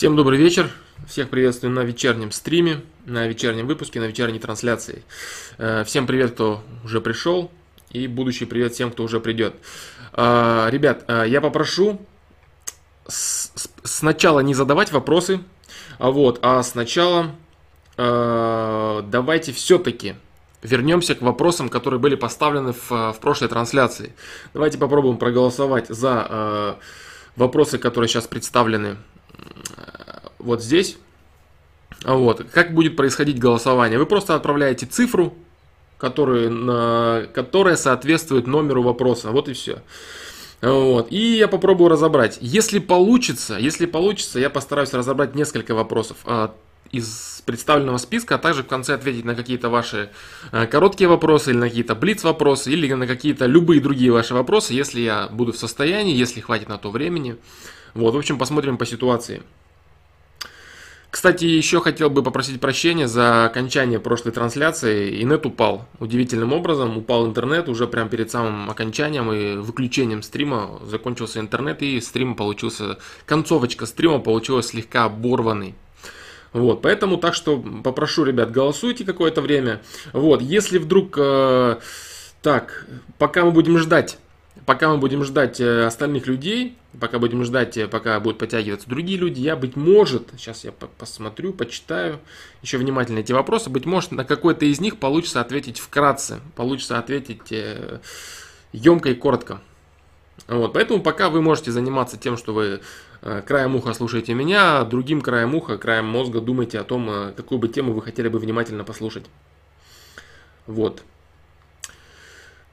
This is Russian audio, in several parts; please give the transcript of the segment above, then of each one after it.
Всем добрый вечер. Всех приветствую на вечернем стриме, на вечернем выпуске, на вечерней трансляции. Э, всем привет, кто уже пришел, и будущий привет всем, кто уже придет. Э, ребят, э, я попрошу сначала не задавать вопросы, а вот, а сначала давайте все-таки вернемся к вопросам, которые были поставлены в, в прошлой трансляции. Давайте попробуем проголосовать за вопросы, которые сейчас представлены вот здесь. Вот. Как будет происходить голосование? Вы просто отправляете цифру, которая, которая соответствует номеру вопроса. Вот и все. Вот. И я попробую разобрать. Если получится, если получится, я постараюсь разобрать несколько вопросов а, из представленного списка, а также в конце ответить на какие-то ваши а, короткие вопросы или на какие-то блиц вопросы или на какие-то любые другие ваши вопросы, если я буду в состоянии, если хватит на то времени. Вот, в общем, посмотрим по ситуации. Кстати, еще хотел бы попросить прощения за окончание прошлой трансляции. Инет упал удивительным образом. Упал интернет уже прямо перед самым окончанием и выключением стрима. Закончился интернет и стрим получился... Концовочка стрима получилась слегка оборванной. Вот, поэтому так что попрошу, ребят, голосуйте какое-то время. Вот, если вдруг... Э, так, пока мы будем ждать пока мы будем ждать э, остальных людей, пока будем ждать, э, пока будут подтягиваться другие люди, я, быть может, сейчас я посмотрю, почитаю еще внимательно эти вопросы, быть может, на какой-то из них получится ответить вкратце, получится ответить э, емко и коротко. Вот, поэтому пока вы можете заниматься тем, что вы краем уха слушаете меня, а другим краем уха, краем мозга думайте о том, какую бы тему вы хотели бы внимательно послушать. Вот.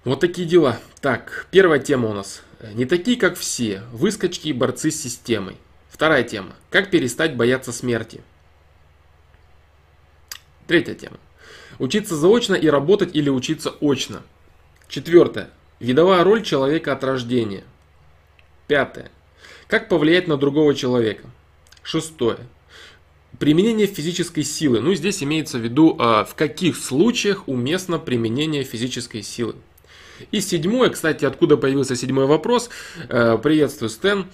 Вот такие дела. Так, первая тема у нас. Не такие, как все. Выскочки и борцы с системой. Вторая тема. Как перестать бояться смерти. Третья тема. Учиться заочно и работать или учиться очно. Четвертое. Видовая роль человека от рождения. Пятое. Как повлиять на другого человека. Шестое. Применение физической силы. Ну, здесь имеется в виду, а, в каких случаях уместно применение физической силы. И седьмое, кстати, откуда появился седьмой вопрос. Э, приветствую, Стэн.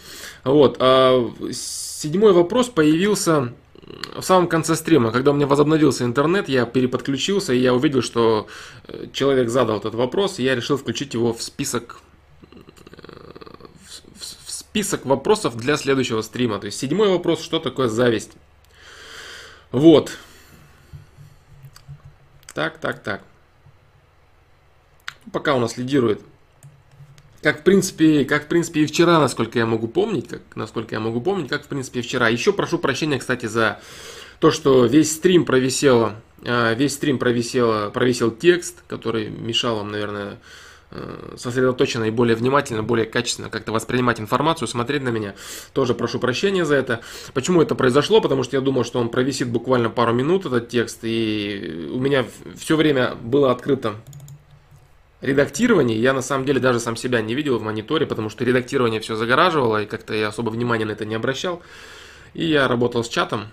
Вот, а, седьмой вопрос появился в самом конце стрима, когда у меня возобновился интернет, я переподключился, и я увидел, что э, человек задал этот вопрос, и я решил включить его в список э, в список вопросов для следующего стрима. То есть седьмой вопрос, что такое зависть. Вот. Так, так, так пока у нас лидирует. Как в принципе, как в принципе и вчера, насколько я могу помнить, как, насколько я могу помнить, как в принципе и вчера. Еще прошу прощения, кстати, за то, что весь стрим провисело, а, весь стрим провисело, провисел текст, который мешал вам, наверное, э, сосредоточенно и более внимательно, более качественно как-то воспринимать информацию, смотреть на меня. Тоже прошу прощения за это. Почему это произошло? Потому что я думал, что он провисит буквально пару минут, этот текст, и у меня все время было открыто редактирование я на самом деле даже сам себя не видел в мониторе, потому что редактирование все загораживало, и как-то я особо внимания на это не обращал. И я работал с чатом,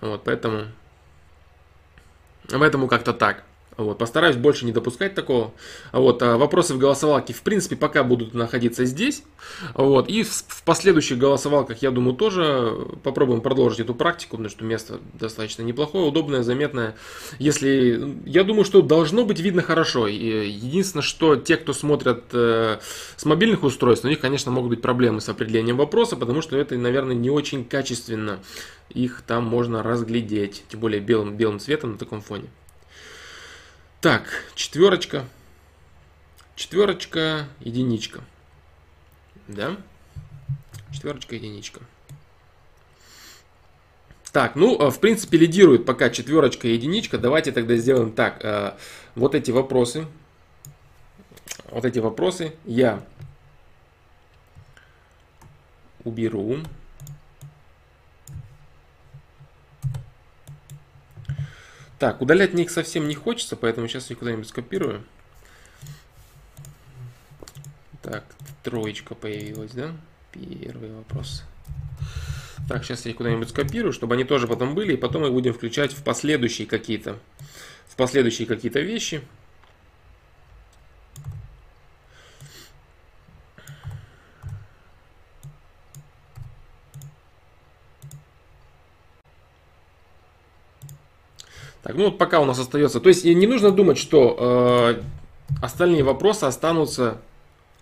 вот, поэтому, поэтому как-то так. Вот, постараюсь больше не допускать такого. Вот, а вопросы в голосовалке, в принципе, пока будут находиться здесь. Вот, и в, в последующих голосовалках, я думаю, тоже попробуем продолжить эту практику, потому что место достаточно неплохое, удобное, заметное. Если, я думаю, что должно быть видно хорошо. Единственное, что те, кто смотрят э, с мобильных устройств, у них, конечно, могут быть проблемы с определением вопроса, потому что это, наверное, не очень качественно. Их там можно разглядеть, тем более белым, белым цветом на таком фоне. Так, четверочка. Четверочка, единичка. Да? Четверочка, единичка. Так, ну, э, в принципе, лидирует пока четверочка и единичка. Давайте тогда сделаем так. Э, вот эти вопросы. Вот эти вопросы я уберу. Так, удалять ник совсем не хочется, поэтому сейчас я куда-нибудь скопирую. Так, троечка появилась, да? Первый вопрос. Так, сейчас я их куда-нибудь скопирую, чтобы они тоже потом были, и потом мы будем включать в последующие какие-то в последующие какие-то вещи. Так, ну вот пока у нас остается. То есть не нужно думать, что э, остальные вопросы останутся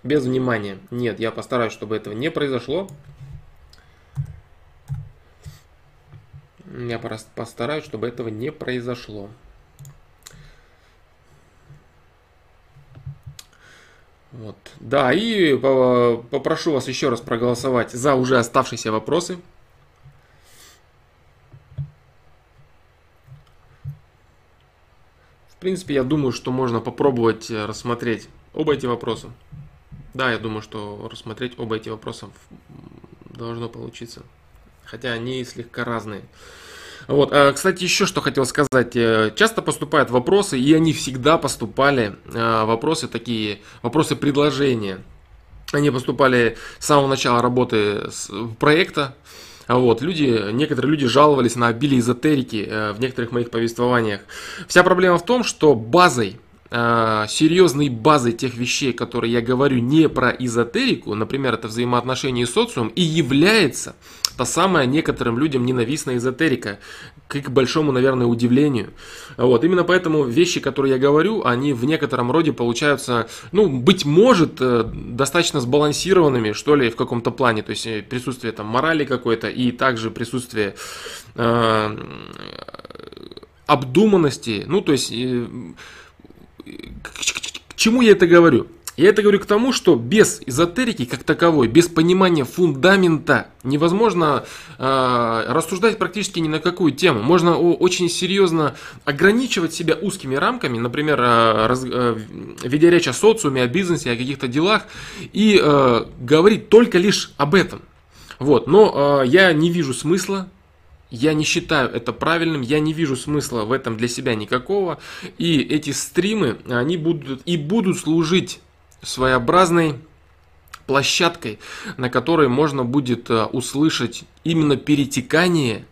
без внимания. Нет, я постараюсь, чтобы этого не произошло. Я постараюсь, чтобы этого не произошло. Вот. Да, и попрошу вас еще раз проголосовать за уже оставшиеся вопросы. Принципе, я думаю, что можно попробовать э, рассмотреть оба эти вопроса. Да, я думаю, что рассмотреть оба эти вопроса должно получиться. Хотя они слегка разные. Вот, а, кстати, еще что хотел сказать. Э, часто поступают вопросы, и они всегда поступали, э, вопросы такие, вопросы предложения. Они поступали с самого начала работы проекта. Вот, люди, некоторые люди жаловались на обилие эзотерики э, в некоторых моих повествованиях. Вся проблема в том, что базой серьезной базой тех вещей, которые я говорю не про эзотерику, например, это взаимоотношения с социумом, и является та самая некоторым людям ненавистная эзотерика, к их большому, наверное, удивлению. Вот, именно поэтому вещи, которые я говорю, они в некотором роде получаются, ну, быть может, э, достаточно сбалансированными, что ли, в каком-то плане, то есть э, присутствие там морали какой-то и также присутствие э, обдуманности, ну, то есть э, к, к, к чему я это говорю? Я это говорю к тому, что без эзотерики как таковой, без понимания фундамента невозможно э, рассуждать практически ни на какую тему. Можно очень серьезно ограничивать себя узкими рамками, например, э, раз, э, ведя речь о социуме, о бизнесе, о каких-то делах, и э, говорить только лишь об этом. Вот. Но э, я не вижу смысла я не считаю это правильным, я не вижу смысла в этом для себя никакого. И эти стримы, они будут и будут служить своеобразной площадкой, на которой можно будет э, услышать именно перетекание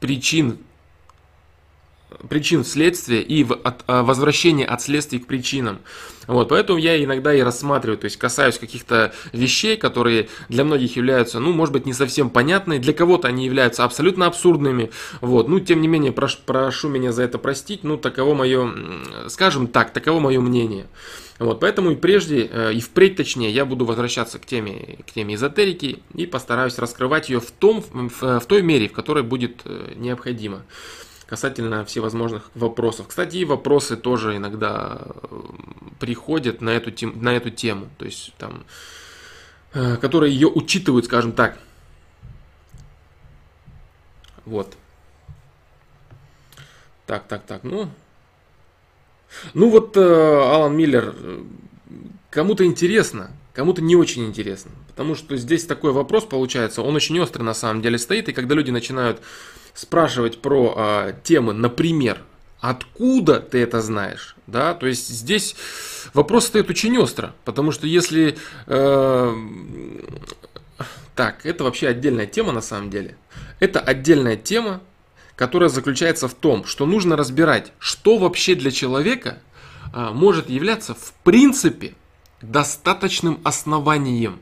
причин причин следствия и в, от, а, возвращение от следствий к причинам. Вот, поэтому я иногда и рассматриваю, то есть касаюсь каких-то вещей, которые для многих являются, ну, может быть, не совсем понятные, для кого-то они являются абсолютно абсурдными, вот, ну, тем не менее, прош, прошу меня за это простить, ну, таково мое, скажем так, таково мое мнение. Вот, поэтому и прежде, э, и впредь точнее, я буду возвращаться к теме, к теме эзотерики и постараюсь раскрывать ее в, том, в, в той мере, в которой будет э, необходимо касательно всевозможных вопросов. Кстати, и вопросы тоже иногда э, приходят на эту, тем, на эту тему, то есть там, которые ее учитывают, скажем так. Вот. Так, так, так, ну, ну вот э, Алан Миллер, э, кому-то интересно, кому-то не очень интересно. Потому что здесь такой вопрос получается, он очень острый на самом деле стоит. И когда люди начинают спрашивать про э, темы, например, откуда ты это знаешь, да, то есть здесь вопрос стоит очень остро. Потому что если... Э, так, это вообще отдельная тема на самом деле. Это отдельная тема, которая заключается в том, что нужно разбирать, что вообще для человека а, может являться в принципе достаточным основанием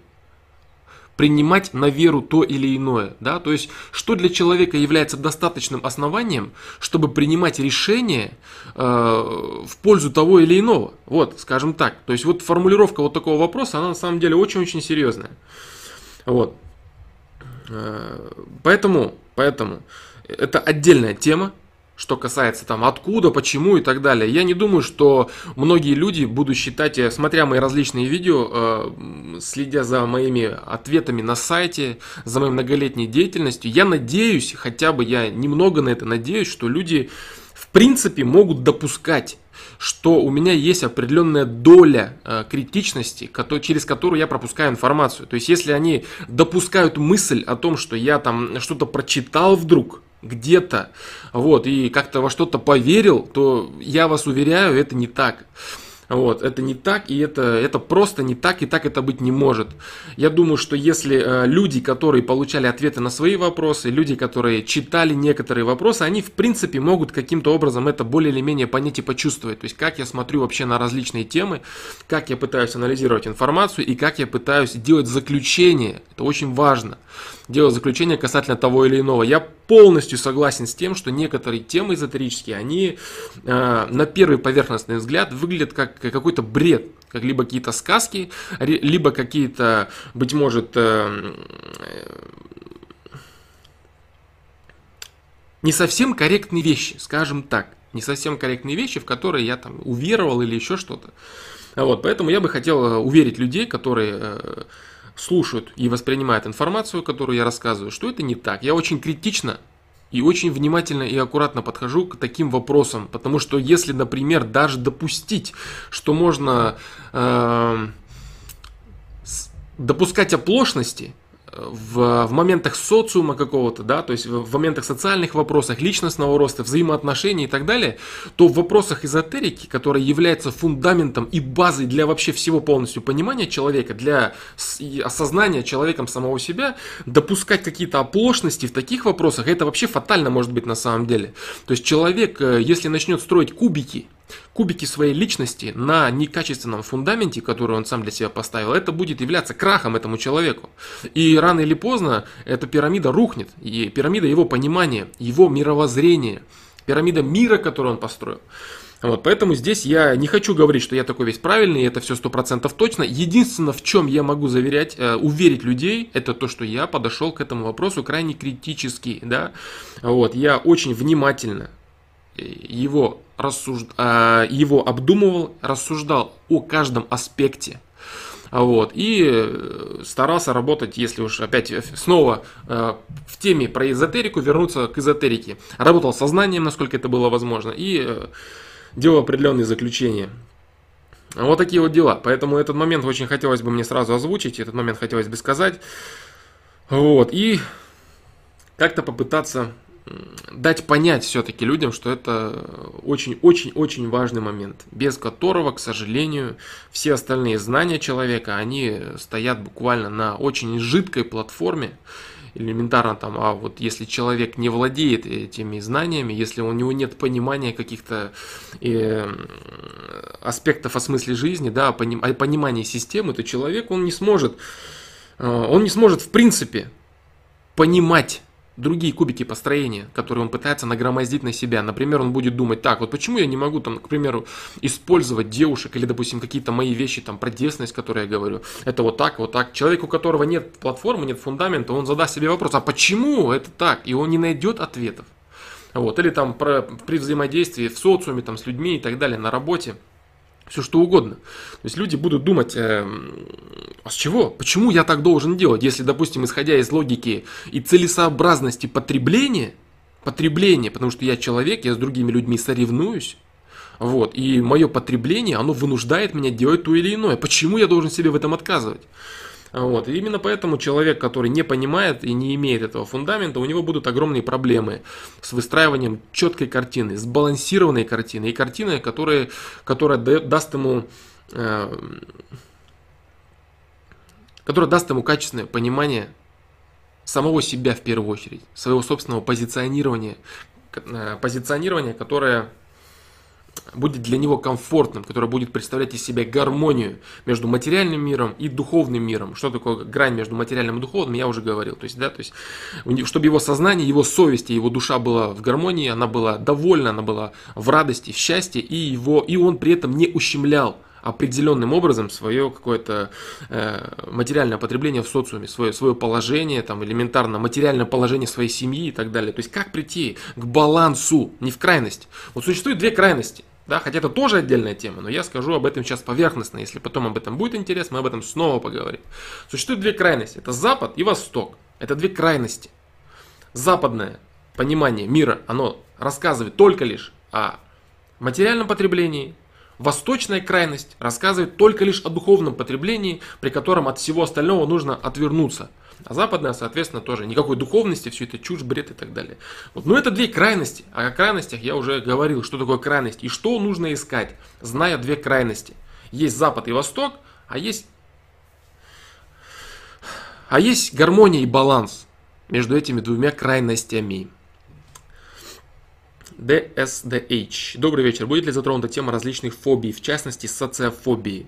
принимать на веру то или иное. Да? То есть, что для человека является достаточным основанием, чтобы принимать решение э, в пользу того или иного. Вот, скажем так. То есть, вот формулировка вот такого вопроса, она на самом деле очень-очень серьезная. Вот. Э, поэтому, поэтому это отдельная тема, что касается там откуда, почему и так далее. Я не думаю, что многие люди будут считать, э, смотря мои различные видео, э, следя за моими ответами на сайте, за моей многолетней деятельностью, я надеюсь, хотя бы я немного на это надеюсь, что люди в принципе могут допускать что у меня есть определенная доля э, критичности, который, через которую я пропускаю информацию. То есть, если они допускают мысль о том, что я там что-то прочитал вдруг, где-то, вот, и как-то во что-то поверил, то я вас уверяю, это не так. Вот, это не так, и это, это просто не так, и так это быть не может. Я думаю, что если э, люди, которые получали ответы на свои вопросы, люди, которые читали некоторые вопросы, они в принципе могут каким-то образом это более или менее понять и почувствовать. То есть, как я смотрю вообще на различные темы, как я пытаюсь анализировать информацию и как я пытаюсь делать заключение. Это очень важно. Делать заключение касательно того или иного. Я полностью согласен с тем, что некоторые темы эзотерические, они э, на первый поверхностный взгляд выглядят как какой-то бред, как либо какие-то сказки, либо какие-то, быть может, э, не совсем корректные вещи, скажем так. Не совсем корректные вещи, в которые я там уверовал или еще что-то. Вот, поэтому я бы хотел э, уверить людей, которые э, слушают и воспринимают информацию, которую я рассказываю, что это не так. Я очень критично и очень внимательно и аккуратно подхожу к таким вопросам, потому что если, например, даже допустить, что можно э, допускать оплошности, в, в моментах социума какого-то, да, то есть в, в моментах социальных вопросах, личностного роста, взаимоотношений и так далее, то в вопросах эзотерики, которая является фундаментом и базой для вообще всего полностью понимания человека, для осознания человеком самого себя, допускать какие-то оплошности в таких вопросах, это вообще фатально может быть на самом деле. То есть человек, э, если начнет строить кубики, кубики своей личности на некачественном фундаменте, который он сам для себя поставил, это будет являться крахом этому человеку. И рано или поздно эта пирамида рухнет, и пирамида его понимания, его мировоззрения, пирамида мира, который он построил. Вот, поэтому здесь я не хочу говорить, что я такой весь правильный, и это все сто процентов точно. Единственное, в чем я могу заверять, э, уверить людей, это то, что я подошел к этому вопросу крайне критически, да. Вот, я очень внимательно его, рассужд... А, его обдумывал, рассуждал о каждом аспекте. Вот, и э, старался работать, если уж опять снова э, в теме про эзотерику, вернуться к эзотерике. Работал сознанием, насколько это было возможно, и э, делал определенные заключения. Вот такие вот дела. Поэтому этот момент очень хотелось бы мне сразу озвучить, этот момент хотелось бы сказать. Вот, и как-то попытаться дать понять все-таки людям, что это очень-очень-очень важный момент, без которого, к сожалению, все остальные знания человека, они стоят буквально на очень жидкой платформе, элементарно там, а вот если человек не владеет этими знаниями, если у него нет понимания каких-то э, аспектов о смысле жизни, да, о, поним, о понимании системы, то человек, он не сможет, э, он не сможет в принципе понимать другие кубики построения, которые он пытается нагромоздить на себя. Например, он будет думать, так, вот почему я не могу, там, к примеру, использовать девушек или, допустим, какие-то мои вещи, там, про девственность, которые я говорю. Это вот так, вот так. Человек, у которого нет платформы, нет фундамента, он задаст себе вопрос, а почему это так? И он не найдет ответов. Вот. Или там про, при взаимодействии в социуме, там, с людьми и так далее, на работе все что угодно. То есть люди будут думать, э, а с чего? Почему я так должен делать? Если, допустим, исходя из логики и целесообразности потребления, потребления, потому что я человек, я с другими людьми соревнуюсь, вот, и мое потребление, оно вынуждает меня делать то или иное. Почему я должен себе в этом отказывать? Вот. И именно поэтому человек, который не понимает и не имеет этого фундамента, у него будут огромные проблемы с выстраиванием четкой картины, сбалансированной картины и картины, которая, которая даст ему э, которая даст ему качественное понимание самого себя в первую очередь, своего собственного позиционирования, э, позиционирования, которое будет для него комфортным, который будет представлять из себя гармонию между материальным миром и духовным миром. Что такое грань между материальным и духовным, я уже говорил. То есть, да, то есть, чтобы его сознание, его совесть и его душа была в гармонии, она была довольна, она была в радости, в счастье, и, его, и он при этом не ущемлял определенным образом свое какое-то э, материальное потребление в социуме, свое, свое положение, там, элементарно материальное положение своей семьи и так далее. То есть как прийти к балансу, не в крайность. Вот существует две крайности. Да, хотя это тоже отдельная тема, но я скажу об этом сейчас поверхностно. Если потом об этом будет интерес, мы об этом снова поговорим. Существует две крайности. Это Запад и Восток. Это две крайности. Западное понимание мира, оно рассказывает только лишь о материальном потреблении, Восточная крайность рассказывает только лишь о духовном потреблении, при котором от всего остального нужно отвернуться. А западная, соответственно, тоже никакой духовности, все это чушь, бред и так далее. Вот. Но это две крайности. А о крайностях я уже говорил, что такое крайность и что нужно искать, зная две крайности. Есть Запад и Восток, а есть, а есть гармония и баланс между этими двумя крайностями. DSDH. Добрый вечер. Будет ли затронута тема различных фобий, в частности социофобии?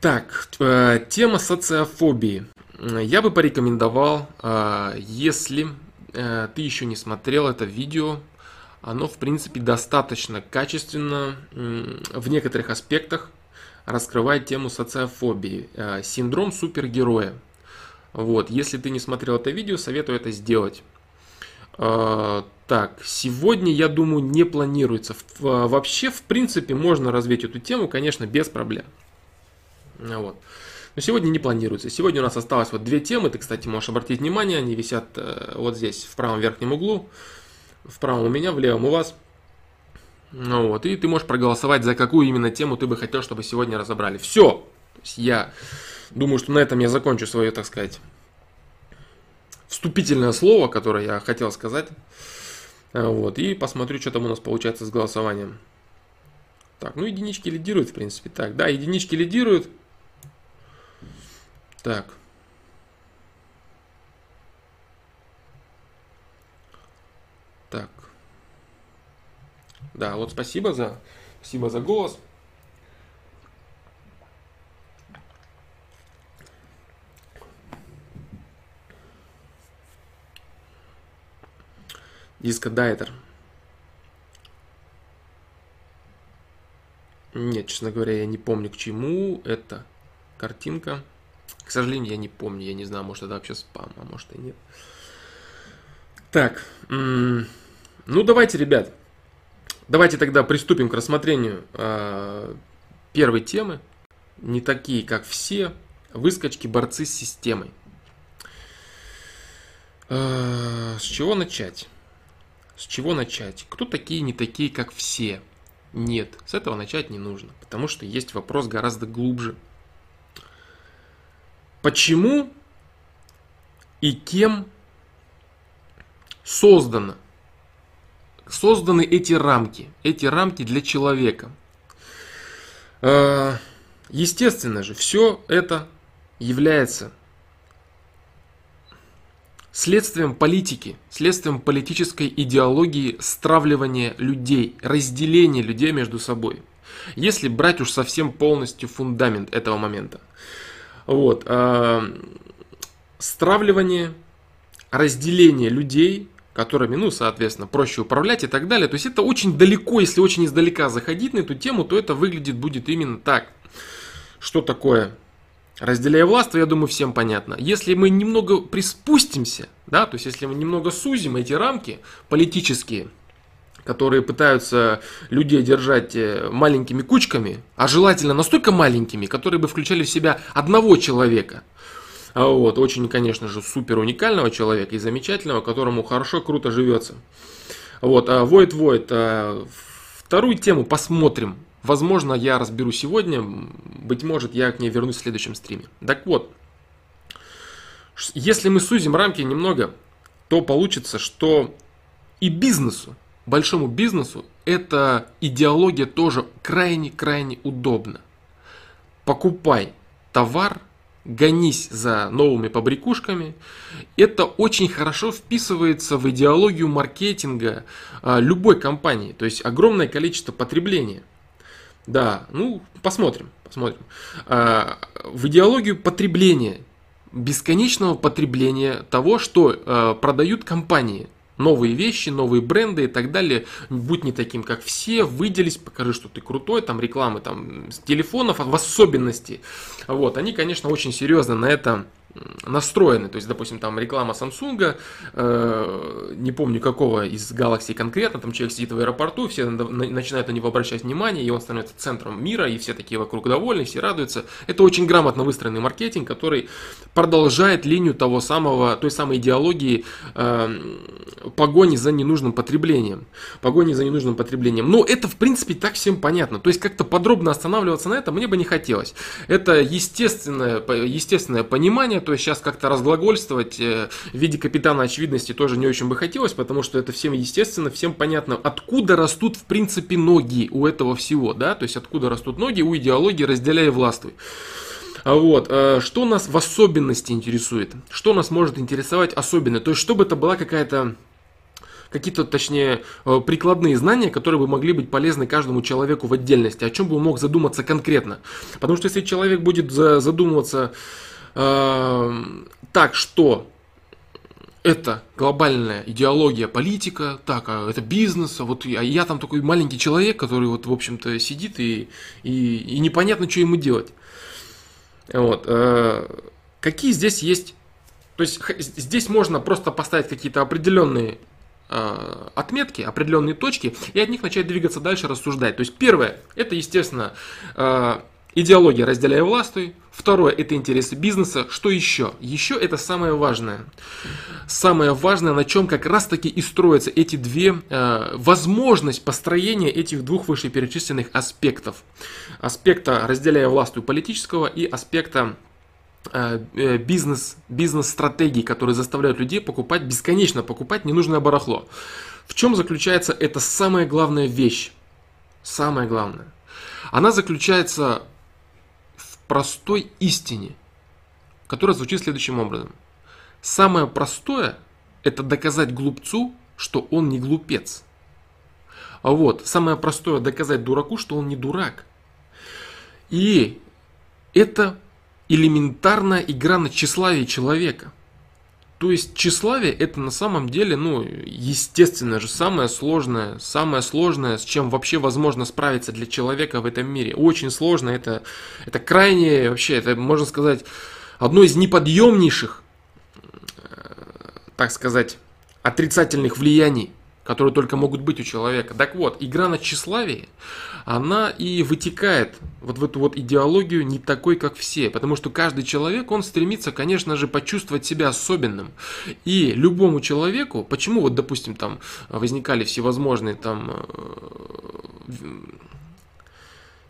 Так, э, тема социофобии. Я бы порекомендовал, э, если э, ты еще не смотрел это видео, оно, в принципе, достаточно качественно в некоторых аспектах раскрывает тему социофобии. Синдром супергероя. Вот, если ты не смотрел это видео, советую это сделать. Так, сегодня, я думаю, не планируется. Вообще, в принципе, можно развить эту тему, конечно, без проблем. Вот. Но сегодня не планируется. Сегодня у нас осталось вот две темы. Ты, кстати, можешь обратить внимание, они висят э, вот здесь, в правом верхнем углу. В правом у меня, в левом у вас. Ну вот, и ты можешь проголосовать, за какую именно тему ты бы хотел, чтобы сегодня разобрали. Все! Я думаю, что на этом я закончу свое, так сказать, вступительное слово, которое я хотел сказать. Э, вот, и посмотрю, что там у нас получается с голосованием. Так, ну единички лидируют, в принципе. Так, да, единички лидируют. Так. Так. Да, вот спасибо за, спасибо за голос. Диско Дайтер. Нет, честно говоря, я не помню, к чему эта картинка. К сожалению, я не помню, я не знаю, может это вообще спам, а может и нет. Так, ну давайте, ребят, давайте тогда приступим к рассмотрению э, первой темы. Не такие, как все, выскочки, борцы с системой. Э, с чего начать? С чего начать? Кто такие, не такие, как все? Нет, с этого начать не нужно, потому что есть вопрос гораздо глубже. Почему и кем создано, созданы эти рамки, эти рамки для человека? Э, естественно же, все это является следствием политики, следствием политической идеологии стравливания людей, разделения людей между собой. Если брать уж совсем полностью фундамент этого момента. Вот, э, стравливание, разделение людей, которыми, ну, соответственно, проще управлять и так далее. То есть это очень далеко, если очень издалека заходить на эту тему, то это выглядит будет именно так. Что такое Разделяя власть, я думаю, всем понятно. Если мы немного приспустимся, да, то есть если мы немного сузим эти рамки политические, которые пытаются людей держать э, маленькими кучками, а желательно настолько маленькими, которые бы включали в себя одного человека. А вот, очень, конечно же, супер уникального человека и замечательного, которому хорошо, круто живется. Вот, а Void Void, а, вторую тему посмотрим Возможно, я разберу сегодня, быть может, я к ней вернусь в следующем стриме. Так вот, если мы сузим рамки немного, то получится, что и бизнесу, большому бизнесу, эта идеология тоже крайне-крайне удобна. Покупай товар, гонись за новыми побрякушками. Это очень хорошо вписывается в идеологию маркетинга а, любой компании, то есть огромное количество потребления – да, ну, посмотрим, посмотрим. А, в идеологию потребления, бесконечного потребления того, что а, продают компании. Новые вещи, новые бренды и так далее. Будь не таким, как все, выделись, покажи, что ты крутой, там рекламы там, телефонов в особенности. Вот, они, конечно, очень серьезно на это настроены. То есть, допустим, там реклама Samsung, э, не помню какого из Galaxy конкретно, там человек сидит в аэропорту, все начинают на него обращать внимание, и он становится центром мира, и все такие вокруг довольны, все радуются. Это очень грамотно выстроенный маркетинг, который продолжает линию того самого, той самой идеологии э, погони за ненужным потреблением. Погони за ненужным потреблением. Но это, в принципе, так всем понятно. То есть, как-то подробно останавливаться на этом мне бы не хотелось. Это естественное, естественное понимание то есть сейчас как-то разглагольствовать э, в виде капитана очевидности тоже не очень бы хотелось, потому что это всем естественно, всем понятно, откуда растут в принципе ноги у этого всего, да, то есть откуда растут ноги у идеологии «разделяй и властвуй». А вот, э, что нас в особенности интересует? Что нас может интересовать особенно? То есть, чтобы это была какая-то какие-то, точнее, э, прикладные знания, которые бы могли быть полезны каждому человеку в отдельности, о чем бы он мог задуматься конкретно. Потому что если человек будет задумываться так, что это глобальная идеология, политика, так, а это бизнес, а вот а я там такой маленький человек, который вот, в общем-то, сидит и, и, и непонятно, что ему делать. Вот. Э, какие здесь есть... То есть здесь можно просто поставить какие-то определенные э, отметки, определенные точки, и от них начать двигаться дальше, рассуждать. То есть первое, это, естественно, э, идеология разделяя властвуй. Второе, это интересы бизнеса. Что еще? Еще это самое важное. Самое важное, на чем как раз таки и строятся эти две, э, возможность построения этих двух вышеперечисленных аспектов. Аспекта разделяя властвуй политического и аспекта Э, э, бизнес, бизнес-стратегий, которые заставляют людей покупать, бесконечно покупать ненужное барахло. В чем заключается эта самая главная вещь? Самое главное. Она заключается простой истине, которая звучит следующим образом. Самое простое – это доказать глупцу, что он не глупец. А вот, самое простое – доказать дураку, что он не дурак. И это элементарная игра на тщеславии человека. То есть тщеславие это на самом деле, ну, естественно же, самое сложное, самое сложное, с чем вообще возможно справиться для человека в этом мире. Очень сложно, это, это крайне, вообще, это, можно сказать, одно из неподъемнейших, э, так сказать, отрицательных влияний которые только могут быть у человека. Так вот, игра на тщеславии, она и вытекает вот в эту вот идеологию не такой, как все. Потому что каждый человек, он стремится, конечно же, почувствовать себя особенным. И любому человеку, почему вот, допустим, там возникали всевозможные там э,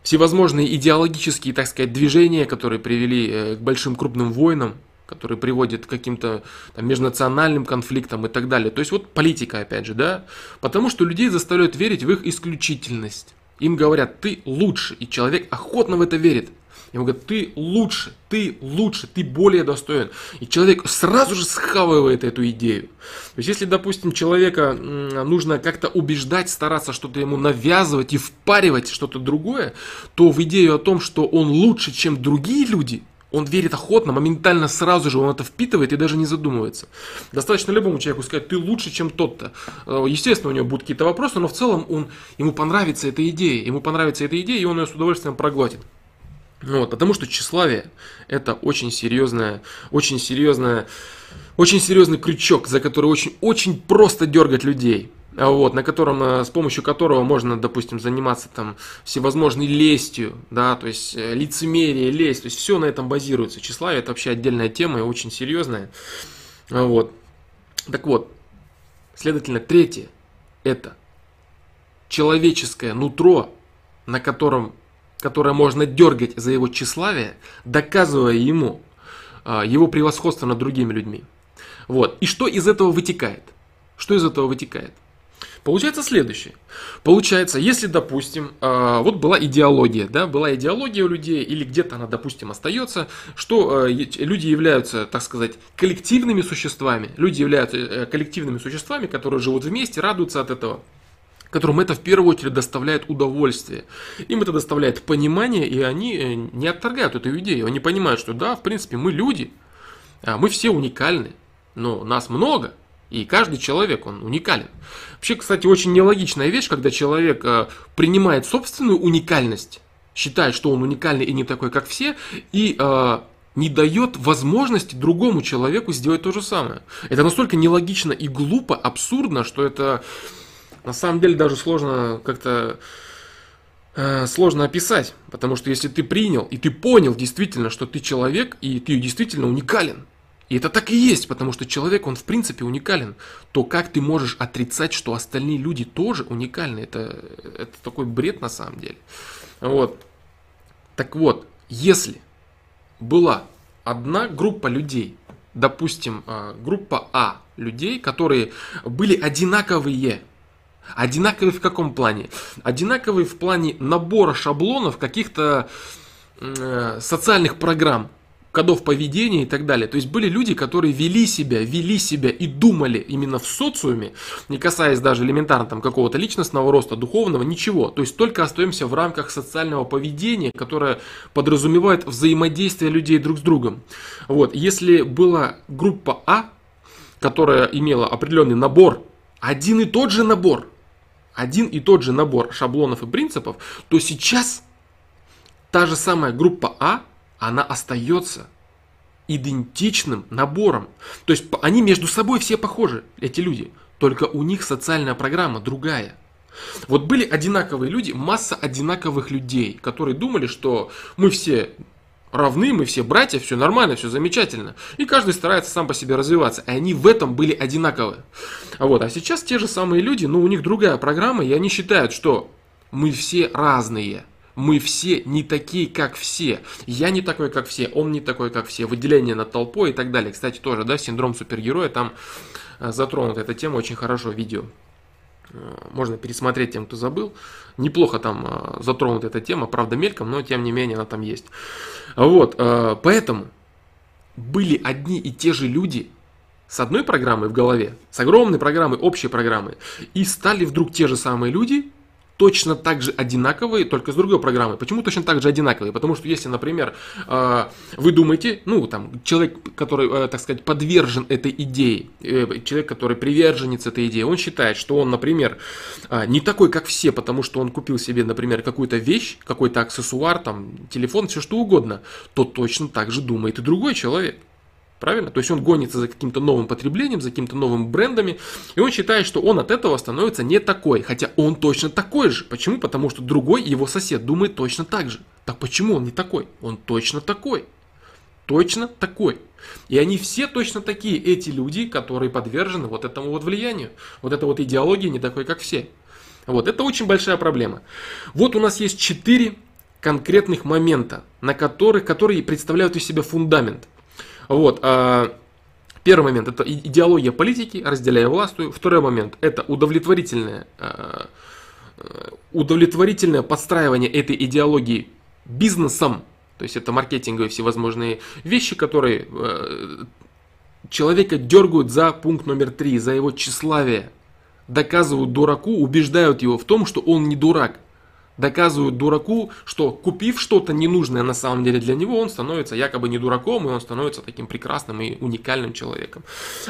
всевозможные идеологические, так сказать, движения, которые привели э, к большим крупным войнам, который приводит к каким-то там, межнациональным конфликтам и так далее. То есть вот политика, опять же, да, потому что людей заставляют верить в их исключительность. Им говорят, ты лучше, и человек охотно в это верит. Ему говорят, ты лучше, ты лучше, ты более достоин. И человек сразу же схавывает эту идею. То есть, если, допустим, человека нужно как-то убеждать, стараться что-то ему навязывать и впаривать что-то другое, то в идею о том, что он лучше, чем другие люди – он верит охотно, моментально сразу же он это впитывает и даже не задумывается. Достаточно любому человеку сказать, ты лучше, чем тот-то. Э, естественно, у него будут какие-то вопросы, но в целом он, ему понравится эта идея. Ему понравится эта идея, и он ее с удовольствием проглотит. Вот, потому что тщеславие это очень серьезная, очень серьезная, очень серьезный крючок, за который очень, очень просто дергать людей вот, на котором, э, с помощью которого можно, допустим, заниматься там всевозможной лестью, да, то есть э, лицемерие, лесть, то есть все на этом базируется. Тщеславие это вообще отдельная тема и очень серьезная. Вот. Так вот, следовательно, третье – это человеческое нутро, на котором, которое можно дергать за его тщеславие, доказывая ему а, его превосходство над другими людьми. Вот. И что из этого вытекает? Что из этого вытекает? Получается следующее. Получается, если, допустим, э, вот была идеология, да, была идеология у людей, или где-то она, допустим, остается, что э, люди являются, так сказать, коллективными существами, люди являются э, коллективными существами, которые живут вместе, радуются от этого которым это в первую очередь доставляет удовольствие. Им это доставляет понимание, и они не отторгают эту идею. Они понимают, что да, в принципе, мы люди, а мы все уникальны, но нас много, и каждый человек, он уникален. Вообще, кстати, очень нелогичная вещь, когда человек э, принимает собственную уникальность, считает, что он уникальный и не такой, как все, и э, не дает возможности другому человеку сделать то же самое. Это настолько нелогично и глупо, абсурдно, что это на самом деле даже сложно как-то э, сложно описать, потому что если ты принял и ты понял действительно, что ты человек и ты действительно уникален, и это так и есть, потому что человек, он в принципе уникален. То как ты можешь отрицать, что остальные люди тоже уникальны? Это, это такой бред на самом деле. Вот. Так вот, если была одна группа людей, допустим, э, группа А людей, которые были одинаковые. Одинаковые в каком плане? Одинаковые в плане набора шаблонов каких-то э, социальных программ кодов поведения и так далее. То есть были люди, которые вели себя, вели себя и думали именно в социуме, не касаясь даже элементарно там какого-то личностного роста, духовного, ничего. То есть только остаемся в рамках социального поведения, которое подразумевает взаимодействие людей друг с другом. Вот, если была группа А, которая имела определенный набор, один и тот же набор, один и тот же набор шаблонов и принципов, то сейчас та же самая группа А она остается идентичным набором. То есть они между собой все похожи, эти люди. Только у них социальная программа другая. Вот были одинаковые люди, масса одинаковых людей, которые думали, что мы все равны, мы все братья, все нормально, все замечательно. И каждый старается сам по себе развиваться. И они в этом были одинаковы. Вот. А сейчас те же самые люди, но у них другая программа, и они считают, что мы все разные мы все не такие, как все. Я не такой, как все, он не такой, как все. Выделение над толпой и так далее. Кстати, тоже, да, синдром супергероя, там э, затронута эта тема очень хорошо видео. Э, можно пересмотреть тем, кто забыл. Неплохо там э, затронута эта тема, правда мельком, но тем не менее она там есть. Вот, поэтому были одни и те же люди, с одной программой в голове, с огромной программой, общей программой, и стали вдруг те же самые люди, точно так же одинаковые, только с другой программой. Почему точно так же одинаковые? Потому что если, например, э, вы думаете, ну, там, человек, который, э, так сказать, подвержен этой идее, э, человек, который приверженец этой идеи, он считает, что он, например, не такой, как все, потому что он купил себе, например, какую-то вещь, какой-то аксессуар, там, телефон, все что угодно, то точно так же думает и другой человек. Правильно? То есть он гонится за каким-то новым потреблением, за какими-то новыми брендами, и он считает, что он от этого становится не такой, хотя он точно такой же. Почему? Потому что другой, его сосед, думает точно так же. Так почему он не такой? Он точно такой. Точно такой. И они все точно такие, эти люди, которые подвержены вот этому вот влиянию. Вот эта вот идеология не такой, как все. Вот, это очень большая проблема. Вот у нас есть четыре конкретных момента, на которых, которые представляют из себя фундамент – вот. А, первый момент – это идеология политики, разделяя властью. Второй момент – это удовлетворительное, а, удовлетворительное подстраивание этой идеологии бизнесом. То есть это маркетинговые всевозможные вещи, которые а, человека дергают за пункт номер три, за его тщеславие. Доказывают дураку, убеждают его в том, что он не дурак доказывают дураку, что купив что-то ненужное на самом деле для него, он становится якобы не дураком, и он становится таким прекрасным и уникальным человеком.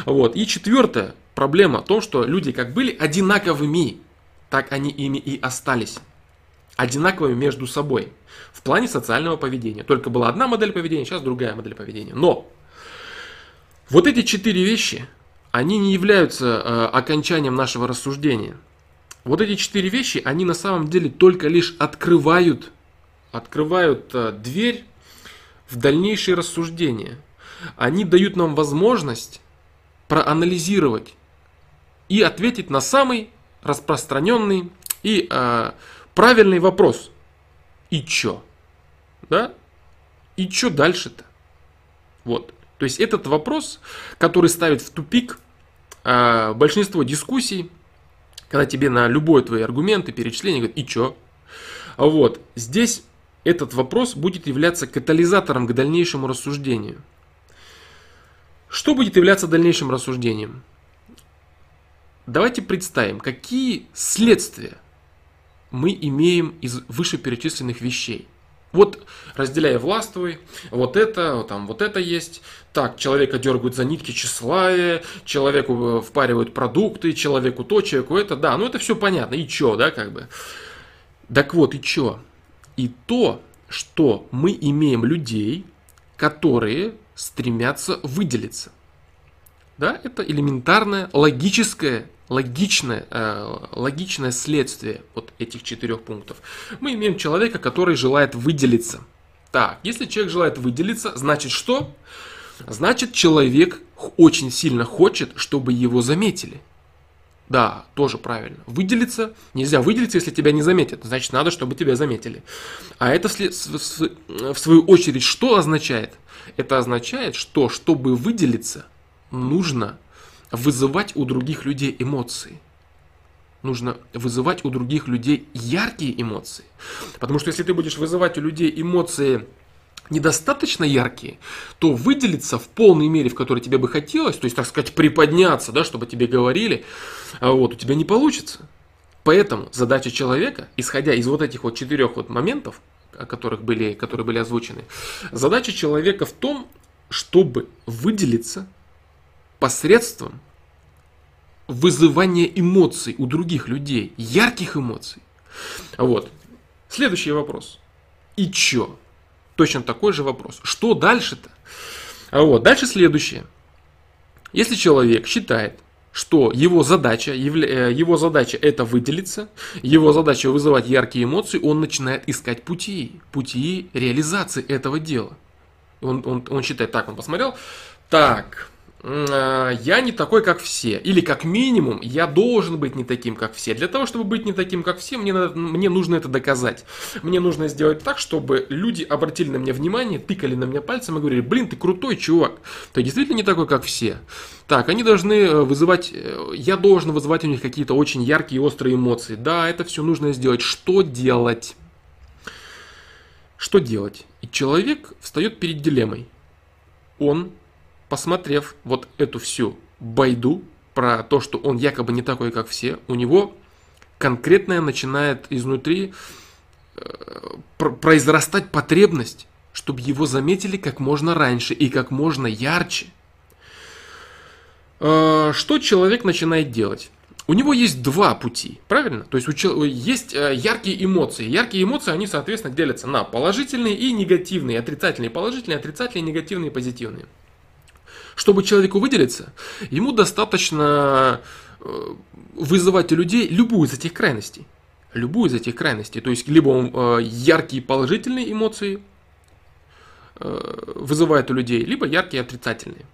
Вот. И четвертая проблема в том, что люди как были одинаковыми, так они ими и остались. Одинаковыми между собой в плане социального поведения. Только была одна модель поведения, сейчас другая модель поведения. Но вот эти четыре вещи, они не являются э, окончанием нашего рассуждения – вот эти четыре вещи, они на самом деле только лишь открывают, открывают э, дверь в дальнейшие рассуждения. Они дают нам возможность проанализировать и ответить на самый распространенный и э, правильный вопрос. И чё? Да? И чё дальше-то? Вот. То есть этот вопрос, который ставит в тупик э, большинство дискуссий, когда тебе на любой твои аргументы, перечисления говорят, и чё? Вот, здесь этот вопрос будет являться катализатором к дальнейшему рассуждению. Что будет являться дальнейшим рассуждением? Давайте представим, какие следствия мы имеем из вышеперечисленных вещей – вот разделяя властвуй, вот это, там вот это есть. Так, человека дергают за нитки тщеславия, человеку э, впаривают продукты, человеку то, человеку это, да, ну это все понятно, и чё, да, как бы. Так вот, и чё? И то, что мы имеем людей, которые стремятся выделиться. Да, это элементарное логическое логичное, э, логичное следствие вот этих четырех пунктов. Мы имеем человека, который желает выделиться. Так, если человек желает выделиться, значит что? Значит человек очень сильно хочет, чтобы его заметили. Да, тоже правильно. Выделиться нельзя выделиться, если тебя не заметят. Значит, надо, чтобы тебя заметили. А это в свою очередь что означает? Это означает, что чтобы выделиться, нужно вызывать у других людей эмоции. Нужно вызывать у других людей яркие эмоции. Потому что если ты будешь вызывать у людей эмоции недостаточно яркие, то выделиться в полной мере, в которой тебе бы хотелось, то есть, так сказать, приподняться, да, чтобы тебе говорили, а вот, у тебя не получится. Поэтому задача человека, исходя из вот этих вот четырех вот моментов, о которых были, которые были озвучены, задача человека в том, чтобы выделиться посредством вызывания эмоций у других людей, ярких эмоций. Вот. Следующий вопрос. И чё? Точно такой же вопрос. Что дальше-то? А вот, дальше следующее. Если человек считает, что его задача, э, его задача это выделиться, его задача вызывать яркие эмоции, он начинает искать пути, пути реализации этого дела. Он, он, он считает, так, он посмотрел, так, я не такой, как все. Или как минимум, я должен быть не таким, как все. Для того, чтобы быть не таким, как все, мне, надо, мне нужно это доказать. Мне нужно сделать так, чтобы люди обратили на меня внимание, тыкали на меня пальцем и говорили, блин, ты крутой чувак. Ты действительно не такой, как все. Так, они должны э, вызывать, э, я должен вызывать у них какие-то очень яркие, острые эмоции. Да, это все нужно сделать. Что делать? Что делать? И человек встает перед дилеммой. Он посмотрев вот эту всю байду про то, что он якобы не такой, как все, у него конкретная начинает изнутри э, произрастать потребность, чтобы его заметили как можно раньше и как можно ярче. Э, что человек начинает делать? У него есть два пути, правильно? То есть у есть э, яркие эмоции. Яркие эмоции, они, соответственно, делятся на положительные и негативные, отрицательные, положительные, отрицательные, негативные, позитивные. Чтобы человеку выделиться, ему достаточно э, вызывать у людей любую из этих крайностей. Любую из этих крайностей. То есть, либо он э, яркие положительные эмоции э, вызывает у людей, либо яркие отрицательные.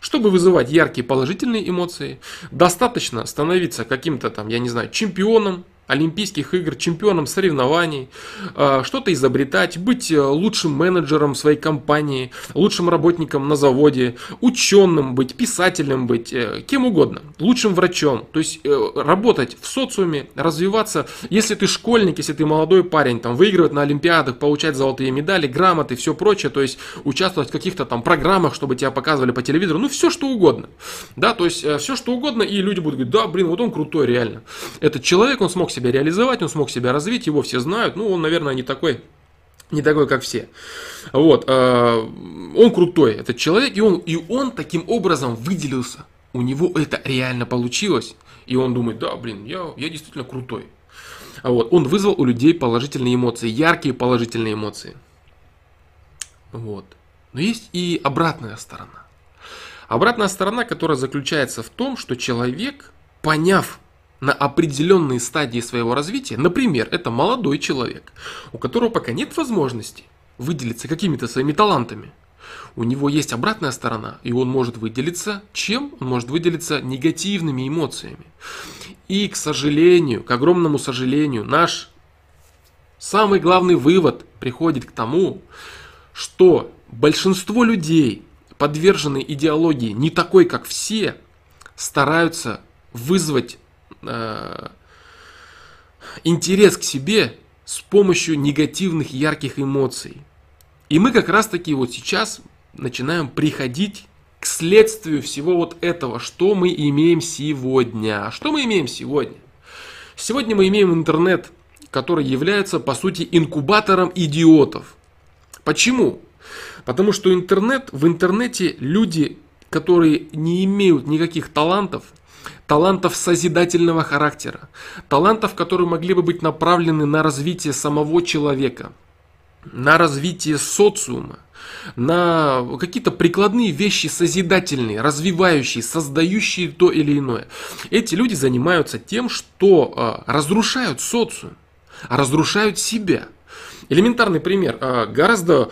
Чтобы вызывать яркие положительные эмоции, достаточно становиться каким-то там, я не знаю, чемпионом, Олимпийских игр, чемпионом соревнований, а, что-то изобретать, быть э, лучшим менеджером своей компании, лучшим работником на заводе, ученым быть, писателем быть, э, кем угодно, лучшим врачом. То есть э, работать в социуме, развиваться. Если ты школьник, если ты молодой парень, там, выигрывать на Олимпиадах, получать золотые медали, грамоты, все прочее, то есть участвовать в каких-то там программах, чтобы тебя показывали по телевизору, ну все что угодно. Да, то есть все что угодно, и люди будут говорить, да, блин, вот он крутой реально. Этот человек, он смог себя себя реализовать, он смог себя развить, его все знают, ну, он, наверное, не такой, не такой, как все. Вот, э, он крутой, этот человек, и он, и он таким образом выделился. У него это реально получилось, и он думает, да, блин, я, я действительно крутой. Вот, он вызвал у людей положительные эмоции, яркие положительные эмоции. Вот. Но есть и обратная сторона. Обратная сторона, которая заключается в том, что человек, поняв на определенные стадии своего развития, например, это молодой человек, у которого пока нет возможности выделиться какими-то своими талантами, у него есть обратная сторона, и он может выделиться чем? Он может выделиться негативными эмоциями. И, к сожалению, к огромному сожалению, наш самый главный вывод приходит к тому, что большинство людей, подверженные идеологии не такой, как все, стараются вызвать интерес к себе с помощью негативных ярких эмоций. И мы как раз таки вот сейчас начинаем приходить к следствию всего вот этого, что мы имеем сегодня. Что мы имеем сегодня? Сегодня мы имеем интернет, который является по сути инкубатором идиотов. Почему? Потому что интернет, в интернете люди, которые не имеют никаких талантов, талантов созидательного характера, талантов, которые могли бы быть направлены на развитие самого человека, на развитие социума, на какие-то прикладные вещи созидательные, развивающие, создающие то или иное. Эти люди занимаются тем, что а, разрушают социум, разрушают себя. Элементарный пример. А, гораздо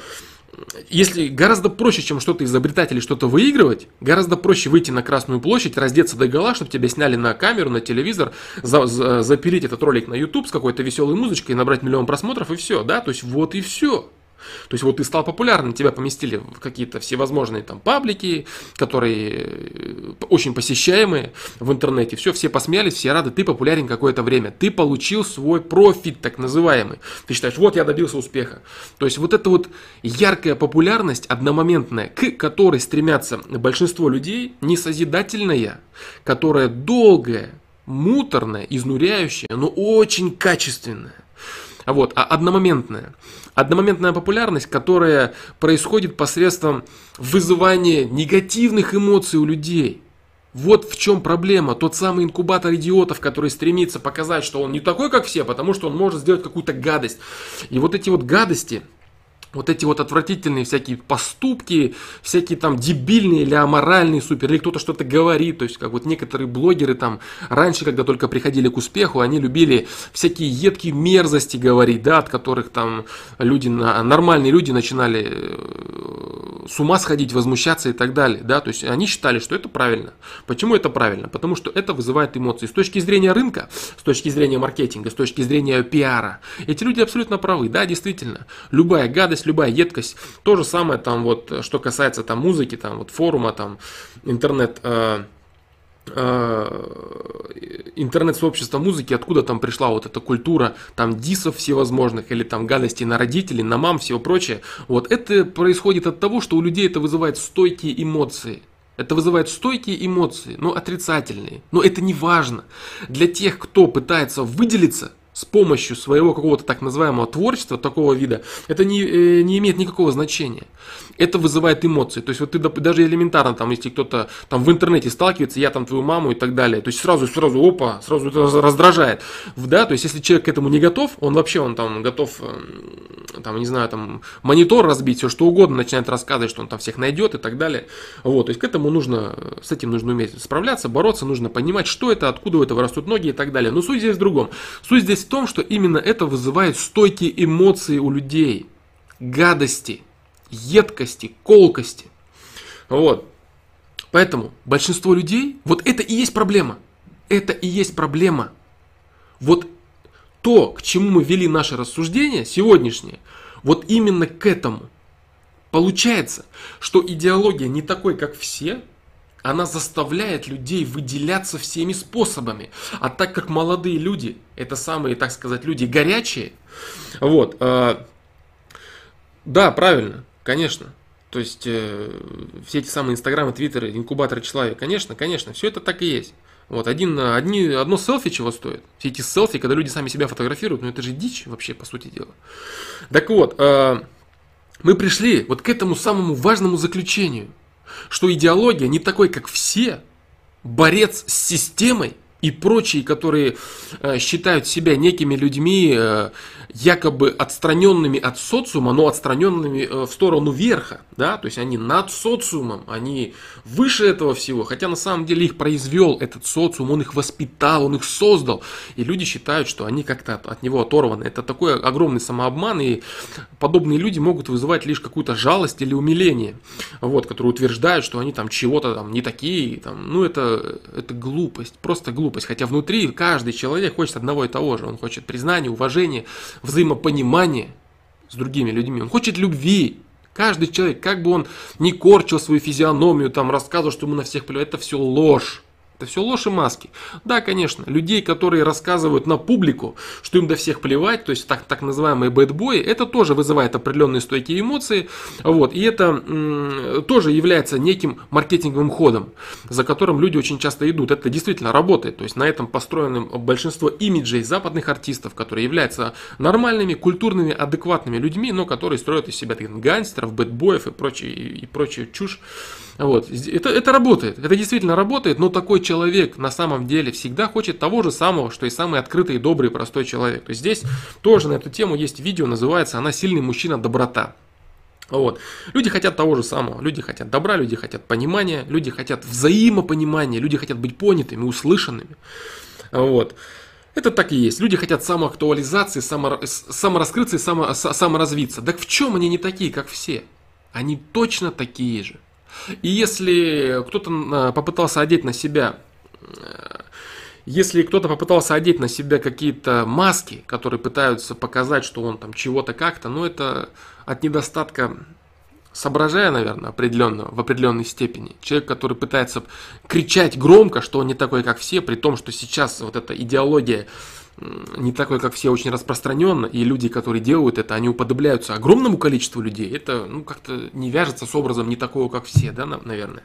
если гораздо проще, чем что-то изобретать или что-то выигрывать, гораздо проще выйти на Красную площадь, раздеться до гола, чтобы тебя сняли на камеру, на телевизор, за, за, запилить этот ролик на YouTube с какой-то веселой музычкой, набрать миллион просмотров и все, да, то есть вот и все. То есть вот ты стал популярным, тебя поместили в какие-то всевозможные там паблики, которые э, очень посещаемые в интернете. Все, все посмеялись, все рады, ты популярен какое-то время. Ты получил свой профит, так называемый. Ты считаешь, вот я добился успеха. То есть вот эта вот яркая популярность, одномоментная, к которой стремятся большинство людей, не созидательная, которая долгая, муторная, изнуряющая, но очень качественная. Вот, а одномоментная. Одномоментная популярность, которая происходит посредством вызывания негативных эмоций у людей. Вот в чем проблема. Тот самый инкубатор идиотов, который стремится показать, что он не такой, как все, потому что он может сделать какую-то гадость. И вот эти вот гадости, вот эти вот отвратительные всякие поступки, всякие там дебильные или аморальные супер, или кто-то что-то говорит, то есть как вот некоторые блогеры там раньше, когда только приходили к успеху, они любили всякие едкие мерзости говорить, да, от которых там люди, нормальные люди начинали э, с ума сходить, возмущаться и так далее, да, то есть они считали, что это правильно. Почему это правильно? Потому что это вызывает эмоции. С точки зрения рынка, с точки зрения маркетинга, с точки зрения пиара, эти люди абсолютно правы, да, действительно, любая гадость любая едкость. То же самое там вот, что касается там музыки, там вот форума, там интернет, э, э, интернет-сообщества музыки, откуда там пришла вот эта культура там дисов всевозможных или там гадостей на родителей, на мам, всего прочее. Вот это происходит от того, что у людей это вызывает стойкие эмоции. Это вызывает стойкие эмоции, но отрицательные. Но это не важно. Для тех, кто пытается выделиться, с помощью своего какого-то так называемого творчества такого вида, это не, э, не имеет никакого значения. Это вызывает эмоции. То есть вот ты даже элементарно, там, если кто-то там в интернете сталкивается, я там твою маму и так далее, то есть сразу, сразу, опа, сразу это раздражает. Да, то есть если человек к этому не готов, он вообще, он там готов, эм, там, не знаю, там, монитор разбить, все что угодно, начинает рассказывать, что он там всех найдет и так далее. Вот, то есть к этому нужно, с этим нужно уметь справляться, бороться, нужно понимать, что это, откуда у этого растут ноги и так далее. Но суть здесь в другом. Суть здесь в том, что именно это вызывает стойкие эмоции у людей. Гадости, едкости, колкости. Вот. Поэтому большинство людей, вот это и есть проблема. Это и есть проблема. Вот то, к чему мы вели наше рассуждение сегодняшнее, вот именно к этому. Получается, что идеология не такой, как все, она заставляет людей выделяться всеми способами. А так как молодые люди, это самые, так сказать, люди горячие, вот, э, да, правильно, конечно. То есть э, все эти самые инстаграмы, твиттеры, инкубаторы человека, конечно, конечно, все это так и есть. Вот, один, одни, одно селфи чего стоит? Все эти селфи, когда люди сами себя фотографируют, ну это же дичь вообще, по сути дела. Так вот, э, мы пришли вот к этому самому важному заключению – что идеология не такой, как все, борец с системой и прочие, которые э, считают себя некими людьми, э, якобы отстраненными от социума, но отстраненными э, в сторону верха, да, то есть они над социумом, они выше этого всего, хотя на самом деле их произвел этот социум, он их воспитал, он их создал, и люди считают, что они как-то от, него оторваны. Это такой огромный самообман, и подобные люди могут вызывать лишь какую-то жалость или умиление, вот, которые утверждают, что они там чего-то там не такие, там, ну это, это глупость, просто глупость, хотя внутри каждый человек хочет одного и того же, он хочет признания, уважения, взаимопонимание с другими людьми. Он хочет любви. Каждый человек, как бы он ни корчил свою физиономию, там рассказывал, что ему на всех плевать, это все ложь. Это все ложь и маски. Да, конечно, людей, которые рассказывают на публику, что им до всех плевать, то есть так, так называемые бэтбои, это тоже вызывает определенные стойкие эмоции. Вот, и это м, тоже является неким маркетинговым ходом, за которым люди очень часто идут. Это действительно работает. То есть на этом построено большинство имиджей западных артистов, которые являются нормальными, культурными, адекватными людьми, но которые строят из себя таких гангстеров, бэтбоев и прочее, и, и прочую чушь. Вот. Это, это работает, это действительно работает, но такой человек на самом деле всегда хочет того же самого, что и самый открытый, добрый, простой человек. То есть здесь тоже на эту тему есть видео, называется «Она сильный мужчина, доброта». Вот. Люди хотят того же самого. Люди хотят добра, люди хотят понимания, люди хотят взаимопонимания, люди хотят быть понятыми, услышанными. Вот. Это так и есть. Люди хотят самоактуализации, само, самораскрыться и само, саморазвиться. Так в чем они не такие, как все? они точно такие же. И если кто-то э, попытался одеть на себя э, если кто-то попытался одеть на себя какие-то маски, которые пытаются показать, что он там чего-то как-то, ну это от недостатка соображая, наверное, определенного, в определенной степени. Человек, который пытается кричать громко, что он не такой, как все, при том, что сейчас вот эта идеология не такой, как все, очень распространенно, и люди, которые делают это, они уподобляются огромному количеству людей, это, ну, как-то не вяжется с образом не такого, как все, да, наверное.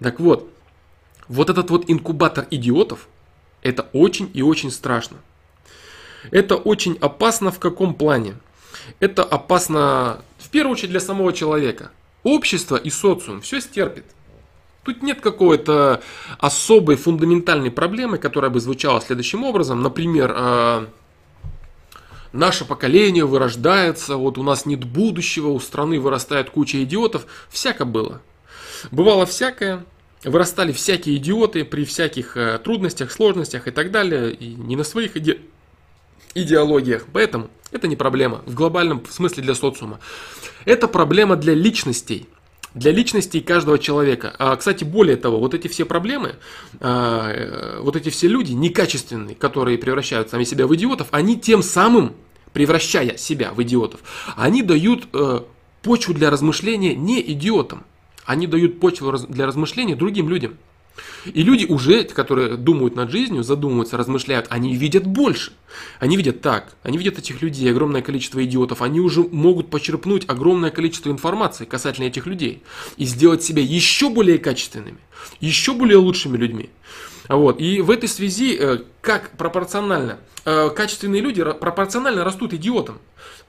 Так вот, вот этот вот инкубатор идиотов, это очень и очень страшно. Это очень опасно в каком плане? Это опасно в первую очередь для самого человека. Общество и социум все стерпит. Тут нет какой-то особой фундаментальной проблемы, которая бы звучала следующим образом. Например, э, наше поколение вырождается, вот у нас нет будущего, у страны вырастает куча идиотов. Всяко было. Бывало всякое. Вырастали всякие идиоты при всяких э, трудностях, сложностях и так далее. И не на своих иде... идеологиях. Поэтому это не проблема в глобальном смысле для социума. Это проблема для личностей – для личности каждого человека. А, кстати, более того, вот эти все проблемы, а, э, вот эти все люди некачественные, которые превращают сами себя в идиотов, они тем самым, превращая себя в идиотов, они дают э, почву для размышления не идиотам, они дают почву для размышления другим людям. И люди уже, которые думают над жизнью, задумываются, размышляют, они видят больше. Они видят так, они видят этих людей, огромное количество идиотов, они уже могут почерпнуть огромное количество информации касательно этих людей и сделать себя еще более качественными, еще более лучшими людьми. Вот. И в этой связи, э, как пропорционально, э, качественные люди пропорционально растут идиотам,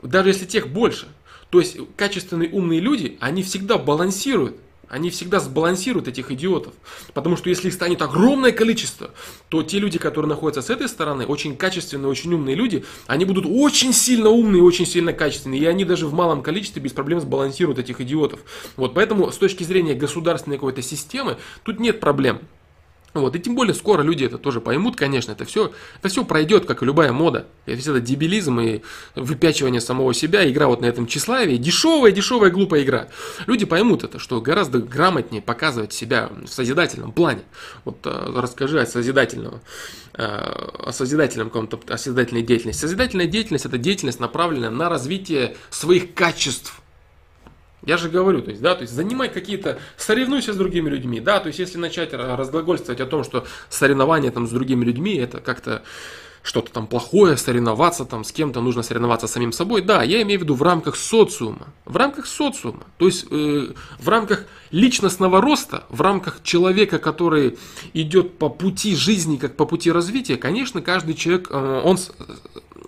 даже если тех больше. То есть качественные умные люди, они всегда балансируют они всегда сбалансируют этих идиотов. Потому что если их станет огромное количество, то те люди, которые находятся с этой стороны, очень качественные, очень умные люди, они будут очень сильно умные, очень сильно качественные. И они даже в малом количестве без проблем сбалансируют этих идиотов. Вот поэтому с точки зрения государственной какой-то системы, тут нет проблем. Вот, и тем более скоро люди это тоже поймут, конечно, это все, это все пройдет, как и любая мода. И весь этот дебилизм и выпячивание самого себя, игра вот на этом тщеславии, дешевая, дешевая, глупая игра. Люди поймут это, что гораздо грамотнее показывать себя в созидательном плане. Вот э, расскажи о созидательном, э, о созидательном каком-то, о созидательной деятельности. Созидательная деятельность это деятельность, направленная на развитие своих качеств, я же говорю, то есть, да, то есть занимай какие-то, соревнуйся с другими людьми, да, то есть если начать разглагольствовать о том, что соревнование там с другими людьми, это как-то что-то там плохое, соревноваться там с кем-то, нужно соревноваться с самим собой. Да, я имею в виду в рамках социума. В рамках социума. То есть э, в рамках личностного роста, в рамках человека, который идет по пути жизни, как по пути развития, конечно, каждый человек, э, он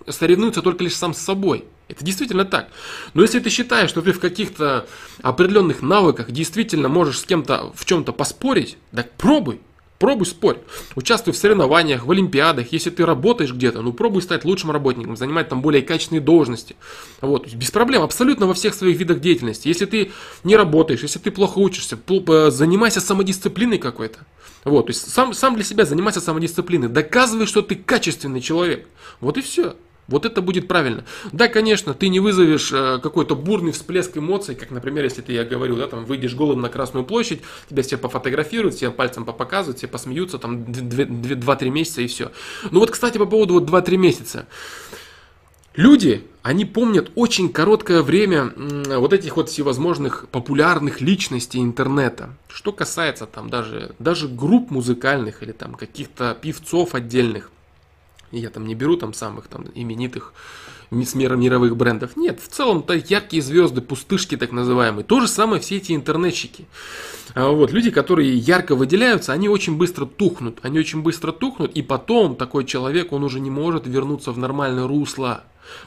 соревнуется только лишь сам с собой. Это действительно так. Но если ты считаешь, что ты в каких-то определенных навыках действительно можешь с кем-то в чем-то поспорить, так пробуй. Пробуй спорь. Участвуй в соревнованиях, в олимпиадах. Если ты работаешь где-то, ну пробуй стать лучшим работником, занимать там более качественные должности. Вот, без проблем, абсолютно во всех своих видах деятельности. Если ты не работаешь, если ты плохо учишься, э, занимайся самодисциплиной какой-то. Вот, то есть сам, сам для себя занимайся самодисциплиной. Доказывай, что ты качественный человек. Вот и все. Вот это будет правильно. Да, конечно, ты не вызовешь э, какой-то бурный всплеск эмоций, как, например, если ты, я говорю, да, там выйдешь голым на Красную площадь, тебя все пофотографируют, все пальцем попоказывают, все посмеются, там 2-3 месяца и все. Ну вот, кстати, по поводу вот 2-3 месяца. Люди, они помнят очень короткое время вот этих вот всевозможных популярных личностей интернета. Что касается там даже, даже групп музыкальных или там каких-то певцов отдельных – я там не беру там самых там именитых мировых брендов. Нет, в целом-то яркие звезды, пустышки так называемые. То же самое все эти интернетчики. А вот, люди, которые ярко выделяются, они очень быстро тухнут. Они очень быстро тухнут, и потом такой человек, он уже не может вернуться в нормальное русло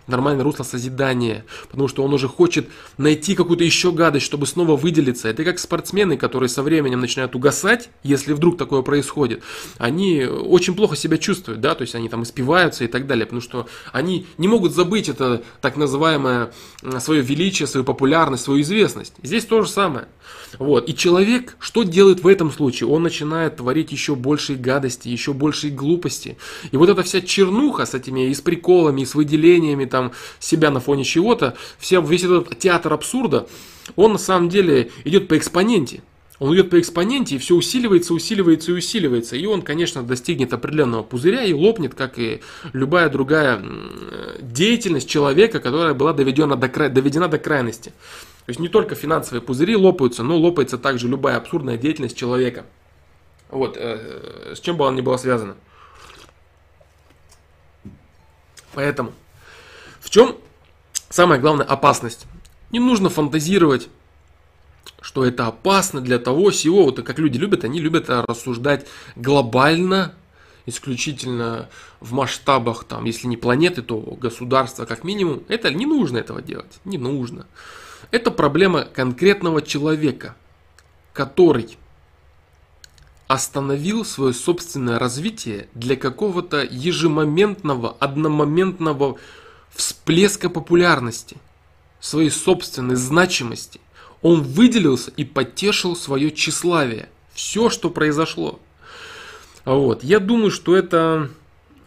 нормальное русло созидания, потому что он уже хочет найти какую-то еще гадость, чтобы снова выделиться. Это как спортсмены, которые со временем начинают угасать, если вдруг такое происходит. Они очень плохо себя чувствуют, да, то есть они там испиваются и так далее, потому что они не могут забыть это так называемое свое величие, свою популярность, свою известность. Здесь то же самое. Вот. И человек что делает в этом случае? Он начинает творить еще большие гадости, еще большие глупости. И вот эта вся чернуха с этими и с приколами, и с выделениями там себя на фоне чего-то, вся, весь этот театр абсурда, он на самом деле идет по экспоненте. Он идет по экспоненте, и все усиливается, усиливается и усиливается. И он, конечно, достигнет определенного пузыря и лопнет, как и любая другая деятельность человека, которая была доведена до, кра... доведена до крайности. То есть не только финансовые пузыри лопаются, но лопается также любая абсурдная деятельность человека. Вот, э, с чем бы она ни была связана. Поэтому, в чем самая главная опасность? Не нужно фантазировать что это опасно для того всего, вот как люди любят, они любят рассуждать глобально, исключительно в масштабах, там, если не планеты, то государства как минимум. Это не нужно этого делать, не нужно. Это проблема конкретного человека, который остановил свое собственное развитие для какого-то ежемоментного, одномоментного всплеска популярности, своей собственной значимости. Он выделился и потешил свое тщеславие. Все, что произошло. Вот. Я думаю, что это,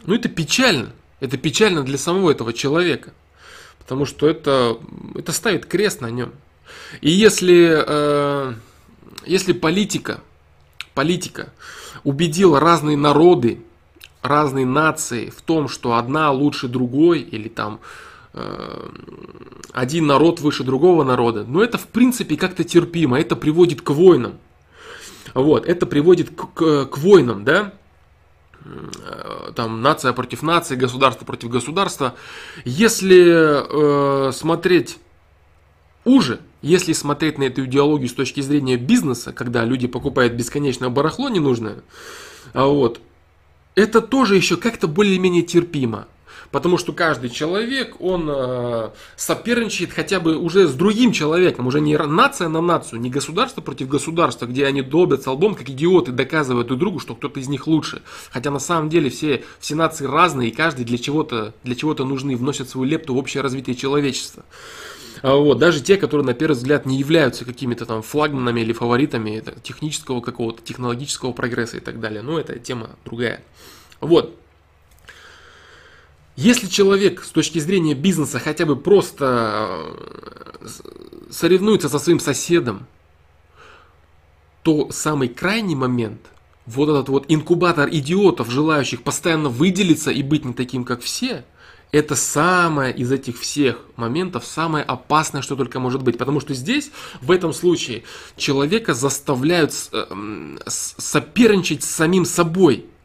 ну, это печально. Это печально для самого этого человека. Потому что это, это ставит крест на нем. И если, э, если политика, политика убедила разные народы, разные нации в том, что одна лучше другой, или там Э, один народ выше другого народа, но это в принципе как-то терпимо, это приводит к войнам. Вот, это приводит к, к, к войнам, да, там нация против нации, государство против государства. Если э, смотреть уже, если смотреть на эту идеологию с точки зрения бизнеса, когда люди покупают бесконечное барахло ненужное, а вот, это тоже еще как-то более-менее терпимо. Потому что каждый человек, он э, соперничает хотя бы уже с другим человеком, уже не нация на нацию, не государство против государства, где они долбятся лбом, как идиоты, доказывают друг другу, что кто-то из них лучше. Хотя на самом деле все, все нации разные, и каждый для чего-то для чего-то нужны, вносят свою лепту в общее развитие человечества. А вот, даже те, которые на первый взгляд не являются какими-то там флагманами или фаворитами технического какого-то, технологического прогресса и так далее. Но это тема другая. Вот. Если человек с точки зрения бизнеса хотя бы просто э, соревнуется со своим соседом, то самый крайний момент, вот этот вот инкубатор идиотов, желающих постоянно выделиться и быть не таким, как все, это самое из этих всех моментов, самое опасное, что только может быть. Потому что здесь, в этом случае, человека заставляют э, соперничать с самим собой –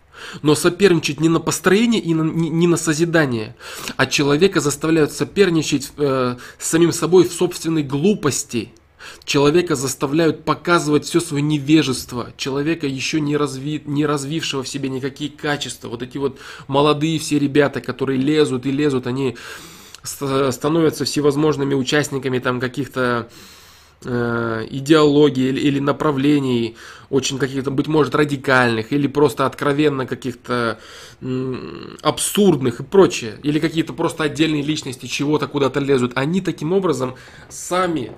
но соперничать не на построение и на, не, не на созидание, а человека заставляют соперничать э, с самим собой в собственной глупости. Человека заставляют показывать все свое невежество, человека еще не, разви, не развившего в себе никакие качества. Вот эти вот молодые все ребята, которые лезут и лезут, они становятся всевозможными участниками там каких-то Э, идеологий или, или направлений, очень каких-то, быть может, радикальных, или просто откровенно каких-то абсурдных и прочее, или какие-то просто отдельные личности чего-то куда-то лезут, они таким образом сами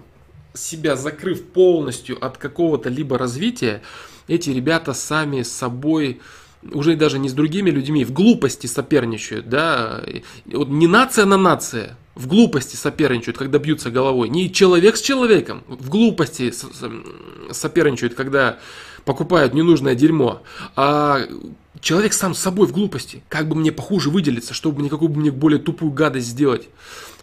себя закрыв полностью от какого-то либо развития, эти ребята сами с собой уже даже не с другими людьми, в глупости соперничают, да, вот не нация на нация, в глупости соперничают, когда бьются головой, не человек с человеком, в глупости соперничают, когда покупают ненужное дерьмо, а человек сам с собой в глупости, как бы мне похуже выделиться, чтобы мне какую бы мне более тупую гадость сделать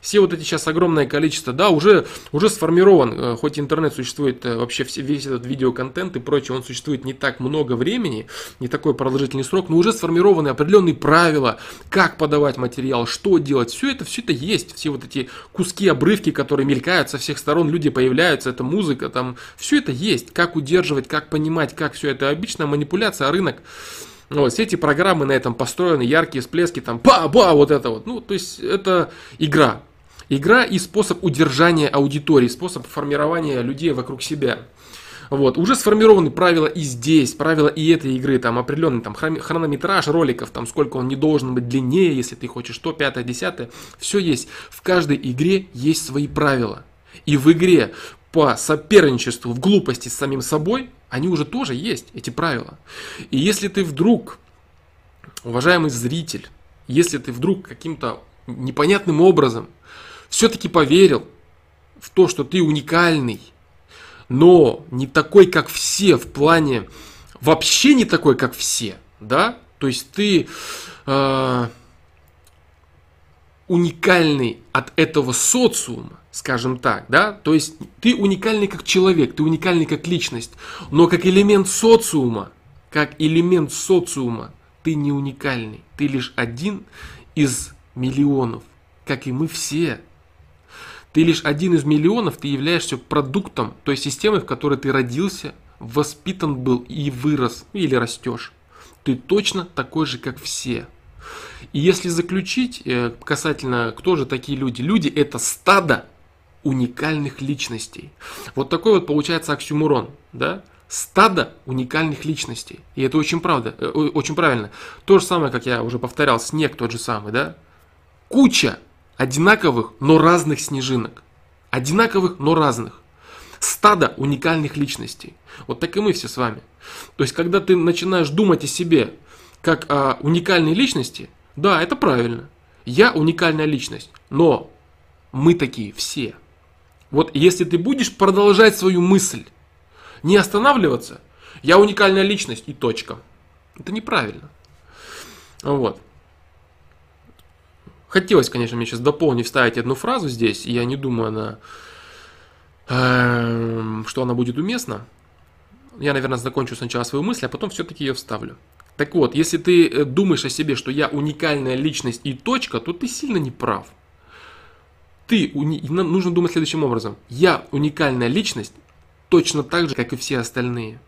все вот эти сейчас огромное количество, да, уже, уже сформирован, э, хоть интернет существует, э, вообще весь этот видеоконтент и прочее, он существует не так много времени, не такой продолжительный срок, но уже сформированы определенные правила, как подавать материал, что делать, все это, все это есть, все вот эти куски, обрывки, которые мелькают со всех сторон, люди появляются, это музыка, там, все это есть, как удерживать, как понимать, как все это, обычная манипуляция, рынок, вот, все эти программы на этом построены, яркие всплески, там, ба-ба, вот это вот. Ну, то есть, это игра. Игра и способ удержания аудитории, способ формирования людей вокруг себя. Вот. Уже сформированы правила и здесь, правила и этой игры, там определенный там, хронометраж роликов, там сколько он не должен быть длиннее, если ты хочешь то, пятое, десятое. Все есть. В каждой игре есть свои правила. И в игре по соперничеству в глупости с самим собой, они уже тоже есть, эти правила. И если ты вдруг, уважаемый зритель, если ты вдруг каким-то непонятным образом все-таки поверил в то, что ты уникальный, но не такой, как все, в плане вообще не такой, как все, да, то есть ты э, уникальный от этого социума, скажем так, да, то есть ты уникальный как человек, ты уникальный как личность, но как элемент социума, как элемент социума, ты не уникальный, ты лишь один из миллионов, как и мы все. Ты лишь один из миллионов, ты являешься продуктом той системы, в которой ты родился, воспитан был и вырос, или растешь. Ты точно такой же, как все. И если заключить э, касательно, кто же такие люди? Люди это стадо уникальных личностей. Вот такой вот получается оксюмурон, да? Стадо уникальных личностей. И это очень правда, э, очень правильно. То же самое, как я уже повторял, снег тот же самый, да? Куча одинаковых, но разных снежинок. Одинаковых, но разных. Стадо уникальных личностей. Вот так и мы все с вами. То есть, когда ты начинаешь думать о себе как о уникальной личности, да, это правильно. Я уникальная личность, но мы такие все. Вот если ты будешь продолжать свою мысль, не останавливаться, я уникальная личность и точка. Это неправильно. Вот. Хотелось, конечно, мне сейчас дополнить, вставить одну фразу здесь, и я не думаю, она, э, что она будет уместна. Я, наверное, закончу сначала свою мысль, а потом все-таки ее вставлю. Так вот, если ты э, думаешь о себе, что я уникальная личность и точка, то ты сильно не прав. Ты уни... нужно думать следующим образом. Я уникальная личность точно так же, как и все остальные.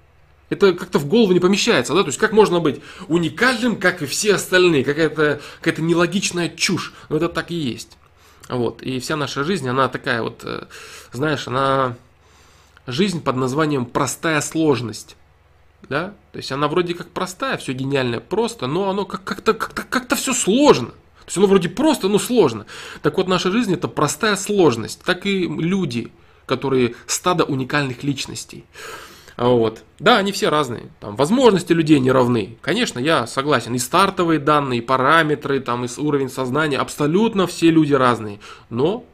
Это как-то в голову не помещается, да? То есть как можно быть уникальным, как и все остальные? Какая-то какая нелогичная чушь. Но это так и есть. Вот. И вся наша жизнь, она такая вот, э, знаешь, она жизнь под названием простая сложность да, то есть она вроде как простая, все гениальное, просто, но оно как-то как-то как-то все сложно. То есть оно вроде просто, но сложно. Так вот, наша жизнь это простая сложность, так и люди, которые стадо уникальных личностей. Вот. Да, они все разные. Там, возможности людей не равны. Конечно, я согласен. И стартовые данные, и параметры, там, и уровень сознания. Абсолютно все люди разные. Но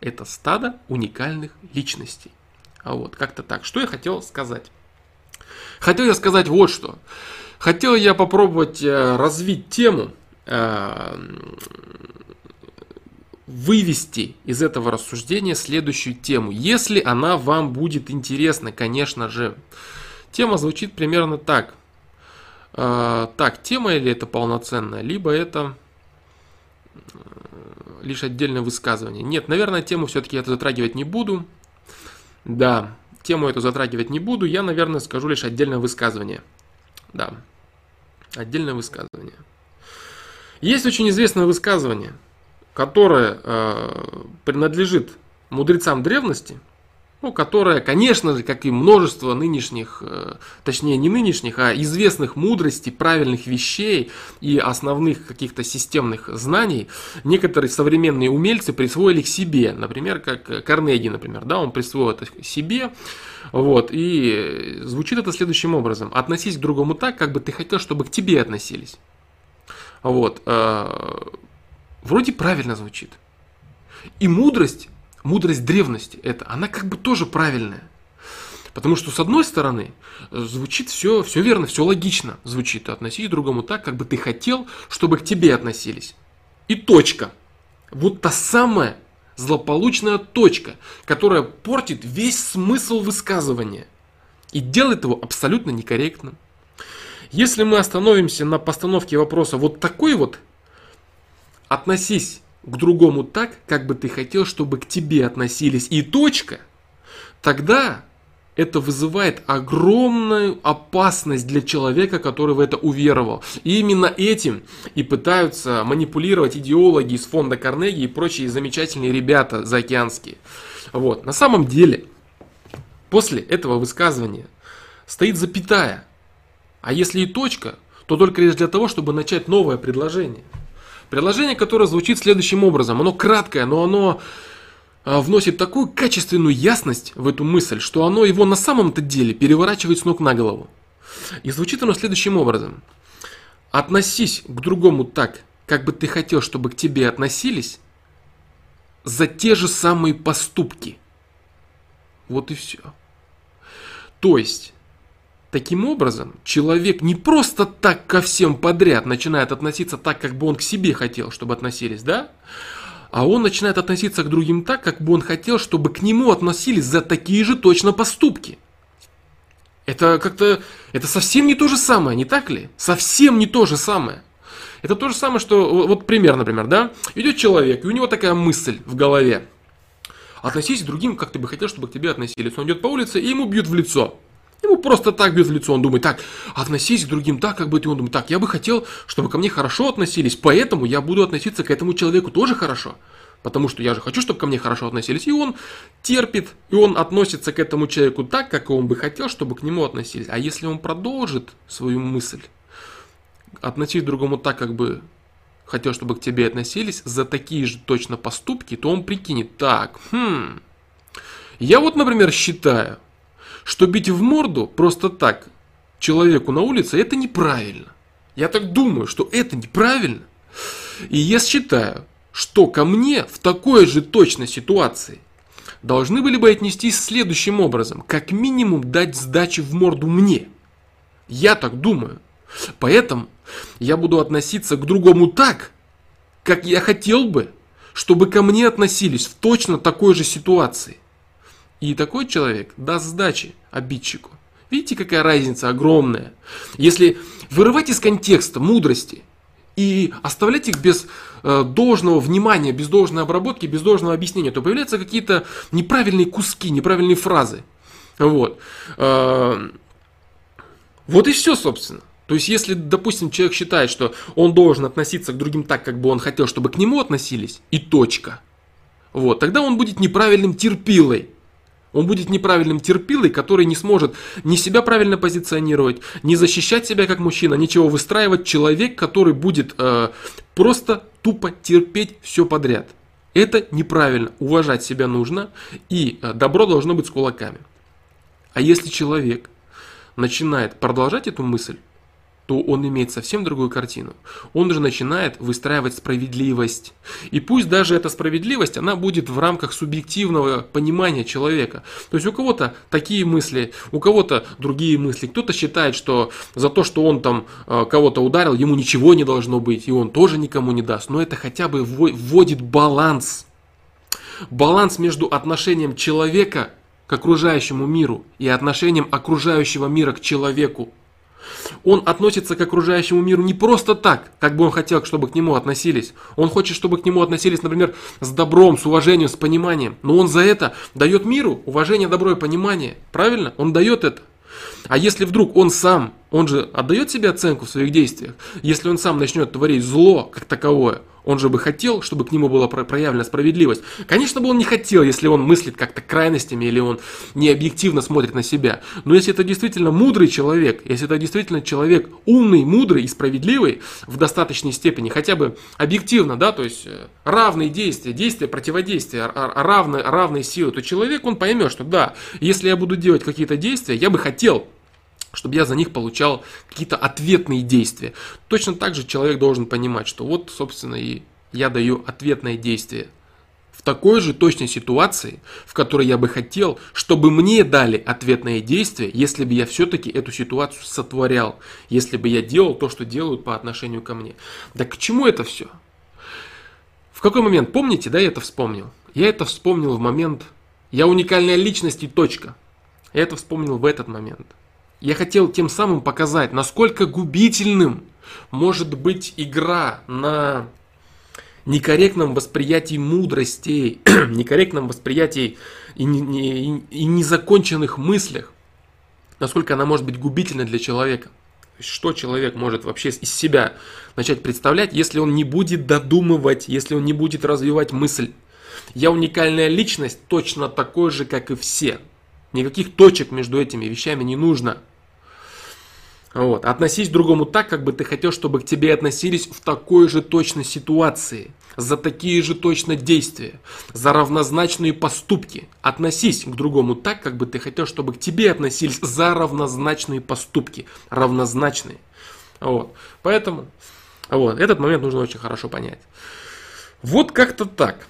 это стадо уникальных личностей. А вот, как-то так. Что я хотел сказать? Хотел я сказать вот что. Хотел я попробовать э, развить тему, э, вывести из этого рассуждения следующую тему, если она вам будет интересна, конечно же. Тема звучит примерно так. Э, так, тема или это полноценная, либо это лишь отдельное высказывание. Нет, наверное, тему все-таки я затрагивать не буду. Да, Тему эту затрагивать не буду, я, наверное, скажу лишь отдельное высказывание. Да, отдельное высказывание. Есть очень известное высказывание, которое э, принадлежит мудрецам древности – ну, которая, конечно же, как и множество нынешних, э, точнее не нынешних, а известных мудростей, правильных вещей и основных каких-то системных знаний, некоторые современные умельцы присвоили к себе. Например, как Карнеги, например, да, он присвоил это себе. Вот, и звучит это следующим образом. Относись к другому так, как бы ты хотел, чтобы к тебе относились. Вот. Э, вроде правильно звучит. И мудрость мудрость древности это, она как бы тоже правильная. Потому что, с одной стороны, звучит все, все верно, все логично звучит. Относись другому так, как бы ты хотел, чтобы к тебе относились. И точка. Вот та самая злополучная точка, которая портит весь смысл высказывания и делает его абсолютно некорректным. Если мы остановимся на постановке вопроса вот такой вот, относись к другому так, как бы ты хотел, чтобы к тебе относились, и точка, тогда это вызывает огромную опасность для человека, который в это уверовал. И именно этим и пытаются манипулировать идеологи из фонда Карнеги и прочие замечательные ребята заокеанские. Вот. На самом деле, после этого высказывания стоит запятая. А если и точка, то только лишь для того, чтобы начать новое предложение. Предложение, которое звучит следующим образом. Оно краткое, но оно а, вносит такую качественную ясность в эту мысль, что оно его на самом-то деле переворачивает с ног на голову. И звучит оно следующим образом. Относись к другому так, как бы ты хотел, чтобы к тебе относились, за те же самые поступки. Вот и все. То есть, таким образом, человек не просто так ко всем подряд начинает относиться так, как бы он к себе хотел, чтобы относились, да? А он начинает относиться к другим так, как бы он хотел, чтобы к нему относились за такие же точно поступки. Это как-то, это совсем не то же самое, не так ли? Совсем не то же самое. Это то же самое, что, вот пример, например, да, идет человек, и у него такая мысль в голове. Относись к другим, как ты бы хотел, чтобы к тебе относились. Он идет по улице, и ему бьют в лицо. Ему просто так бьют в лицо. Он думает, так, относись к другим так, как бы ты. Он думает, так, я бы хотел, чтобы ко мне хорошо относились, поэтому я буду относиться к этому человеку тоже хорошо. Потому что я же хочу, чтобы ко мне хорошо относились. И он терпит, и он относится к этому человеку так, как он бы хотел, чтобы к нему относились. А если он продолжит свою мысль, относись к другому так, как бы хотел, чтобы к тебе относились за такие же точно поступки, то он прикинет, так, хм, я вот, например, считаю, что бить в морду просто так человеку на улице, это неправильно. Я так думаю, что это неправильно. И я считаю, что ко мне в такой же точной ситуации должны были бы отнестись следующим образом. Как минимум дать сдачи в морду мне. Я так думаю. Поэтому я буду относиться к другому так, как я хотел бы, чтобы ко мне относились в точно такой же ситуации. И такой человек даст сдачи обидчику. Видите, какая разница огромная. Если вырывать из контекста мудрости и оставлять их без э, должного внимания, без должной обработки, без должного объяснения, то появляются какие-то неправильные куски, неправильные фразы. Вот. Э, вот и все, собственно. То есть, если, допустим, человек считает, что он должен относиться к другим так, как бы он хотел, чтобы к нему относились, и точка, вот, тогда он будет неправильным терпилой. Он будет неправильным терпилой, который не сможет ни себя правильно позиционировать, ни защищать себя как мужчина, ничего выстраивать. Человек, который будет э, просто тупо терпеть все подряд. Это неправильно. Уважать себя нужно, и э, добро должно быть с кулаками. А если человек начинает продолжать эту мысль, то он имеет совсем другую картину. Он же начинает выстраивать справедливость. И пусть даже эта справедливость, она будет в рамках субъективного понимания человека. То есть у кого-то такие мысли, у кого-то другие мысли. Кто-то считает, что за то, что он там э, кого-то ударил, ему ничего не должно быть, и он тоже никому не даст. Но это хотя бы вводит баланс. Баланс между отношением человека к окружающему миру и отношением окружающего мира к человеку. Он относится к окружающему миру не просто так, как бы он хотел, чтобы к нему относились. Он хочет, чтобы к нему относились, например, с добром, с уважением, с пониманием. Но он за это дает миру уважение, добро и понимание. Правильно? Он дает это. А если вдруг он сам, он же отдает себе оценку в своих действиях, если он сам начнет творить зло как таковое, он же бы хотел, чтобы к нему была проявлена справедливость. Конечно бы он не хотел, если он мыслит как-то крайностями или он не объективно смотрит на себя. Но если это действительно мудрый человек, если это действительно человек умный, мудрый и справедливый в достаточной степени, хотя бы объективно, да, то есть э, равные действия, действия, противодействия, равные, равные силы, то человек, он поймет, что да, если я буду делать какие-то действия, я бы хотел, чтобы я за них получал какие-то ответные действия. Точно так же человек должен понимать, что вот, собственно, и я даю ответное действие в такой же точной ситуации, в которой я бы хотел, чтобы мне дали ответное действие, если бы я все-таки эту ситуацию сотворял, если бы я делал то, что делают по отношению ко мне. Да к чему это все? В какой момент? Помните, да, я это вспомнил? Я это вспомнил в момент «я уникальная личность и точка». Я это вспомнил в этот момент – я хотел тем самым показать, насколько губительным может быть игра на некорректном восприятии мудростей, некорректном восприятии и, и, и незаконченных мыслях, насколько она может быть губительной для человека. Что человек может вообще из себя начать представлять, если он не будет додумывать, если он не будет развивать мысль. Я уникальная личность, точно такой же, как и все. Никаких точек между этими вещами не нужно. Вот. Относись к другому так, как бы ты хотел, чтобы к тебе относились в такой же точной ситуации, за такие же точно действия, за равнозначные поступки. Относись к другому так, как бы ты хотел, чтобы к тебе относились за равнозначные поступки, равнозначные. Вот. Поэтому вот, этот момент нужно очень хорошо понять. Вот как-то так.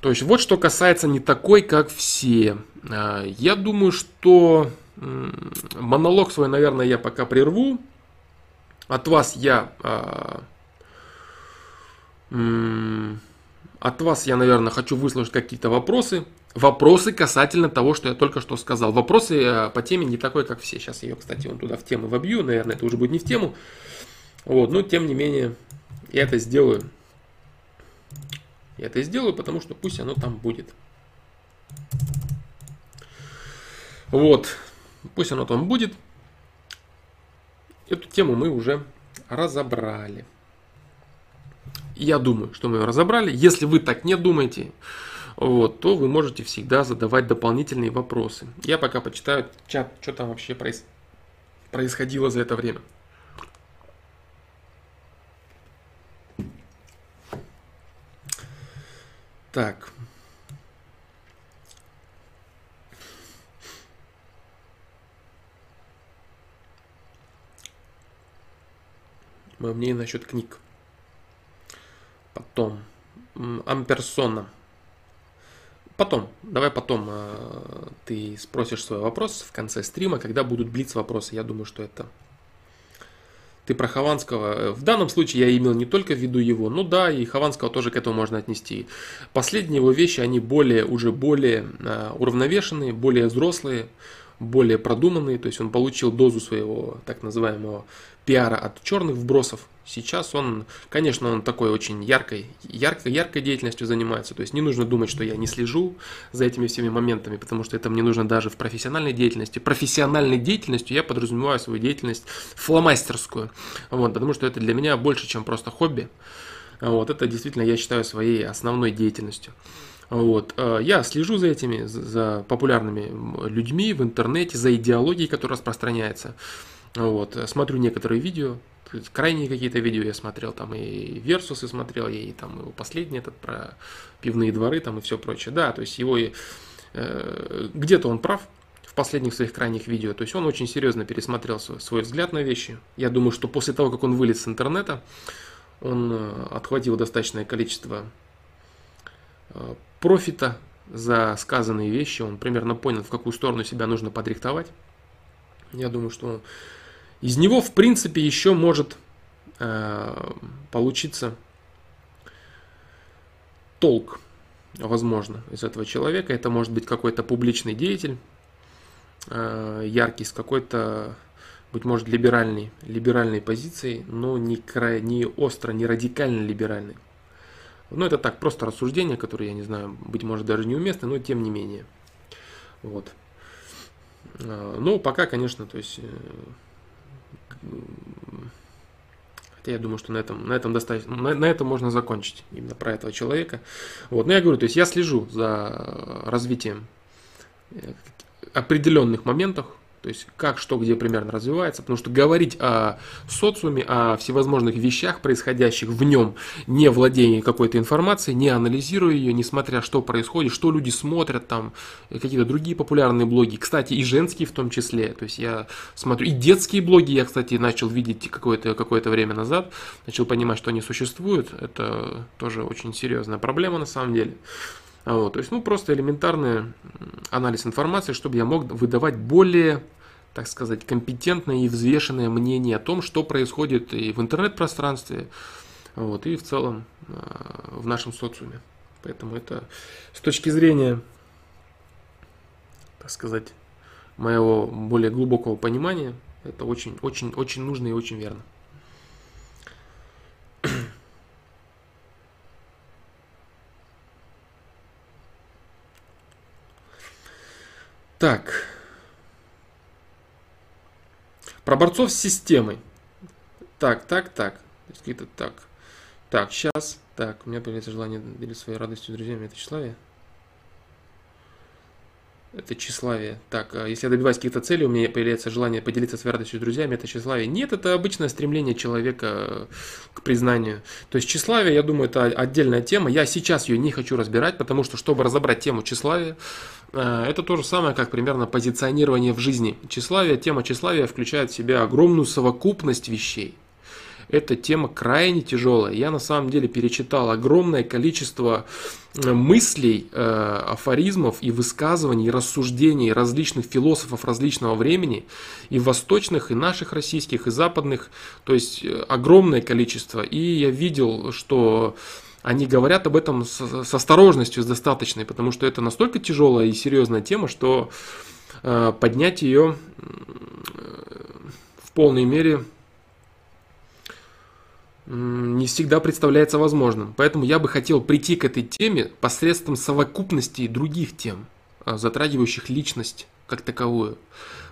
То есть вот что касается не такой, как все. А, я думаю, что монолог свой, наверное, я пока прерву. От вас я... А, от вас я, наверное, хочу выслушать какие-то вопросы. Вопросы касательно того, что я только что сказал. Вопросы э, по теме не такой, как все. Сейчас я ее, кстати, вон туда в тему вобью. Наверное, это уже будет не в тему. Вот, но тем не менее, я это сделаю. Я это сделаю, потому что пусть оно там будет. Вот. Пусть оно там будет. Эту тему мы уже разобрали. Я думаю, что мы ее разобрали. Если вы так не думаете, вот, то вы можете всегда задавать дополнительные вопросы. Я пока почитаю чат, что там вообще проис... происходило за это время. Так, мое мнение насчет книг. Потом, Амперсона. Потом, давай потом э, ты спросишь свой вопрос в конце стрима, когда будут блиц вопросы. Я думаю, что это ты про Хованского. В данном случае я имел не только в виду его, ну да, и Хованского тоже к этому можно отнести. Последние его вещи, они более, уже более э, уравновешенные, более взрослые, более продуманные. То есть он получил дозу своего так называемого пиара от черных вбросов. Сейчас он, конечно, он такой очень яркой, яркой, яркой деятельностью занимается. То есть не нужно думать, что я не слежу за этими всеми моментами, потому что это мне нужно даже в профессиональной деятельности. Профессиональной деятельностью я подразумеваю свою деятельность фломастерскую. Вот, потому что это для меня больше, чем просто хобби. Вот, это действительно я считаю своей основной деятельностью. Вот. Э, я слежу за этими, за популярными людьми в интернете, за идеологией, которая распространяется. Вот, смотрю некоторые видео, крайние какие-то видео я смотрел, там и Версусы смотрел, и там его последний этот про пивные дворы там и все прочее. Да, то есть его э, где-то он прав в последних своих крайних видео, то есть он очень серьезно пересмотрел свой, свой взгляд на вещи. Я думаю, что после того, как он вылез с интернета, он э, отхватил достаточное количество э, профита за сказанные вещи, он примерно понял, в какую сторону себя нужно подрихтовать. Я думаю, что из него, в принципе, еще может э, получиться толк, возможно, из этого человека. Это может быть какой-то публичный деятель, э, яркий, с какой-то, быть может, либеральной, либеральной позицией, но не, край, не остро, не радикально либеральной. Но это так, просто рассуждение, которое, я не знаю, быть может, даже неуместно, но тем не менее. Вот. Э, ну, пока, конечно, то есть э, Хотя я думаю, что на этом, на этом достаточно, на, на этом можно закончить именно про этого человека. Вот, но я говорю, то есть я слежу за развитием э, определенных моментов то есть как, что, где примерно развивается. Потому что говорить о социуме, о всевозможных вещах, происходящих в нем, не владея какой-то информацией, не анализируя ее, несмотря что происходит, что люди смотрят, там какие-то другие популярные блоги. Кстати, и женские в том числе. То есть я смотрю, и детские блоги я, кстати, начал видеть какое-то какое время назад. Начал понимать, что они существуют. Это тоже очень серьезная проблема на самом деле. Вот, то есть, ну, просто элементарный анализ информации, чтобы я мог выдавать более, так сказать, компетентное и взвешенное мнение о том, что происходит и в интернет-пространстве, вот, и в целом а, в нашем социуме. Поэтому это с точки зрения, так сказать, моего более глубокого понимания, это очень, очень, очень нужно и очень верно. Так. Про борцов с системой. Так, так, так. Какие-то так. Так, сейчас. Так, у меня появляется желание делиться своей радостью с друзьями. Это тщеславие? Это тщеславие. Так, а если я добиваюсь каких-то целей, у меня появляется желание поделиться с радостью с друзьями, это тщеславие. Нет, это обычное стремление человека к признанию. То есть тщеславие, я думаю, это отдельная тема. Я сейчас ее не хочу разбирать, потому что, чтобы разобрать тему тщеславия, э, это то же самое, как примерно позиционирование в жизни. Тщеславие, тема тщеславия включает в себя огромную совокупность вещей эта тема крайне тяжелая. Я на самом деле перечитал огромное количество э, мыслей, э, афоризмов и высказываний, и рассуждений различных философов различного времени, и восточных, и наших российских, и западных, то есть э, огромное количество. И я видел, что они говорят об этом с, с осторожностью, с достаточной, потому что это настолько тяжелая и серьезная тема, что э, поднять ее в полной мере не всегда представляется возможным. Поэтому я бы хотел прийти к этой теме посредством совокупности других тем, а, затрагивающих личность как таковую.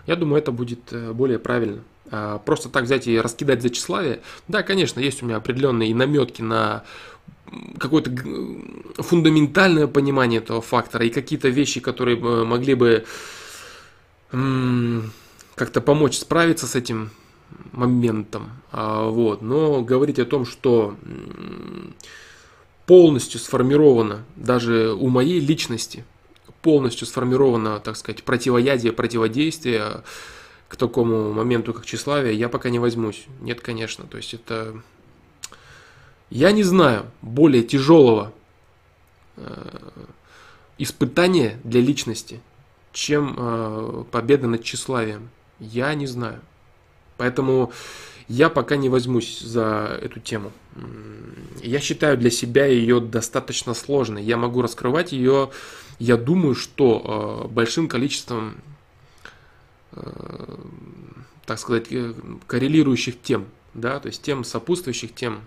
Я думаю, это будет э, более правильно. А, просто так взять и раскидать за тщеславие. Да, конечно, есть у меня определенные наметки на какое-то фундаментальное понимание этого фактора и какие-то вещи, которые могли бы как-то помочь справиться с этим моментом. А, вот. Но говорить о том, что полностью сформировано, даже у моей личности, полностью сформировано, так сказать, противоядие, противодействие к такому моменту, как тщеславие, я пока не возьмусь. Нет, конечно. То есть это... Я не знаю более тяжелого э, испытания для личности, чем э, победа над тщеславием. Я не знаю. Поэтому я пока не возьмусь за эту тему. Я считаю для себя ее достаточно сложной. Я могу раскрывать ее, я думаю, что э, большим количеством, так сказать, коррелирующих тем, да, то есть тем сопутствующих тем,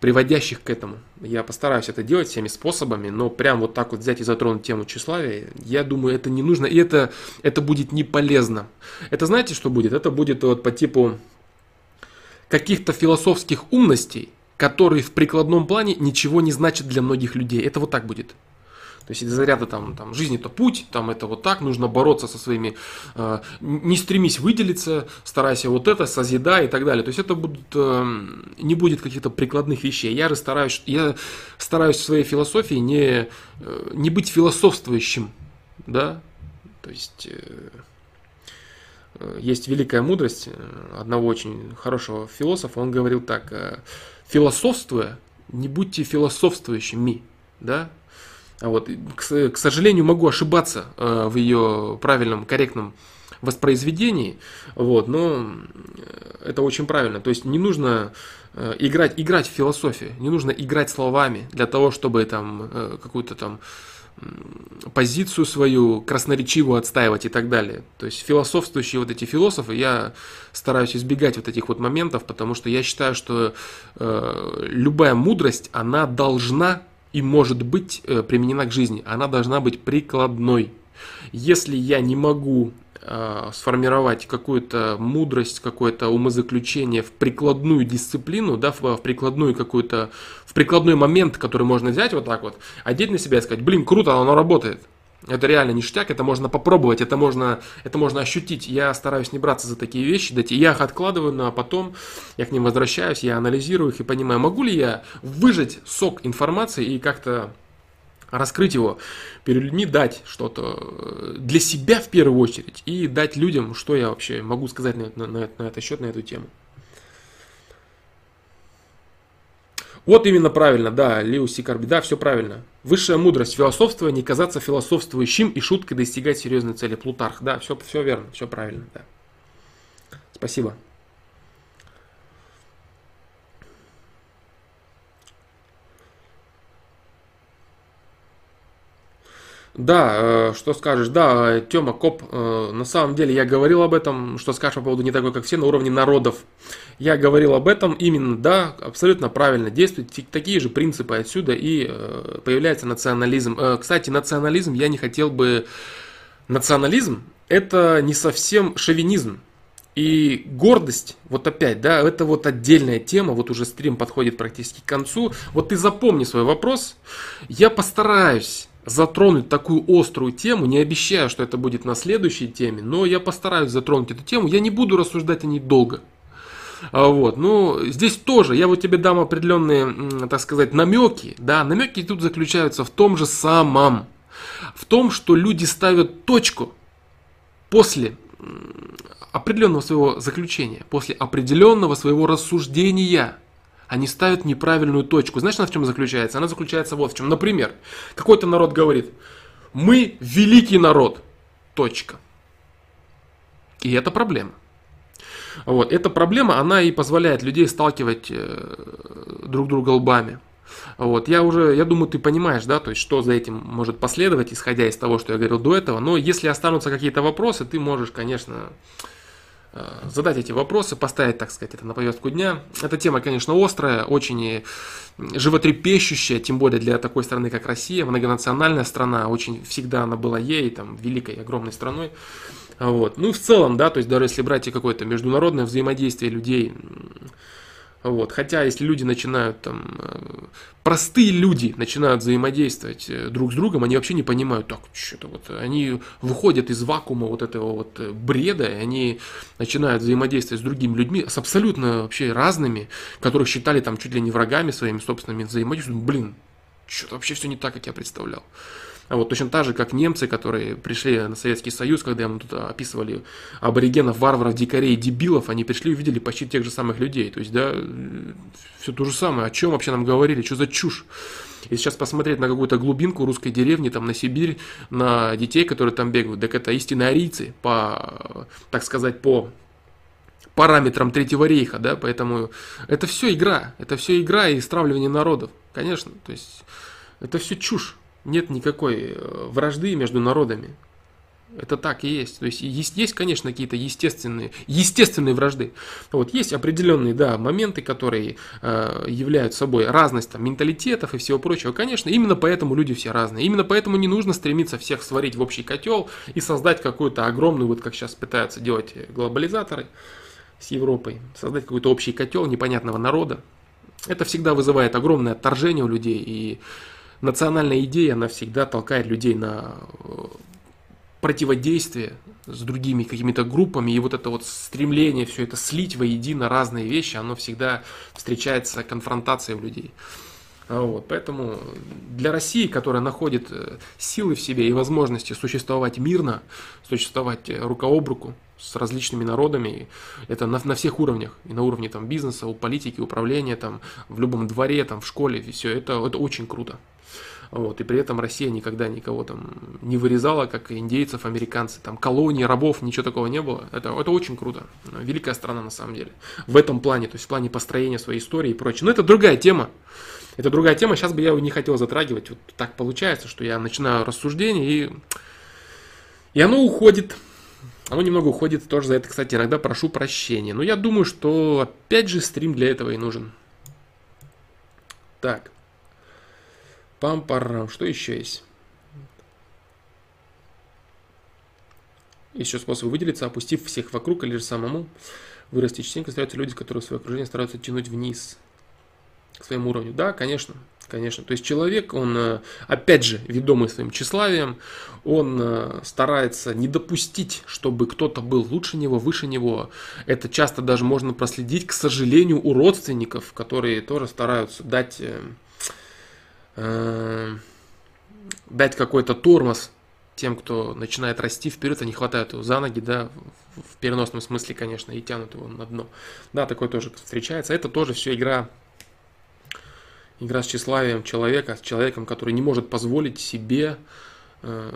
приводящих к этому. Я постараюсь это делать всеми способами, но прям вот так вот взять и затронуть тему тщеславия, я думаю, это не нужно, и это, это будет не полезно. Это знаете, что будет? Это будет вот по типу каких-то философских умностей, которые в прикладном плане ничего не значат для многих людей. Это вот так будет. То есть из заряда там, там жизнь это путь, там это вот так, нужно бороться со своими, э, не стремись выделиться, старайся вот это, созидай и так далее. То есть это будут, э, не будет каких-то прикладных вещей. Я же стараюсь, я стараюсь в своей философии не, э, не быть философствующим, да, то есть... Э, есть великая мудрость одного очень хорошего философа, он говорил так, философствуя, не будьте философствующими, да, вот, к, к сожалению, могу ошибаться э, в ее правильном, корректном воспроизведении, вот, но это очень правильно. То есть не нужно э, играть, играть в философию, не нужно играть словами для того, чтобы там э, какую-то там позицию свою красноречивую отстаивать и так далее. То есть философствующие вот эти философы, я стараюсь избегать вот этих вот моментов, потому что я считаю, что э, любая мудрость, она должна и может быть э, применена к жизни. Она должна быть прикладной. Если я не могу э, сформировать какую-то мудрость, какое-то умозаключение в прикладную дисциплину, да, в, в прикладную какую-то, в прикладной момент, который можно взять вот так вот, одеть на себя и сказать, блин, круто, оно работает. Это реально ништяк, это можно попробовать, это можно, это можно ощутить. Я стараюсь не браться за такие вещи, я их откладываю, но потом я к ним возвращаюсь, я анализирую их и понимаю, могу ли я выжать сок информации и как-то раскрыть его перед людьми, дать что-то э, для себя в первую очередь и дать людям, что я вообще могу сказать на, на, на, на этот счет, на эту тему. Вот именно правильно, да, Леуси Карби, да, все правильно. Высшая мудрость, философствование, не казаться философствующим и шуткой достигать серьезной цели. Плутарх, да, все, все верно, все правильно, да. Спасибо. Да, э, что скажешь? Да, Тёма Коп, э, на самом деле я говорил об этом, что скажешь по поводу не такой, как все, на уровне народов. Я говорил об этом именно, да, абсолютно правильно действуют такие же принципы отсюда и э, появляется национализм. Кстати, национализм я не хотел бы... Национализм это не совсем шовинизм. И гордость, вот опять, да, это вот отдельная тема, вот уже стрим подходит практически к концу. Вот ты запомни свой вопрос, я постараюсь затронуть такую острую тему, не обещаю, что это будет на следующей теме, но я постараюсь затронуть эту тему, я не буду рассуждать о ней долго. А вот, ну, здесь тоже, я вот тебе дам определенные, так сказать, намеки, да, намеки тут заключаются в том же самом, в том, что люди ставят точку после определенного своего заключения, после определенного своего рассуждения, они ставят неправильную точку. Знаешь, она в чем заключается? Она заключается вот в чем. Например, какой-то народ говорит, мы великий народ. Точка. И это проблема. Вот. Эта проблема, она и позволяет людей сталкивать э, друг друга лбами. Вот, я уже, я думаю, ты понимаешь, да, то есть, что за этим может последовать, исходя из того, что я говорил до этого. Но если останутся какие-то вопросы, ты можешь, конечно, задать эти вопросы, поставить, так сказать, это на повестку дня. Эта тема, конечно, острая, очень животрепещущая, тем более для такой страны, как Россия, многонациональная страна, очень всегда она была ей, там, великой, огромной страной. Вот. Ну и в целом, да, то есть даже если брать какое-то международное взаимодействие людей, вот. Хотя, если люди начинают там, э, простые люди начинают взаимодействовать э, друг с другом, они вообще не понимают, так, что-то вот, они выходят из вакуума вот этого вот э, бреда, и они начинают взаимодействовать с другими людьми, с абсолютно вообще разными, которых считали там чуть ли не врагами своими собственными взаимодействиями. Блин, что-то вообще все не так, как я представлял. А вот точно так же, как немцы, которые пришли на Советский Союз, когда мы тут описывали аборигенов, варваров, дикарей, дебилов, они пришли и увидели почти тех же самых людей. То есть, да, все то же самое. О чем вообще нам говорили, что за чушь? И сейчас посмотреть на какую-то глубинку русской деревни, там на Сибирь, на детей, которые там бегают, так это истинные арийцы, по, так сказать, по параметрам Третьего рейха, да, поэтому это все игра, это все игра и стравливание народов, конечно, то есть это все чушь нет никакой э, вражды между народами. Это так и есть. То есть есть, есть конечно, какие-то естественные, естественные вражды. Вот есть определенные, да, моменты, которые э, являются собой разность там, менталитетов и всего прочего. Конечно, именно поэтому люди все разные. Именно поэтому не нужно стремиться всех сварить в общий котел и создать какую-то огромную, вот как сейчас пытаются делать глобализаторы с Европой, создать какой-то общий котел непонятного народа. Это всегда вызывает огромное отторжение у людей и национальная идея, она всегда толкает людей на э, противодействие с другими какими-то группами, и вот это вот стремление все это слить воедино разные вещи, оно всегда встречается конфронтацией у людей. А вот, поэтому для России, которая находит э, силы в себе и возможности существовать мирно, существовать рука об руку с различными народами, это на, на всех уровнях, и на уровне там, бизнеса, у политики, управления, там, в любом дворе, там, в школе, все это, это очень круто. Вот, и при этом Россия никогда никого там не вырезала, как индейцев, американцы, там колонии, рабов, ничего такого не было. Это, это очень круто. Великая страна на самом деле. В этом плане, то есть в плане построения своей истории и прочее. Но это другая тема. Это другая тема, сейчас бы я его не хотел затрагивать. Вот так получается, что я начинаю рассуждение и, и оно уходит. Оно немного уходит тоже за это, кстати, иногда прошу прощения. Но я думаю, что опять же стрим для этого и нужен. Так. Пам-парам. Что еще есть? Еще способ выделиться, опустив всех вокруг или же самому вырасти. Частенько стараются люди, которые в свое окружение стараются тянуть вниз к своему уровню. Да, конечно, конечно. То есть человек, он, э, опять же, ведомый своим тщеславием, он э, старается не допустить, чтобы кто-то был лучше него, выше него. Это часто даже можно проследить, к сожалению, у родственников, которые тоже стараются дать э, э, дать какой-то тормоз тем, кто начинает расти вперед, они хватают его за ноги, да, в переносном смысле, конечно, и тянут его на дно. Да, такое тоже встречается. Это тоже все игра, игра с тщеславием человека, с человеком, который не может позволить себе э,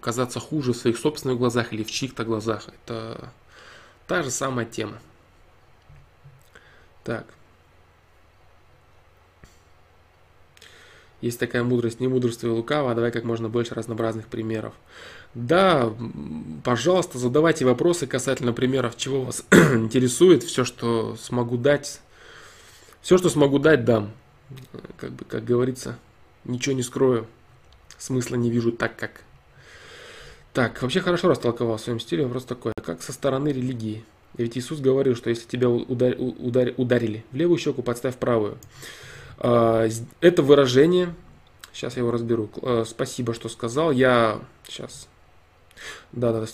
казаться хуже в своих собственных глазах или в чьих-то глазах. Это та же самая тема. Так. Есть такая мудрость, не мудрство и лукаво, а давай как можно больше разнообразных примеров. Да, пожалуйста, задавайте вопросы касательно примеров, чего вас интересует, все, что смогу дать. Все, что смогу дать, дам. Как бы, как говорится, ничего не скрою. Смысла не вижу так, как. Так, вообще хорошо растолковал в своем стиле. Вопрос такой, как со стороны религии? Ведь Иисус говорил, что если тебя удар, удар, ударили в левую щеку, подставь правую. А, это выражение, Сейчас я его разберу. Э, спасибо, что сказал. Я сейчас. Да, да, да,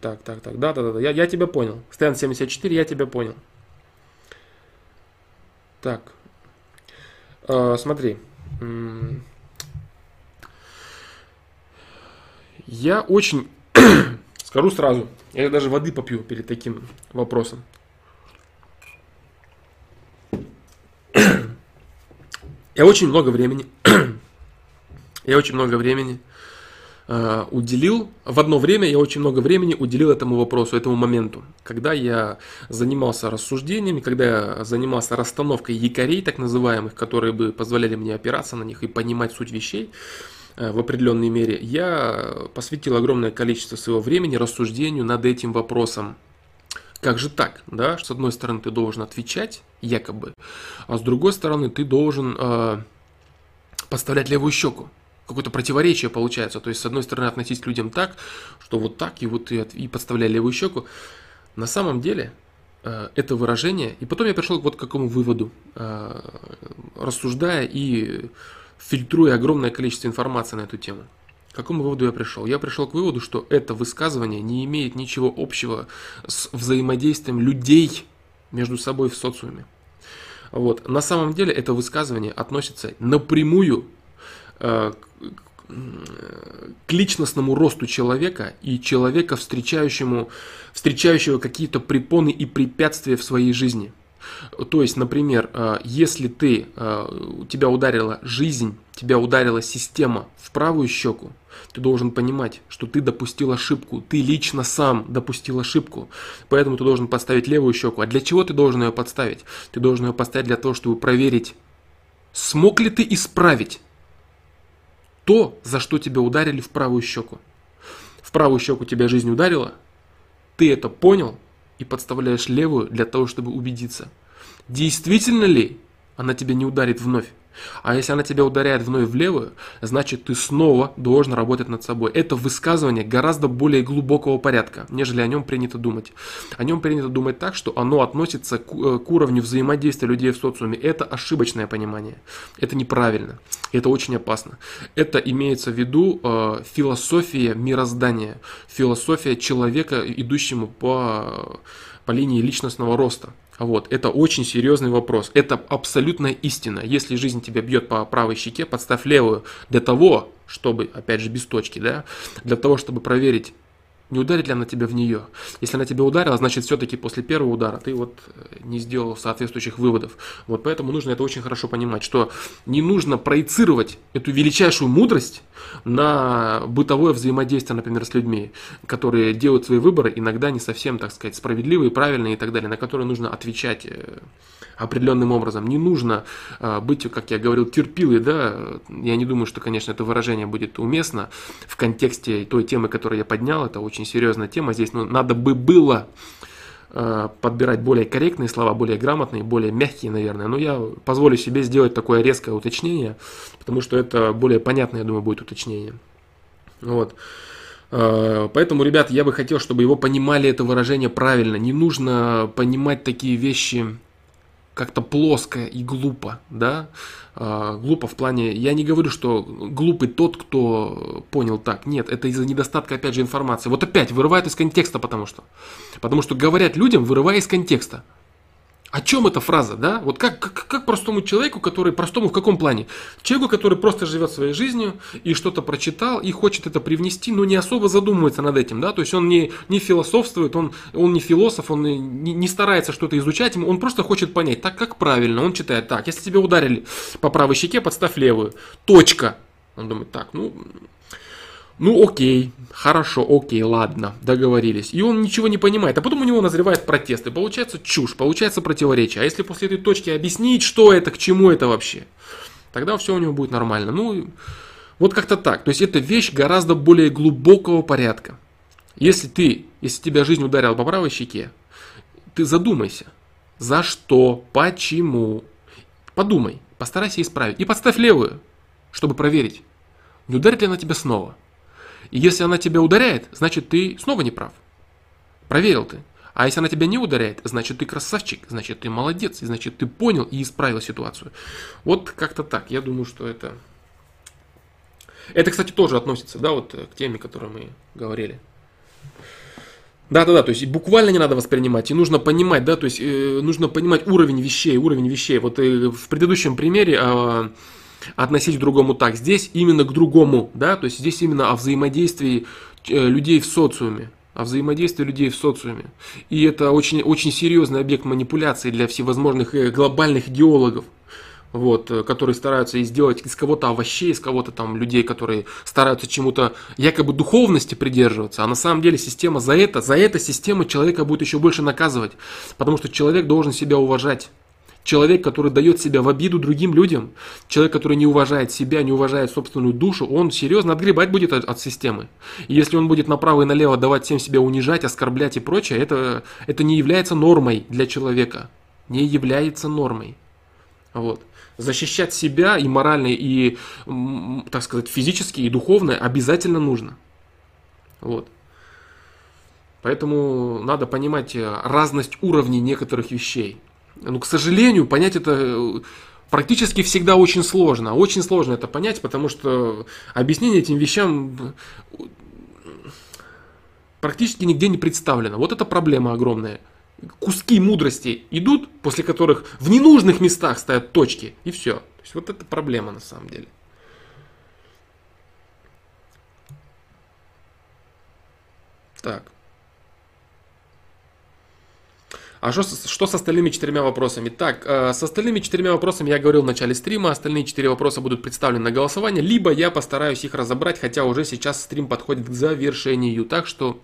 так, так, так, да, да, да, да. Я, я тебя понял. Стэн 74, я тебя понял. Так. Э, смотри. Я очень скажу сразу. Я даже воды попью перед таким вопросом. Я очень много времени, я очень много времени э, уделил, в одно время я очень много времени уделил этому вопросу, этому моменту, когда я занимался рассуждениями, когда я занимался расстановкой якорей, так называемых, которые бы позволяли мне опираться на них и понимать суть вещей э, в определенной мере, я посвятил огромное количество своего времени рассуждению над этим вопросом. Как же так, да? С одной стороны, ты должен отвечать, якобы, а с другой стороны, ты должен э, подставлять левую щеку. Какое-то противоречие получается. То есть, с одной стороны, относись к людям так, что вот так, и вот ты и подставляй левую щеку. На самом деле, э, это выражение, и потом я пришел вот к какому выводу, э, рассуждая и фильтруя огромное количество информации на эту тему. К какому выводу я пришел? Я пришел к выводу, что это высказывание не имеет ничего общего с взаимодействием людей между собой в социуме. Вот. На самом деле это высказывание относится напрямую к личностному росту человека и человека, встречающему, встречающего какие-то препоны и препятствия в своей жизни. То есть, например, э, если ты, э, тебя ударила жизнь, тебя ударила система в правую щеку, ты должен понимать, что ты допустил ошибку, ты лично сам допустил ошибку, поэтому ты должен подставить левую щеку. А для чего ты должен ее подставить? Ты должен ее подставить для того, чтобы проверить, смог ли ты исправить то, за что тебя ударили в правую щеку. В правую щеку тебя жизнь ударила, ты это понял и подставляешь левую для того, чтобы убедиться, действительно ли она тебя не ударит вновь. А если она тебя ударяет вновь в левую, значит ты снова должен работать над собой. Это высказывание гораздо более глубокого порядка, нежели о нем принято думать. О нем принято думать так, что оно относится к, э, к уровню взаимодействия людей в социуме. Это ошибочное понимание. Это неправильно. Это очень опасно. Это имеется в виду э, философия мироздания, философия человека, идущему по, по линии личностного роста. Вот, это очень серьезный вопрос. Это абсолютная истина. Если жизнь тебя бьет по правой щеке, подставь левую для того, чтобы, опять же, без точки, да, для того, чтобы проверить, не ударит ли она тебя в нее? Если она тебя ударила, значит все-таки после первого удара ты вот э, не сделал соответствующих выводов. Вот поэтому нужно это очень хорошо понимать, что не нужно проецировать эту величайшую мудрость на бытовое взаимодействие, например, с людьми, которые делают свои выборы, иногда не совсем, так сказать, справедливые, правильные и так далее, на которые нужно отвечать э, определенным образом. Не нужно э, быть, как я говорил, терпилой, да, я не думаю, что, конечно, это выражение будет уместно в контексте той темы, которую я поднял, это очень серьезная тема, здесь ну, надо бы было э, подбирать более корректные слова, более грамотные, более мягкие, наверное. Но я позволю себе сделать такое резкое уточнение, потому что это более понятное, я думаю, будет уточнение. Вот. Э, поэтому, ребят, я бы хотел, чтобы его понимали это выражение правильно. Не нужно понимать такие вещи как-то плоско и глупо, да, а, глупо в плане, я не говорю, что глупый тот, кто понял так, нет, это из-за недостатка, опять же, информации, вот опять вырывают из контекста, потому что, потому что говорят людям, вырывая из контекста, о чем эта фраза, да? Вот как, как, как простому человеку, который, простому в каком плане? Человеку, который просто живет своей жизнью и что-то прочитал и хочет это привнести, но не особо задумывается над этим, да? То есть он не, не философствует, он, он не философ, он не, не старается что-то изучать, он просто хочет понять, так как правильно. Он читает, так, если тебя ударили по правой щеке, подставь левую. Точка. Он думает, так, ну, ну окей, хорошо, окей, ладно, договорились. И он ничего не понимает, а потом у него назревает протест, и получается чушь, получается противоречие. А если после этой точки объяснить, что это, к чему это вообще, тогда все у него будет нормально. Ну, вот как-то так. То есть это вещь гораздо более глубокого порядка. Если ты, если тебя жизнь ударила по правой щеке, ты задумайся, за что, почему. Подумай, постарайся исправить. И подставь левую, чтобы проверить, не ударит ли она тебя снова. И если она тебя ударяет, значит ты снова не прав. Проверил ты. А если она тебя не ударяет, значит ты красавчик, значит ты молодец, значит ты понял и исправил ситуацию. Вот как-то так. Я думаю, что это Это, кстати, тоже относится, да, вот к теме, о которой мы говорили. Да-да-да, то есть буквально не надо воспринимать, и нужно понимать, да, то есть э, нужно понимать уровень вещей, уровень вещей. Вот э, в предыдущем примере э, относить к другому так, здесь именно к другому, да, то есть здесь именно о взаимодействии э, людей в социуме, о взаимодействии людей в социуме. И это очень, очень серьезный объект манипуляции для всевозможных э, глобальных идеологов вот, э, которые стараются сделать из кого-то овощей, из кого-то там людей, которые стараются чему-то якобы духовности придерживаться, а на самом деле система за это, за это система человека будет еще больше наказывать, потому что человек должен себя уважать. Человек, который дает себя в обиду другим людям, человек, который не уважает себя, не уважает собственную душу, он серьезно отгребать будет от, от системы. И если он будет направо и налево давать всем себя унижать, оскорблять и прочее, это, это не является нормой для человека. Не является нормой. Вот защищать себя и морально, и, так сказать, физически, и духовно обязательно нужно. Вот. Поэтому надо понимать э, разность уровней некоторых вещей. Ну, к сожалению, понять это э, практически всегда очень сложно. Очень сложно это понять, потому что объяснение этим вещам э, практически нигде не представлено. Вот это проблема огромная куски мудрости идут, после которых в ненужных местах стоят точки, и все. То есть вот это проблема на самом деле. Так. А что, что с остальными четырьмя вопросами? Так, э, с остальными четырьмя вопросами я говорил в начале стрима, остальные четыре вопроса будут представлены на голосование, либо я постараюсь их разобрать, хотя уже сейчас стрим подходит к завершению. Так что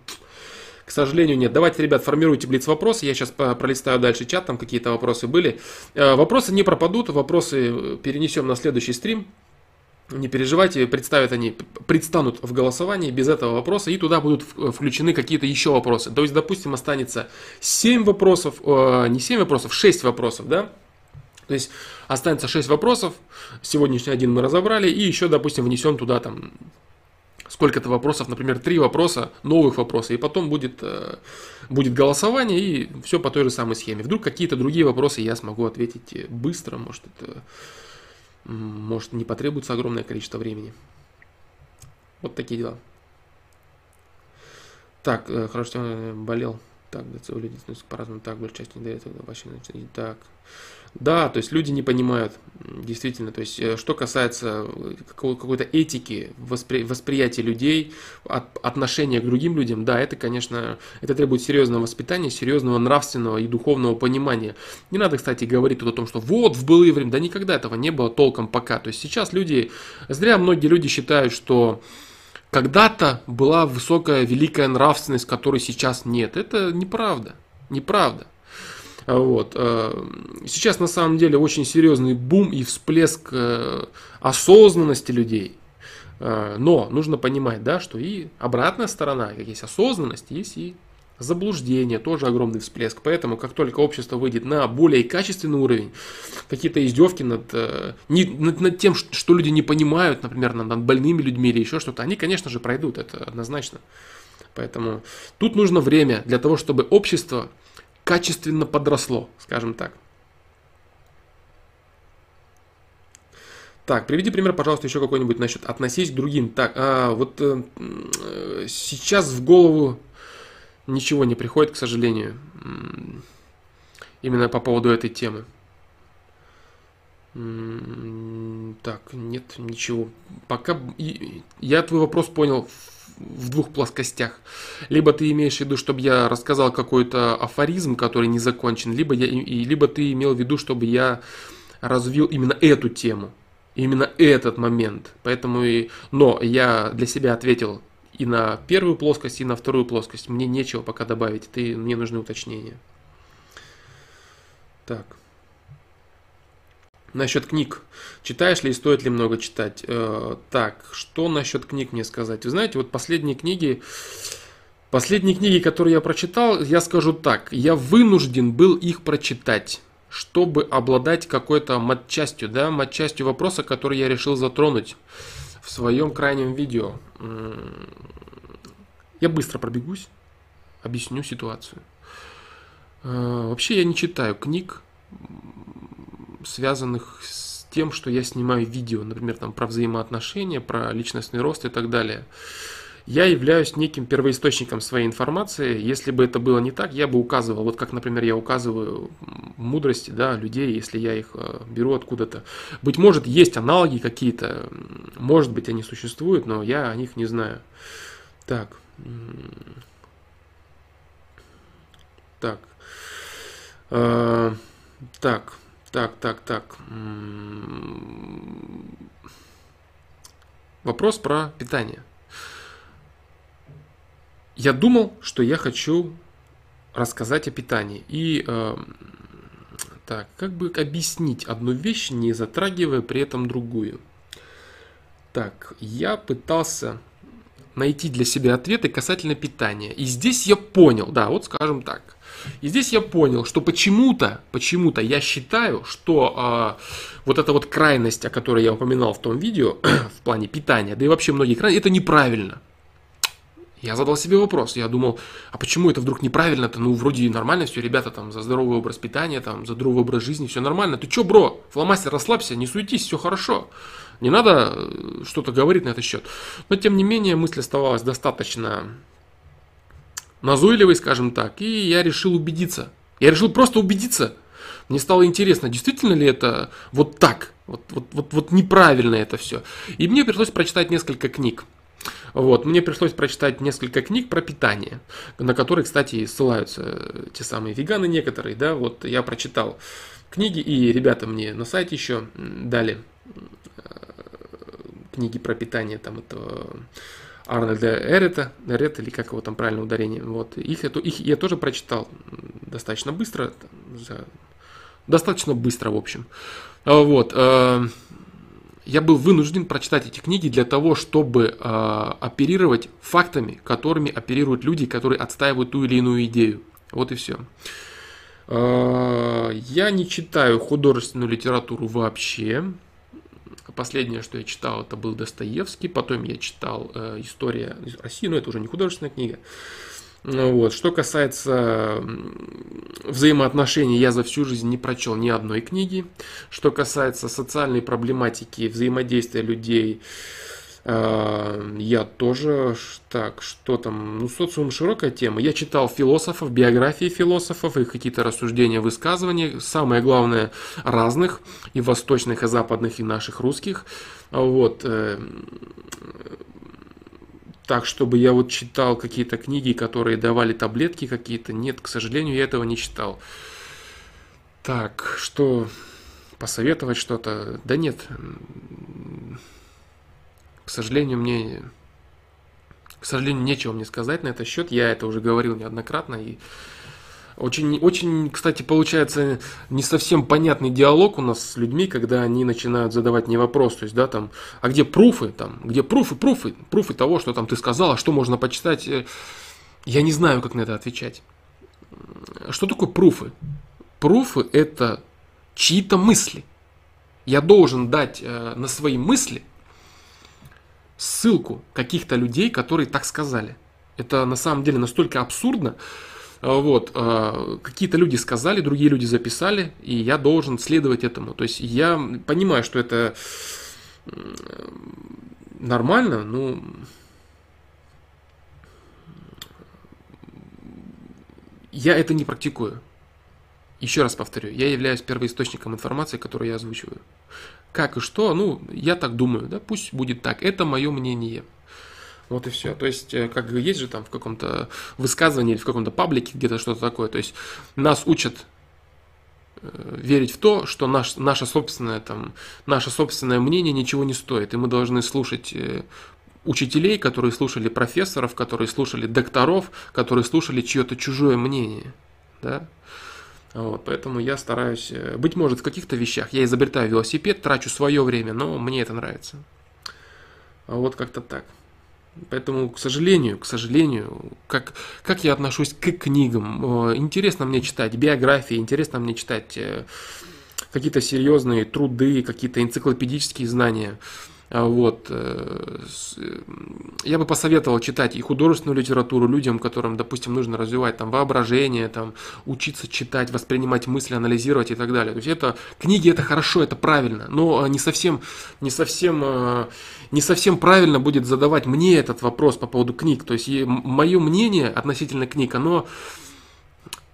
к сожалению, нет. Давайте, ребят, формируйте блиц вопросы. Я сейчас пролистаю дальше чат, там какие-то вопросы были. Э, вопросы не пропадут, вопросы перенесем на следующий стрим. Не переживайте, представят они, предстанут в голосовании без этого вопроса, и туда будут включены какие-то еще вопросы. То есть, допустим, останется 7 вопросов, э, не 7 вопросов, 6 вопросов, да? То есть останется 6 вопросов, сегодняшний один мы разобрали, и еще, допустим, внесем туда там сколько-то вопросов, например, три вопроса, новых вопросов, и потом будет, э, будет голосование, и все по той же самой схеме. Вдруг какие-то другие вопросы я смогу ответить э, быстро, может, это может не потребуется огромное количество времени. Вот такие дела. Так, э, хорошо, болел. Так, у людей по-разному. Так, большая часть не дает, вообще так. Да, то есть люди не понимают, действительно. То есть, э, что касается э, какой-то этики, воспри, восприятия людей, от, отношения к другим людям, да, это, конечно, это требует серьезного воспитания, серьезного нравственного и духовного понимания. Не надо, кстати, говорить тут о том, что вот в былые времена, да никогда этого не было толком пока. То есть сейчас люди, зря многие люди считают, что когда-то была высокая, великая нравственность, которой сейчас нет. Это неправда. Неправда. Вот. Э, сейчас на самом деле очень серьезный бум и всплеск э, осознанности людей. Э, но нужно понимать, да, что и обратная сторона, как есть осознанность, есть и заблуждение, тоже огромный всплеск. Поэтому, как только общество выйдет на более качественный уровень, какие-то издевки над, не, над, над тем, что люди не понимают, например, над, над больными людьми или еще что-то, они, конечно же, пройдут, это однозначно. Поэтому тут нужно время для того, чтобы общество качественно подросло, скажем так. Так, приведи пример, пожалуйста, еще какой-нибудь насчет относись к другим. Так, а, вот э, сейчас в голову ничего не приходит, к сожалению, именно по поводу этой темы. Так, нет, ничего. Пока я твой вопрос понял в двух плоскостях. Либо ты имеешь в виду, чтобы я рассказал какой-то афоризм, который не закончен, либо, я, и, либо ты имел в виду, чтобы я развил именно эту тему, именно этот момент. Поэтому и... Но я для себя ответил и на первую плоскость, и на вторую плоскость. Мне нечего пока добавить, ты, мне нужны уточнения. Так. Насчет книг. Читаешь ли и стоит ли много читать? Э, так, что насчет книг мне сказать? Вы знаете, вот последние книги, последние книги, которые я прочитал, я скажу так, я вынужден был их прочитать чтобы обладать какой-то матчастью, да, матчастью вопроса, который я решил затронуть в своем крайнем видео. Я быстро пробегусь, объясню ситуацию. Э, вообще я не читаю книг, связанных с тем, что я снимаю видео, например, там про взаимоотношения, про личностный рост и так далее. Я являюсь неким первоисточником своей информации. Если бы это было не так, я бы указывал, вот как, например, я указываю мудрости да, людей, если я их э, беру откуда-то. Быть может, есть аналоги какие-то, может быть, они существуют, но я о них не знаю. Так. Так. Э, так, так, так, так. Вопрос про питание. Я думал, что я хочу рассказать о питании. И э, так, как бы объяснить одну вещь, не затрагивая при этом другую. Так, я пытался найти для себя ответы касательно питания. И здесь я понял, да, вот скажем так. И здесь я понял, что почему-то, почему-то я считаю, что э, вот эта вот крайность, о которой я упоминал в том видео, в плане питания, да и вообще многие крайности, это неправильно. Я задал себе вопрос, я думал, а почему это вдруг неправильно-то? Ну, вроде нормально все, ребята там за здоровый образ питания, там за здоровый образ жизни, все нормально. Ты чё, бро, фломастер, расслабься, не суетись, все хорошо. Не надо э, что-то говорить на этот счет. Но, тем не менее, мысль оставалась достаточно назойливой, скажем так, и я решил убедиться. Я решил просто убедиться. Мне стало интересно, действительно ли это вот так, вот, вот, вот, вот неправильно это все. И мне пришлось прочитать несколько книг. Вот, мне пришлось прочитать несколько книг про питание, на которые, кстати, ссылаются те самые веганы некоторые, да, вот я прочитал книги, и ребята мне на сайте еще дали э, книги про питание, там это Арнольда Эрета, Эрета, или как его там правильно ударение, вот, их, их, их я тоже прочитал достаточно быстро, за, достаточно быстро, в общем, вот, э, я был вынужден прочитать эти книги для того, чтобы э, оперировать фактами, которыми оперируют люди, которые отстаивают ту или иную идею. Вот и все. Э, я не читаю художественную литературу вообще. Последнее, что я читал, это был Достоевский. Потом я читал э, «История России», но это уже не художественная книга. Вот. Что касается взаимоотношений, я за всю жизнь не прочел ни одной книги. Что касается социальной проблематики, взаимодействия людей, я тоже, так, что там, ну, социум широкая тема. Я читал философов, биографии философов, их какие-то рассуждения, высказывания, самое главное, разных, и восточных, и западных, и наших русских. Вот, э, так, чтобы я вот читал какие-то книги, которые давали таблетки какие-то. Нет, к сожалению, я этого не читал. Так, что посоветовать что-то? Да нет. К сожалению, мне... К сожалению, нечего мне сказать на этот счет. Я это уже говорил неоднократно. И очень, очень, кстати, получается не совсем понятный диалог у нас с людьми, когда они начинают задавать мне вопрос, то есть, да, там, а где пруфы, там, где пруфы, пруфы, пруфы того, что там ты сказал, а что можно почитать, э, я не знаю, как на это отвечать. Что такое пруфы? Пруфы – это чьи-то мысли. Я должен дать э, на свои мысли ссылку каких-то людей, которые так сказали. Это на самом деле настолько абсурдно, а, вот, а, какие-то люди сказали, другие люди записали, и я должен следовать этому. То есть я понимаю, что это нормально, но я это не практикую. Еще раз повторю, я являюсь первоисточником информации, которую я озвучиваю. Как и что, ну, я так думаю, да, пусть будет так. Это мое мнение. Вот и все. То есть, э, как есть же там в каком-то высказывании или в каком-то паблике где-то что-то такое. То есть, нас учат э, верить в то, что наш, наше, собственное, там, наше собственное мнение ничего не стоит. И мы должны слушать э, учителей, которые слушали профессоров, которые слушали докторов, которые слушали чье-то чужое мнение. Да? Вот, поэтому я стараюсь, быть может, в каких-то вещах я изобретаю велосипед, трачу свое время, но мне это нравится. А вот как-то так. Поэтому, к сожалению, к сожалению, как, как я отношусь к книгам. Э, интересно мне читать биографии, интересно мне читать э, какие-то серьезные труды, какие-то энциклопедические знания. А, вот. Э, э, я бы посоветовал читать и художественную литературу людям, которым, допустим, нужно развивать там воображение, там, учиться читать, воспринимать мысли, анализировать и так далее. То есть это книги это хорошо, это правильно, но не совсем, не совсем, э, не совсем правильно будет задавать мне этот вопрос по поводу книг. То есть мое мнение относительно книг, оно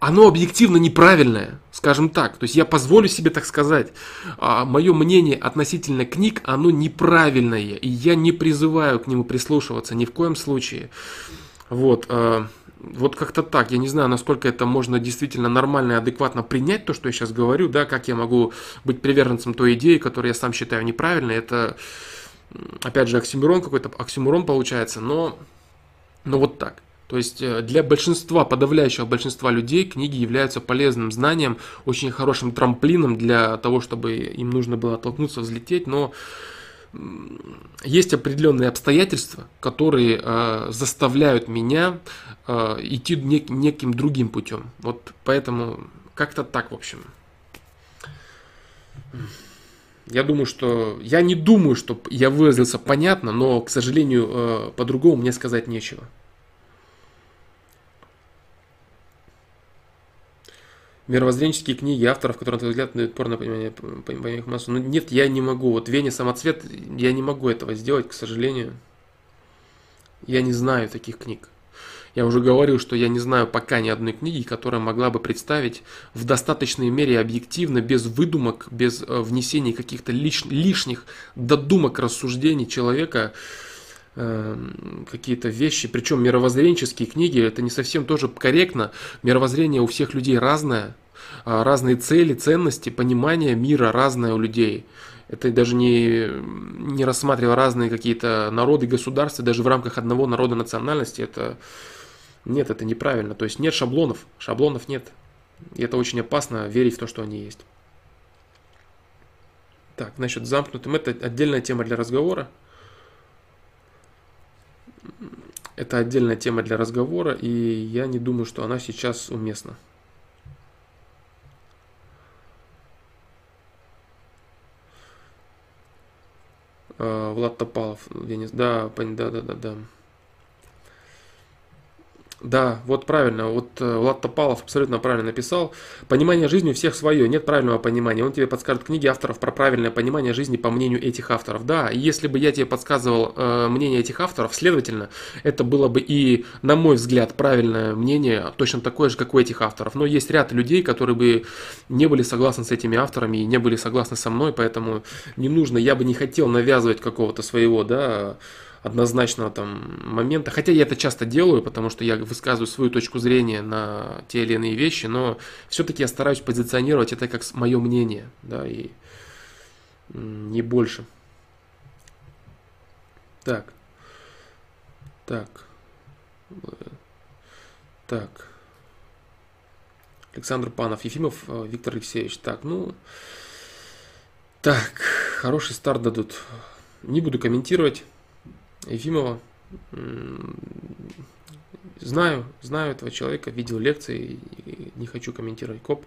оно объективно неправильное, скажем так. То есть я позволю себе так сказать. А, мое мнение относительно книг, оно неправильное, и я не призываю к нему прислушиваться ни в коем случае. Вот, а, вот как-то так. Я не знаю, насколько это можно действительно нормально и адекватно принять, то, что я сейчас говорю, да, как я могу быть приверженцем той идеи, которую я сам считаю неправильной. Это, опять же, оксюморон какой-то, оксюморон получается, но, но вот так. То есть э, для большинства, подавляющего большинства людей книги являются полезным знанием, очень хорошим трамплином для того, чтобы им нужно было оттолкнуться, взлететь, но есть определенные обстоятельства, которые э, заставляют меня э, идти нек- неким другим путем. Вот поэтому как-то так, в общем. Я думаю, что... Я не думаю, что я выразился понятно, но, к сожалению, э, по-другому мне сказать нечего. Мировоззренческие книги авторов, которые, на твой взгляд, дают порно понимание, понимание массу. Ну нет, я не могу. Вот Вене самоцвет, я не могу этого сделать, к сожалению. Я не знаю таких книг. Я уже говорил, что я не знаю пока ни одной книги, которая могла бы представить в достаточной мере объективно, без выдумок, без э, внесения каких-то лиш, лишних додумок рассуждений человека, э, какие-то вещи, причем мировоззренческие книги, это не совсем тоже корректно. Мировоззрение у всех людей разное, а, разные цели, ценности, понимание мира разное у людей. Это даже не, не рассматривая разные какие-то народы, государства, даже в рамках одного народа национальности, это нет, это неправильно. То есть нет шаблонов, шаблонов нет. И это очень опасно верить в то, что они есть. Так, насчет замкнутым, это отдельная тема для разговора. Это отдельная тема для разговора, и я не думаю, что она сейчас уместна. А, Влад Топалов, Денис, да, да, да, да, да. Да, вот правильно, вот э, Влад Топалов абсолютно правильно написал. Понимание жизни у всех свое, нет правильного понимания. Он тебе подскажет книги авторов про правильное понимание жизни по мнению этих авторов. Да, если бы я тебе подсказывал э, мнение этих авторов, следовательно, это было бы и, на мой взгляд, правильное мнение, точно такое же, как у этих авторов. Но есть ряд людей, которые бы не были согласны с этими авторами и не были согласны со мной, поэтому не нужно, я бы не хотел навязывать какого-то своего, да, однозначного там момента. Хотя я это часто делаю, потому что я высказываю свою точку зрения на те или иные вещи, но все-таки я стараюсь позиционировать это как мое мнение, да, и не больше. Так. Так. Так. Александр Панов, Ефимов, э, Виктор Алексеевич. Так, ну... Так, хороший старт дадут. Не буду комментировать. Ефимова. Знаю, знаю этого человека, видел лекции, не хочу комментировать КОП.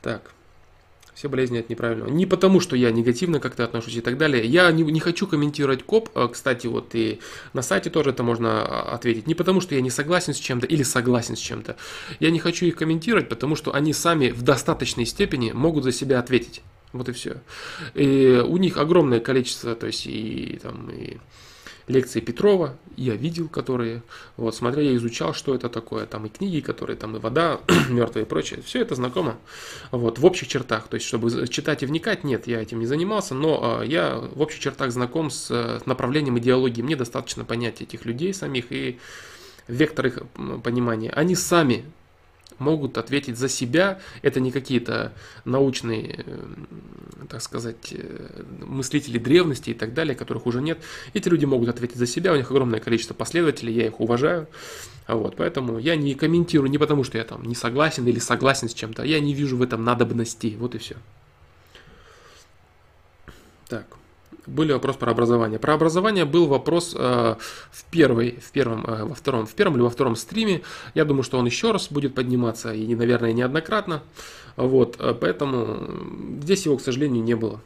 Так, все болезни от неправильного. Не потому, что я негативно как-то отношусь и так далее. Я не, не хочу комментировать КОП. А, кстати, вот и на сайте тоже это можно а, ответить. Не потому, что я не согласен с чем-то или согласен с чем-то. Я не хочу их комментировать, потому что они сами в достаточной степени могут за себя ответить. Вот и все. И у них огромное количество, то есть и там и лекции Петрова я видел, которые, вот, смотря, я изучал, что это такое, там и книги, которые, там и вода мертвая и прочее, все это знакомо, вот, в общих чертах, то есть, чтобы читать и вникать, нет, я этим не занимался, но э, я в общих чертах знаком с э, направлением идеологии, мне достаточно понять этих людей самих и вектор их понимания, они сами могут ответить за себя. Это не какие-то научные, э, так сказать, э, мыслители древности и так далее, которых уже нет. Эти люди могут ответить за себя, у них огромное количество последователей, я их уважаю. Вот, поэтому я не комментирую не потому, что я там не согласен или согласен с чем-то, я не вижу в этом надобности. Вот и все. Так. Были вопрос про образование. Про образование был вопрос э, в первой, в первом, э, во втором, в первом или во втором стриме. Я думаю, что он еще раз будет подниматься и, наверное, неоднократно. Вот, э, поэтому здесь его, к сожалению, не было.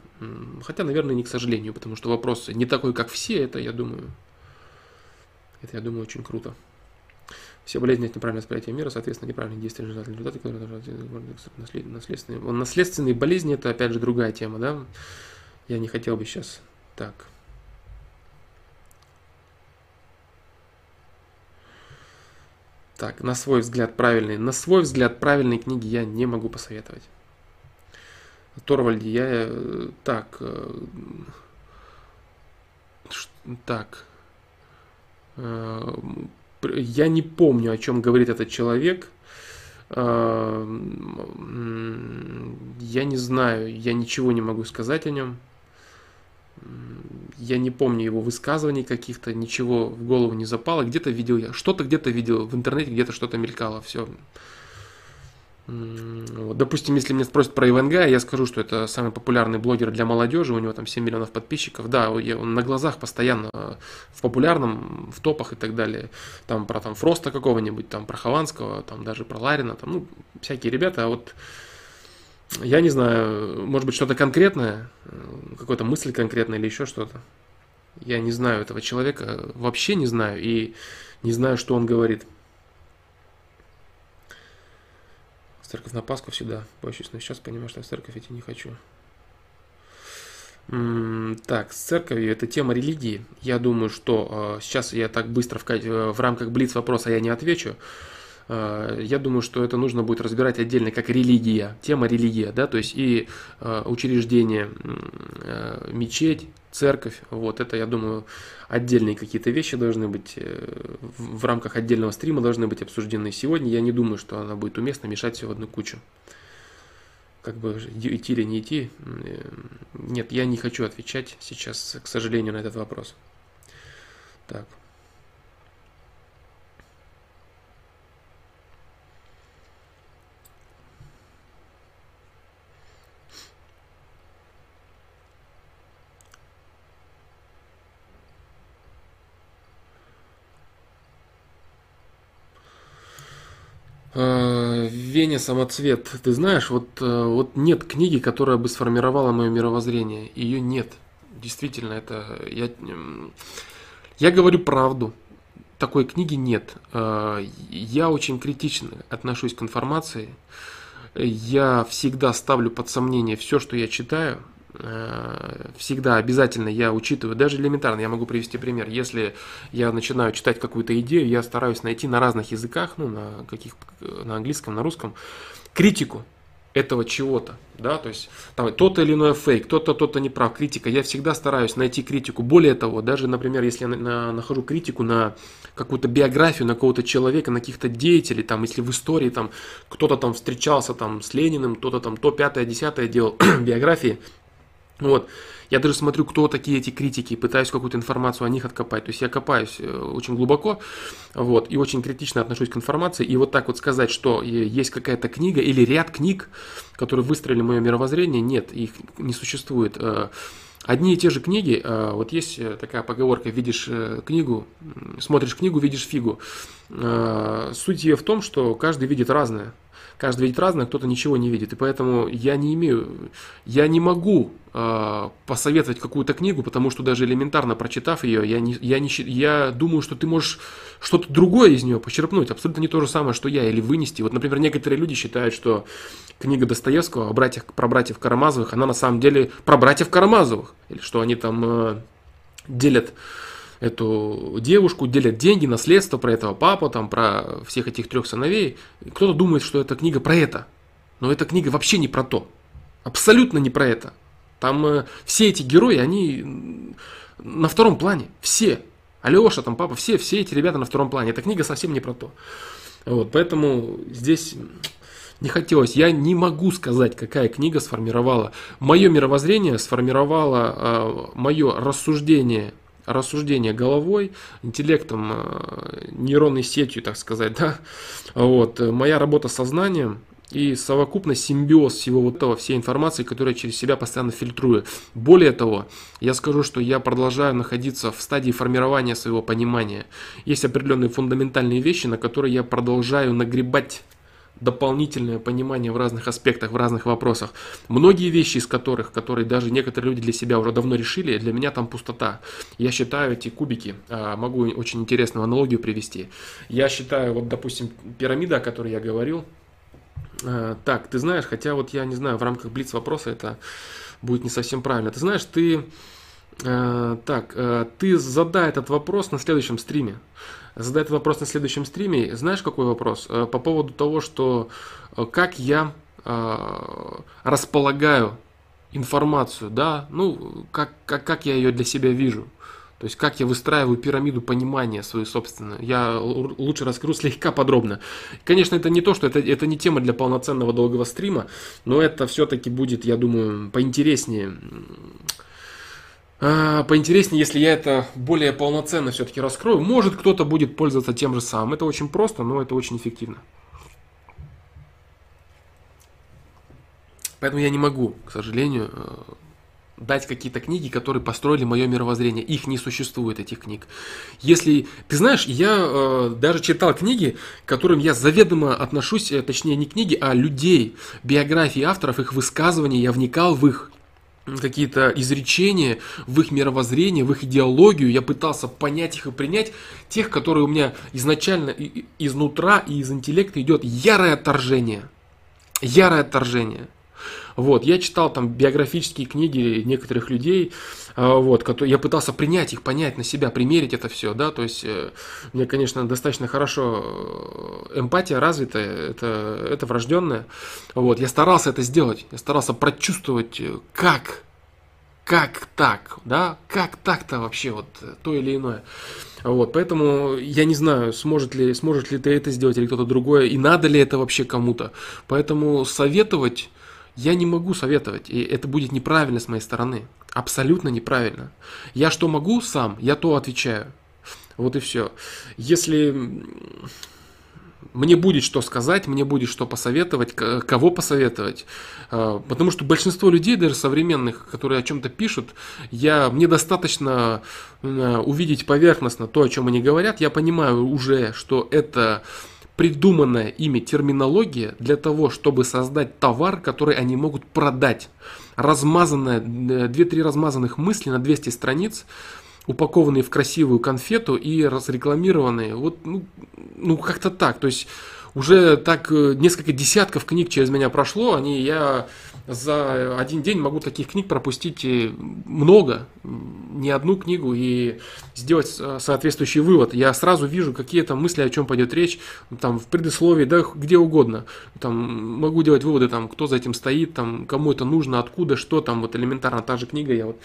Хотя, наверное, не к сожалению, потому что вопрос не такой, как все. Это, я думаю, это, я думаю, очень круто. Все болезни – это неправильное восприятие мира, соответственно, неправильные действия результаты, которые наследственные. Наследственные болезни – это, опять же, другая тема, да? Я не хотел бы сейчас так. Так, на свой взгляд правильный. На свой взгляд правильной книги я не могу посоветовать. Торвальди, я... Э, так... Э, так... Э, я не помню, о чем говорит этот человек. Я не знаю, я ничего не могу сказать о нем я не помню его высказываний каких-то, ничего в голову не запало. Где-то видел я, что-то где-то видел в интернете, где-то что-то мелькало, все. Допустим, если меня спросят про Иванга, я скажу, что это самый популярный блогер для молодежи, у него там 7 миллионов подписчиков. Да, он на глазах постоянно в популярном, в топах и так далее. Там про там Фроста какого-нибудь, там про Хованского, там даже про Ларина, там, ну, всякие ребята. А вот я не знаю, может быть, что-то конкретное, какая-то мысль конкретная или еще что-то. Я не знаю этого человека, вообще не знаю, и не знаю, что он говорит. В церковь на Пасху всегда боюсь, но сейчас понимаю, что в церковь идти не хочу. Так, с церковью это тема религии. Я думаю, что э, сейчас я так быстро э, в рамках блиц вопроса я не отвечу. Э, я думаю, что это нужно будет разбирать отдельно как религия, тема религия, да, то есть и э, учреждение, э, мечеть, церковь, вот это, я думаю, отдельные какие-то вещи должны быть, в рамках отдельного стрима должны быть обсуждены сегодня. Я не думаю, что она будет уместно мешать все в одну кучу. Как бы идти или не идти, нет, я не хочу отвечать сейчас, к сожалению, на этот вопрос. Так. Вене самоцвет. Ты знаешь, вот, э, вот нет книги, которая бы сформировала мое мировоззрение. Ее нет. Действительно, это... Я, я говорю правду. Такой книги нет. Э, я очень критично отношусь к информации. Я всегда ставлю под сомнение все, что я читаю. Э, всегда обязательно я учитываю, даже элементарно, я могу привести пример. Если я начинаю читать какую-то идею, я стараюсь найти на разных языках, ну, на каких на английском, на русском, критику этого чего-то, да, то есть там то-то или иное фейк, то-то, то-то не прав, критика, я всегда стараюсь найти критику. Более того, даже, например, если я на, на, нахожу критику на какую-то биографию, на какого-то человека, на каких-то деятелей, там, если в истории там кто-то там встречался там с Лениным, кто-то там то пятое, десятое делал биографии, вот. Я даже смотрю, кто такие эти критики, пытаюсь какую-то информацию о них откопать. То есть я копаюсь э, очень глубоко вот, и очень критично отношусь к информации. И вот так вот сказать, что есть какая-то книга или ряд книг, которые выстроили мое мировоззрение, нет, их не существует. Э, одни и те же книги, э, вот есть такая поговорка, видишь книгу, смотришь книгу, видишь фигу. Суть ее в том, что каждый видит разное каждый видит разное, кто-то ничего не видит. И поэтому я не имею, я не могу э, посоветовать какую-то книгу, потому что даже элементарно прочитав ее, я, не, я, не, я думаю, что ты можешь что-то другое из нее почерпнуть, абсолютно не то же самое, что я, или вынести. Вот, например, некоторые люди считают, что книга Достоевского о братьях, про братьев Карамазовых, она на самом деле про братьев Карамазовых, или что они там э, делят эту девушку, делят деньги, наследство про этого папу, там, про всех этих трех сыновей. Кто-то думает, что эта книга про это. Но эта книга вообще не про то. Абсолютно не про это. Там э, все эти герои, они на втором плане. Все. Алеша, там папа, все, все эти ребята на втором плане. Эта книга совсем не про то. Вот, поэтому здесь не хотелось. Я не могу сказать, какая книга сформировала. Мое мировоззрение сформировало э, мое рассуждение рассуждение головой, интеллектом, э, нейронной сетью, так сказать, да, вот, моя работа сознанием, и совокупность, симбиоз всего вот этого, всей информации, которую я через себя постоянно фильтрую. Более того, я скажу, что я продолжаю находиться в стадии формирования своего понимания. Есть определенные фундаментальные вещи, на которые я продолжаю нагребать дополнительное понимание в разных аспектах, в разных вопросах. Многие вещи из которых, которые даже некоторые люди для себя уже давно решили, для меня там пустота. Я считаю эти кубики, а, могу очень интересную аналогию привести. Я считаю, вот, допустим, пирамида, о которой я говорил, а, так, ты знаешь, хотя вот я не знаю, в рамках блиц вопроса это будет не совсем правильно. Ты знаешь, ты а, так, ты задай этот вопрос на следующем стриме задать вопрос на следующем стриме. Знаешь, какой вопрос? Э, по поводу того, что э, как я э, располагаю информацию, да, ну, как, как, как я ее для себя вижу. То есть, как я выстраиваю пирамиду понимания свою собственную. Я лучше расскажу слегка подробно. Конечно, это не то, что это, это не тема для полноценного долгого стрима, но это все-таки будет, я думаю, поинтереснее поинтереснее, если я это более полноценно все-таки раскрою. Может, кто-то будет пользоваться тем же самым. Это очень просто, но это очень эффективно. Поэтому я не могу, к сожалению, э, дать какие-то книги, которые построили мое мировоззрение. Их не существует, этих книг. Если, ты знаешь, я э, даже читал книги, к которым я заведомо отношусь, э, точнее не книги, а людей, биографии авторов, их высказывания, я вникал в их какие-то изречения в их мировоззрение, в их идеологию. Я пытался понять их и принять тех, которые у меня изначально изнутра и из интеллекта идет ярое отторжение. Ярое отторжение. Вот, я читал там биографические книги некоторых людей, а, вот, которые, я пытался принять их, понять на себя, примерить это все, да, то есть э, у меня, конечно, достаточно хорошо э, эмпатия развита, это, это врожденная, вот, я старался это сделать, я старался прочувствовать, э, как, как так, да, как так-то вообще вот то или иное. Вот, поэтому я не знаю, сможет ли, сможет ли ты это сделать или кто-то другой, и надо ли это вообще кому-то. Поэтому советовать я не могу советовать, и это будет неправильно с моей стороны. Абсолютно неправильно. Я что могу сам, я то отвечаю. Вот и все. Если мне будет что сказать, мне будет что посоветовать, кого посоветовать. А, потому что большинство людей, даже современных, которые о чем-то пишут, я, мне достаточно увидеть поверхностно то, о чем они говорят. Я понимаю уже, что это придуманная ими терминология для того, чтобы создать товар, который они могут продать. Размазанная, 2-3 э, размазанных мысли на 200 страниц, упакованные в красивую конфету и разрекламированные. Вот, ну, ну как-то так. То есть уже так э, несколько десятков книг через меня прошло, они, я за один день могу таких книг пропустить э, много, не одну книгу и сделать соответствующий вывод. Я сразу вижу какие-то мысли, о чем пойдет речь, там в предисловии, да где угодно. Там могу делать выводы, там кто за этим стоит, там кому это нужно, откуда, что там, вот элементарно та же книга, я вот,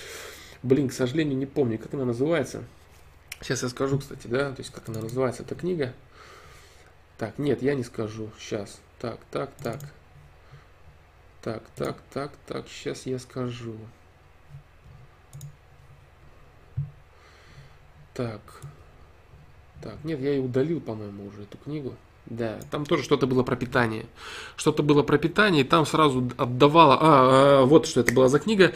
блин, к сожалению, не помню, как она называется. Сейчас я скажу, кстати, да, то есть как она называется, эта книга. Так, нет, я не скажу, сейчас. Так, так, так. Так, так, так, так, сейчас я скажу. Так. Так, нет, я и удалил, по-моему, уже эту книгу. Да, там тоже что-то было про питание. Что-то было про питание, и там сразу отдавало... А, а вот что это была за книга.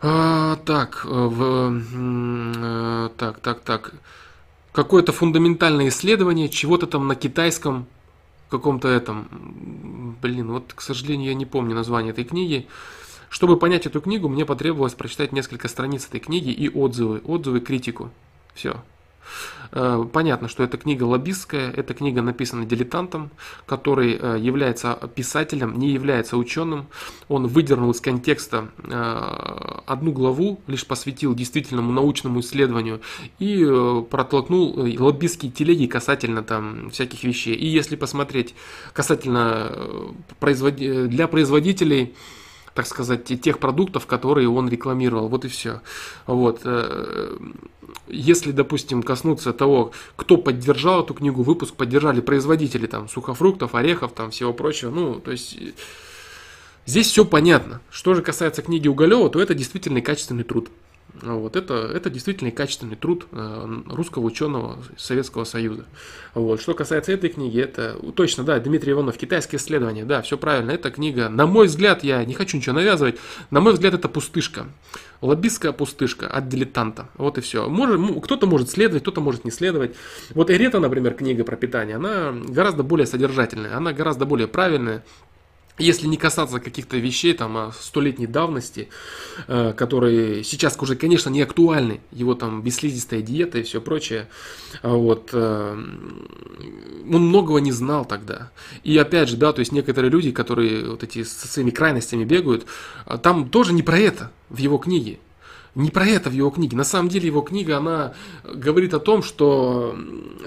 А, так, в, а, так, так, так. Какое-то фундаментальное исследование чего-то там на китайском каком-то этом, блин, вот, к сожалению, я не помню название этой книги. Чтобы понять эту книгу, мне потребовалось прочитать несколько страниц этой книги и отзывы, отзывы, критику. Все. Э, понятно, что эта книга лоббистская, эта книга написана дилетантом, который э, является писателем, не является ученым. Он выдернул из контекста э, одну главу, лишь посвятил действительному научному исследованию и протолкнул лоббистские телеги касательно там всяких вещей. И если посмотреть касательно для производителей, так сказать, тех продуктов, которые он рекламировал. Вот и все. Вот. Э, если, допустим, коснуться того, кто поддержал эту книгу, выпуск поддержали производители там сухофруктов, орехов, там всего прочего. Ну, то есть здесь все понятно. Что же касается книги Уголева, то это действительно качественный труд. Вот, это, это действительно качественный труд э, русского ученого Советского Союза. Вот. Что касается этой книги, это точно, да, Дмитрий Иванов, китайские исследования, да, все правильно, эта книга, на мой взгляд, я не хочу ничего навязывать, на мой взгляд, это пустышка. Лоббистская пустышка от дилетанта. Вот и все. Может, кто-то может следовать, кто-то может не следовать. Вот Эрета, например, книга про питание, она гораздо более содержательная, она гораздо более правильная, если не касаться каких-то вещей там столетней давности, э, которые сейчас уже, конечно, не актуальны, его там бесслизистая диета и все прочее, а вот, э, он многого не знал тогда. И опять же, да, то есть некоторые люди, которые вот эти со своими крайностями бегают, а, там тоже не про это в его книге не про это в его книге. На самом деле его книга, она говорит о том, что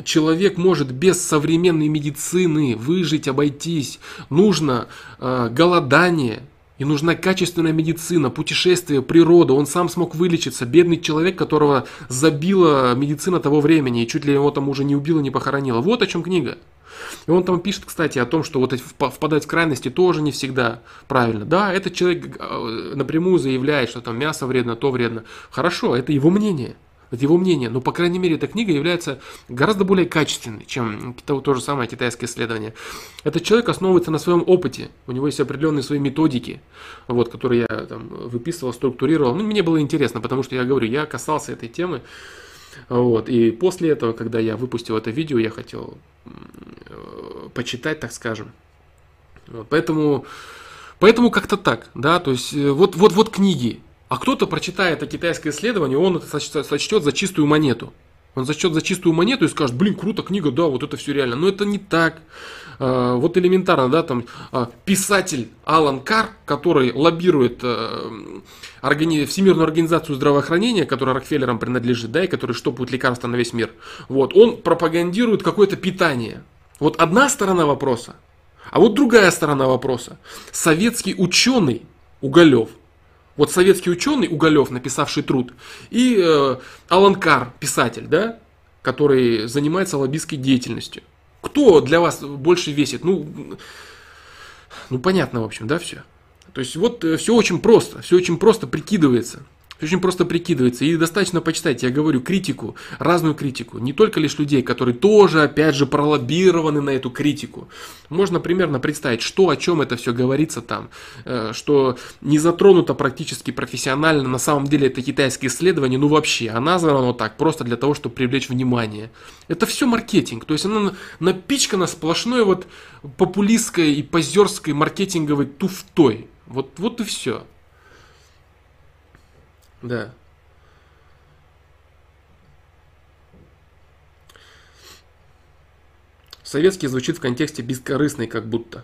человек может без современной медицины выжить, обойтись. Нужно э, голодание, и нужна качественная медицина, путешествие, природа. Он сам смог вылечиться. Бедный человек, которого забила медицина того времени, и чуть ли его там уже не убила, не похоронила. Вот о чем книга. И он там пишет, кстати, о том, что вот впадать в крайности тоже не всегда правильно. Да, этот человек э, напрямую заявляет, что там мясо вредно, то вредно. Хорошо, это его мнение. Это его мнение, но, по крайней мере, эта книга является гораздо более качественной, чем то, то же самое китайское исследование. Этот человек основывается на своем опыте, у него есть определенные свои методики, вот, которые я там, выписывал, структурировал. Ну, мне было интересно, потому что я говорю, я касался этой темы, вот, и после этого, когда я выпустил это видео, я хотел Э, почитать, так скажем. Вот, поэтому, поэтому как-то так, да, то есть э, вот, вот, вот книги. А кто-то прочитает это китайское исследование, он это сочтет за чистую монету. Он зачет за чистую монету и скажет, блин, круто, книга, да, вот это все реально. Но это не так. А, вот элементарно, да, там а, писатель Алан Кар, который лоббирует э, Всемирную организацию здравоохранения, которая Рокфеллерам принадлежит, да, и который штопает лекарства на весь мир, вот, он пропагандирует какое-то питание. Вот одна сторона вопроса, а вот другая сторона вопроса. Советский ученый Уголев, вот советский ученый Уголев, написавший труд, и э, Алан Кар, писатель, да, который занимается лоббистской деятельностью. Кто для вас больше весит? Ну, ну понятно, в общем, да, все. То есть вот э, все очень просто, все очень просто прикидывается. Очень просто прикидывается. И достаточно почитать, я говорю, критику, разную критику. Не только лишь людей, которые тоже, опять же, пролоббированы на эту критику. Можно примерно представить, что, о чем это все говорится там. Э, что не затронуто практически профессионально. На самом деле это китайские исследования, ну вообще. А названо оно так, просто для того, чтобы привлечь внимание. Это все маркетинг. То есть оно напичкано сплошной вот популистской и позерской маркетинговой туфтой. Вот, вот и все. Да. Советский звучит в контексте бескорыстный, как будто.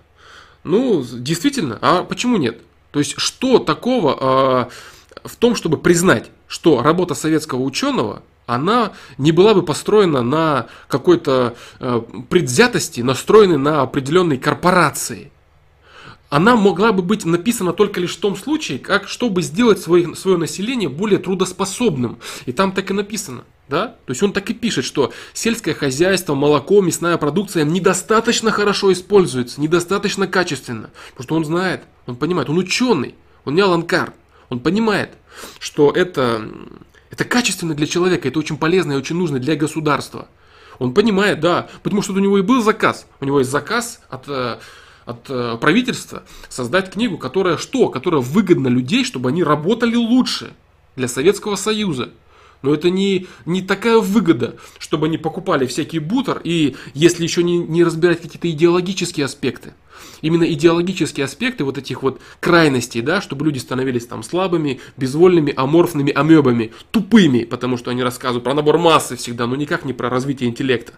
Ну, действительно, а почему нет? То есть, что такого э, в том, чтобы признать, что работа советского ученого, она не была бы построена на какой-то э, предвзятости, настроенной на определенной корпорации она могла бы быть написана только лишь в том случае, как чтобы сделать свое, свое население более трудоспособным. И там так и написано. Да? То есть он так и пишет, что сельское хозяйство, молоко, мясная продукция недостаточно хорошо используется, недостаточно качественно. Потому что он знает, он понимает, он ученый, он не Аланкар. Он понимает, что это, это качественно для человека, это очень полезно и очень нужно для государства. Он понимает, да, потому что у него и был заказ. У него есть заказ от э, от э, правительства создать книгу, которая что? Которая выгодна людей, чтобы они работали лучше для Советского Союза. Но это не, не такая выгода, чтобы они покупали всякий бутер, и если еще не, не разбирать какие-то идеологические аспекты. Именно идеологические аспекты вот этих вот крайностей, да, чтобы люди становились там слабыми, безвольными, аморфными амебами, тупыми, потому что они рассказывают про набор массы всегда, но никак не про развитие интеллекта.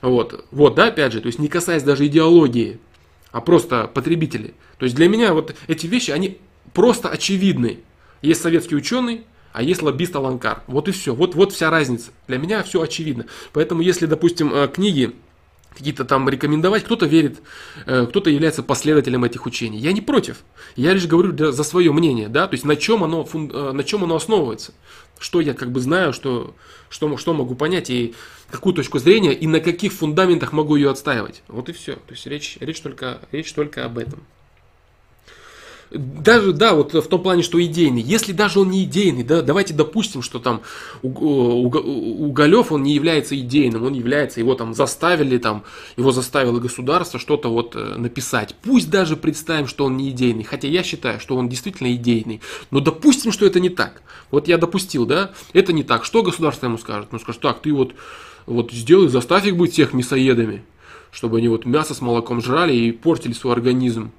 Вот, вот, да, опять же, то есть не касаясь даже идеологии, а просто потребители. То есть для меня вот эти вещи, они просто очевидны. Есть советский ученый, а есть лоббист Аланкар. Вот и все. Вот, вот вся разница. Для меня все очевидно. Поэтому если, допустим, э, книги какие-то там рекомендовать, кто-то верит, э, кто-то является последователем этих учений. Я не против. Я лишь говорю за свое мнение, да, то есть на чем оно, э, на чем оно основывается. Что я как бы знаю, что, что, что могу понять и какую точку зрения и на каких фундаментах могу ее отстаивать. Вот и все. То есть речь, речь, только, речь только об этом. даже, да, вот в том плане, что идейный. Если даже он не идейный, да, давайте допустим, что там Уголев, он не является идейным, он является, его там заставили, там, его заставило государство что-то вот э, написать. Пусть даже представим, что он не идейный, хотя я считаю, что он действительно идейный. Но допустим, что это не так. Вот я допустил, да, это не так. Что государство ему скажет? Ну, скажет, так, ты вот, вот сделай, заставь их быть всех мясоедами, чтобы они вот мясо с молоком жрали и портили свой организм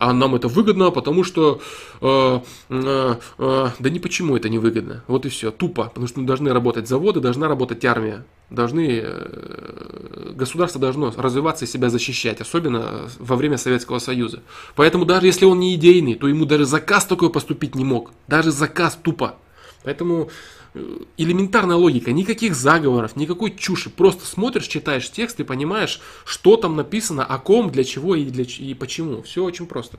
а нам это выгодно, потому что э, э, э, да не почему это не выгодно. Вот и все, тупо, потому что должны работать заводы, должна работать армия, должны э, государство должно развиваться и себя защищать, особенно во время Советского Союза. Поэтому даже если он не идейный, то ему даже заказ такой поступить не мог, даже заказ тупо. Поэтому элементарная логика, никаких заговоров, никакой чуши. Просто смотришь, читаешь текст и понимаешь, что там написано, о ком, для чего и, для, и почему. Все очень просто.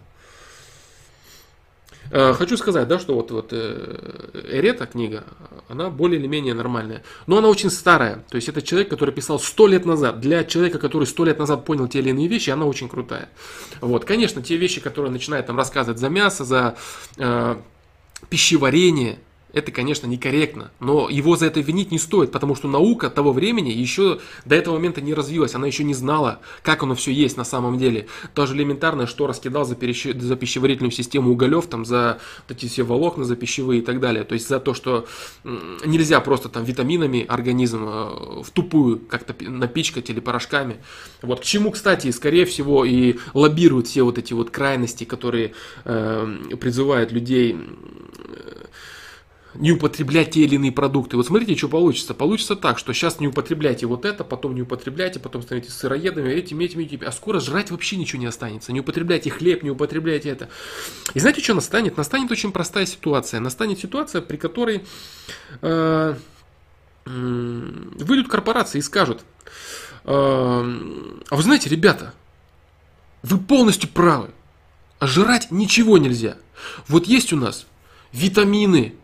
Э, хочу сказать, да, что вот, вот э, Эрета книга, она более или менее нормальная. Но она очень старая. То есть это человек, который писал сто лет назад. Для человека, который сто лет назад понял те или иные вещи, она очень крутая. Вот, конечно, те вещи, которые начинают там рассказывать за мясо, за э, пищеварение, это, конечно, некорректно, но его за это винить не стоит, потому что наука того времени еще до этого момента не развилась, она еще не знала, как оно все есть на самом деле. Тоже элементарное, что раскидал за, перещ... за пищеварительную систему уголев, там, за эти все волокна, за пищевые и так далее. То есть за то, что нельзя просто там витаминами организм э, в тупую как-то напичкать или порошками. Вот к чему, кстати, скорее всего и лоббируют все вот эти вот крайности, которые э, призывают людей не употреблять те или иные продукты. Вот смотрите, что получится. Получится так, что сейчас не употребляйте вот это, потом не употребляйте, потом становитесь сыроедами, этим, этим, этим. А скоро жрать вообще ничего не останется. Не употребляйте хлеб, не употребляйте это. И знаете, что настанет? Настанет очень простая ситуация. Настанет ситуация, при которой э, э, выйдут корпорации и скажут, э, а вы знаете, ребята, вы полностью правы. А жрать ничего нельзя. Вот есть у нас витамины,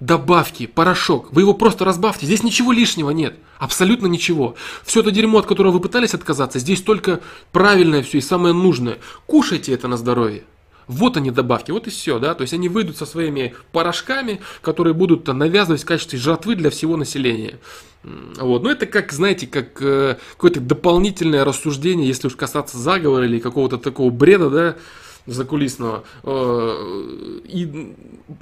добавки, порошок. Вы его просто разбавьте. Здесь ничего лишнего нет. Абсолютно ничего. Все это дерьмо, от которого вы пытались отказаться, здесь только правильное все и самое нужное. Кушайте это на здоровье. Вот они добавки, вот и все, да, то есть они выйдут со своими порошками, которые будут навязывать в качестве жратвы для всего населения. Вот. Но это как, знаете, как э, какое-то дополнительное рассуждение, если уж касаться заговора или какого-то такого бреда, да, закулисного э, и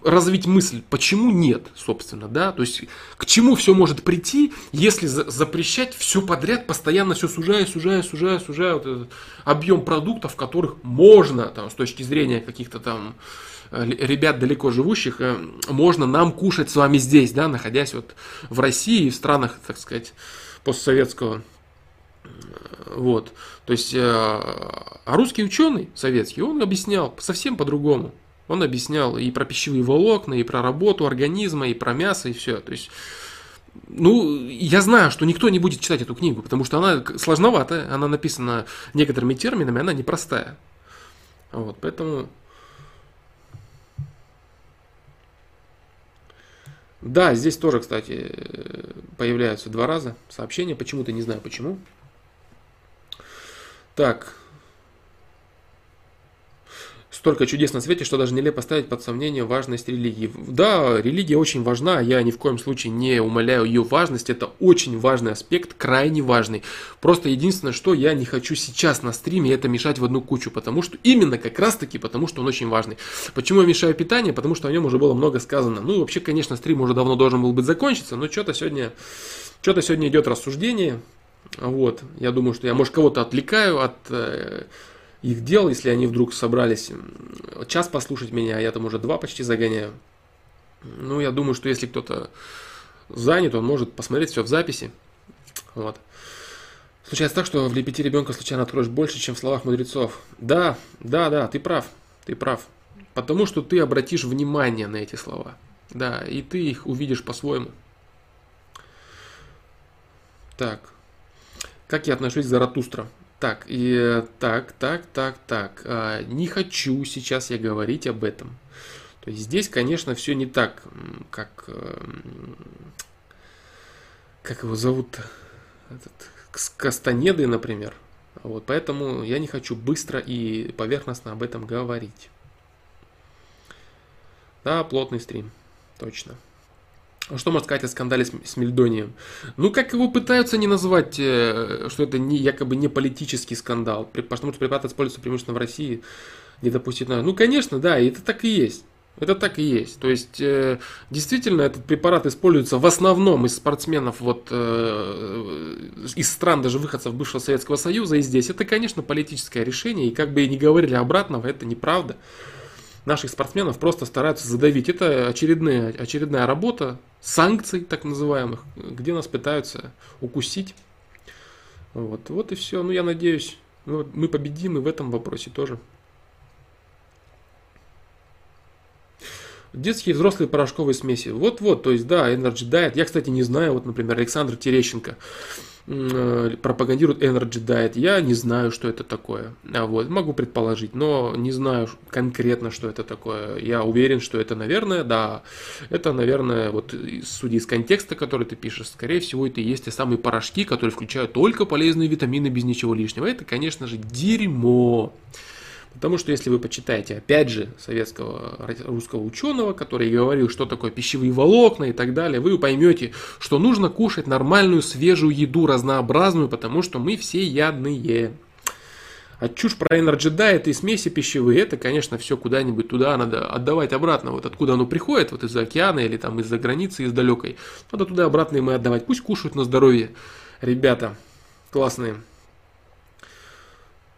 развить мысль, почему нет, собственно, да, то есть к чему все может прийти, если запрещать все подряд, постоянно все сужая, сужая, сужая, сужая вот этот объем продуктов, которых можно, там, с точки зрения каких-то там э, ребят далеко живущих, э, можно нам кушать с вами здесь, да, находясь вот в России и в странах, так сказать, постсоветского вот. То есть, э, а русский ученый советский, он объяснял совсем по-другому. Он объяснял и про пищевые волокна, и про работу организма, и про мясо, и все. То есть, ну, я знаю, что никто не будет читать эту книгу, потому что она сложноватая, она написана некоторыми терминами, она непростая. Вот, поэтому... Да, здесь тоже, кстати, появляются два раза сообщения, почему-то не знаю почему. Так. Столько чудес на свете, что даже нелепо ставить под сомнение важность религии. Да, религия очень важна, я ни в коем случае не умоляю ее важность. Это очень важный аспект, крайне важный. Просто единственное, что я не хочу сейчас на стриме это мешать в одну кучу, потому что именно как раз таки, потому что он очень важный. Почему я мешаю питание? Потому что о нем уже было много сказано. Ну, вообще, конечно, стрим уже давно должен был быть закончиться, но что-то сегодня, что-то сегодня идет рассуждение. Вот, я думаю, что я, может, кого-то отвлекаю от э, их дел, если они вдруг собрались час послушать меня, а я там уже два почти загоняю. Ну, я думаю, что если кто-то занят, он может посмотреть все в записи. Вот. Случается так, что в лепете ребенка случайно откроешь больше, чем в словах мудрецов. Да, да, да, ты прав, ты прав. Потому что ты обратишь внимание на эти слова. Да, и ты их увидишь по-своему. Так. Как я отношусь к Заратустра? Так, и так, так, так, так. А, не хочу сейчас я говорить об этом. То есть здесь, конечно, все не так, как... Эм, как его зовут? Этот, Кастанеды, например. Вот, поэтому я не хочу быстро и поверхностно об этом говорить. Да, плотный стрим. Точно. Что можно сказать о скандале с, с Мельдонием? Ну, как его пытаются не назвать, э, что это не, якобы не политический скандал, потому что препарат используется преимущественно в России, не допустить Ну, конечно, да, это так и есть. Это так и есть. То есть, э, действительно, этот препарат используется в основном из спортсменов вот, э, из стран, даже выходцев бывшего Советского Союза и здесь. Это, конечно, политическое решение, и как бы и не говорили обратного, это неправда. Наших спортсменов просто стараются задавить. Это очередная, очередная работа санкций, так называемых, где нас пытаются укусить. Вот, вот и все. Ну, я надеюсь, мы победим и в этом вопросе тоже. Детские и взрослые порошковые смеси. Вот-вот, то есть, да, Energy Diet. Я, кстати, не знаю, вот, например, Александр Терещенко э, пропагандирует Energy Diet. Я не знаю, что это такое. А вот, могу предположить, но не знаю конкретно, что это такое. Я уверен, что это, наверное, да, это, наверное, вот судя из контекста, который ты пишешь, скорее всего, это и есть те самые порошки, которые включают только полезные витамины без ничего лишнего. Это, конечно же, дерьмо. Потому что если вы почитаете, опять же, советского русского ученого, который говорил, что такое пищевые волокна и так далее, вы поймете, что нужно кушать нормальную свежую еду, разнообразную, потому что мы все ядные. А чушь про Energy Diet и смеси пищевые, это, конечно, все куда-нибудь туда надо отдавать обратно. Вот откуда оно приходит, вот из-за океана или там из-за границы, из далекой. Надо туда обратно им и отдавать. Пусть кушают на здоровье. Ребята, классные.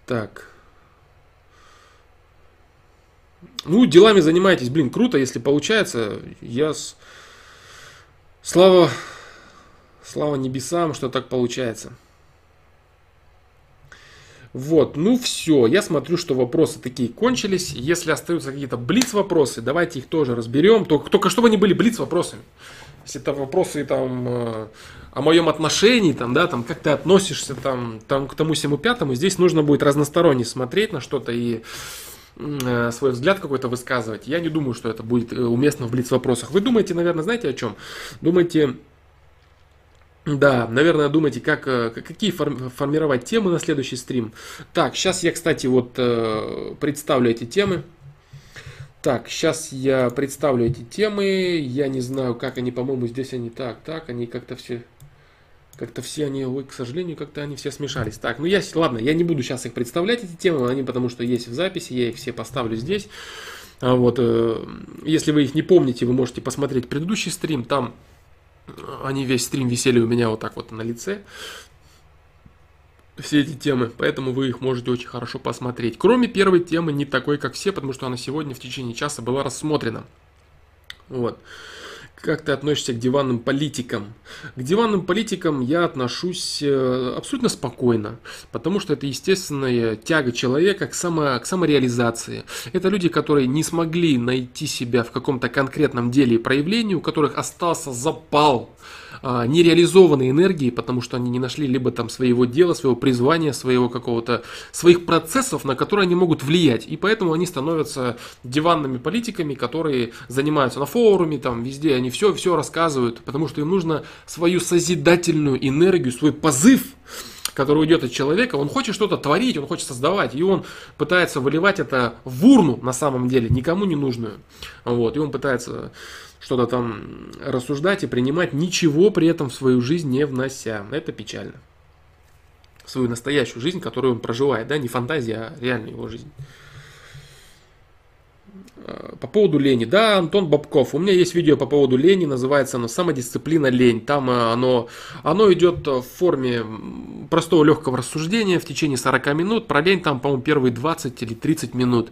Так. Ну, делами занимаетесь, блин, круто, если получается. Я с... Слава, слава небесам, что так получается. Вот, ну все, я смотрю, что вопросы такие кончились. Если остаются какие-то блиц-вопросы, давайте их тоже разберем. Только, только чтобы они были блиц-вопросами. Если это вопросы там э, о моем отношении, там, да, там, как ты относишься там, там, к тому всему пятому, здесь нужно будет разносторонне смотреть на что-то и свой взгляд какой-то высказывать. Я не думаю, что это будет э, уместно в блиц-вопросах. Вы думаете, наверное, знаете о чем? Думаете, да, наверное, думаете, как, э, какие формировать темы на следующий стрим. Так, сейчас я, кстати, вот представлю эти темы. Так, сейчас я представлю эти темы. Я не знаю, как они, по-моему, здесь они так, так, они как-то все как-то все они, ой, к сожалению, как-то они все смешались. Так, ну я, ладно, я не буду сейчас их представлять, эти темы, они потому что есть в записи, я их все поставлю здесь. А вот, э, если вы их не помните, вы можете посмотреть предыдущий стрим, там они весь стрим висели у меня вот так вот на лице. Все эти темы, поэтому вы их можете очень хорошо посмотреть. Кроме первой темы, не такой, как все, потому что она сегодня в течение часа была рассмотрена. Вот. Как ты относишься к диванным политикам? К диванным политикам я отношусь э, абсолютно спокойно, потому что это естественная тяга человека к, само, к самореализации. Это люди, которые не смогли найти себя в каком-то конкретном деле и проявлении, у которых остался запал а, нереализованной энергии, потому что они не нашли либо там своего дела, своего призвания, своего какого-то, своих процессов, на которые они могут влиять. И поэтому они становятся диванными политиками, которые занимаются на форуме, там везде, они все, все рассказывают, потому что им нужно свою созидательную энергию, свой позыв который уйдет от человека, он хочет что-то творить, он хочет создавать, и он пытается выливать это в урну на самом деле, никому не нужную. Вот, и он пытается что-то там рассуждать и принимать, ничего при этом в свою жизнь не внося. Это печально. Свою настоящую жизнь, которую он проживает, да, не фантазия, а реальная его жизнь. Э, по поводу лени. Да, Антон Бабков. У меня есть видео по поводу лени, называется оно «Самодисциплина лень». Там э, оно, оно идет в форме простого легкого рассуждения в течение 40 минут. Про лень там, по-моему, первые 20 или 30 минут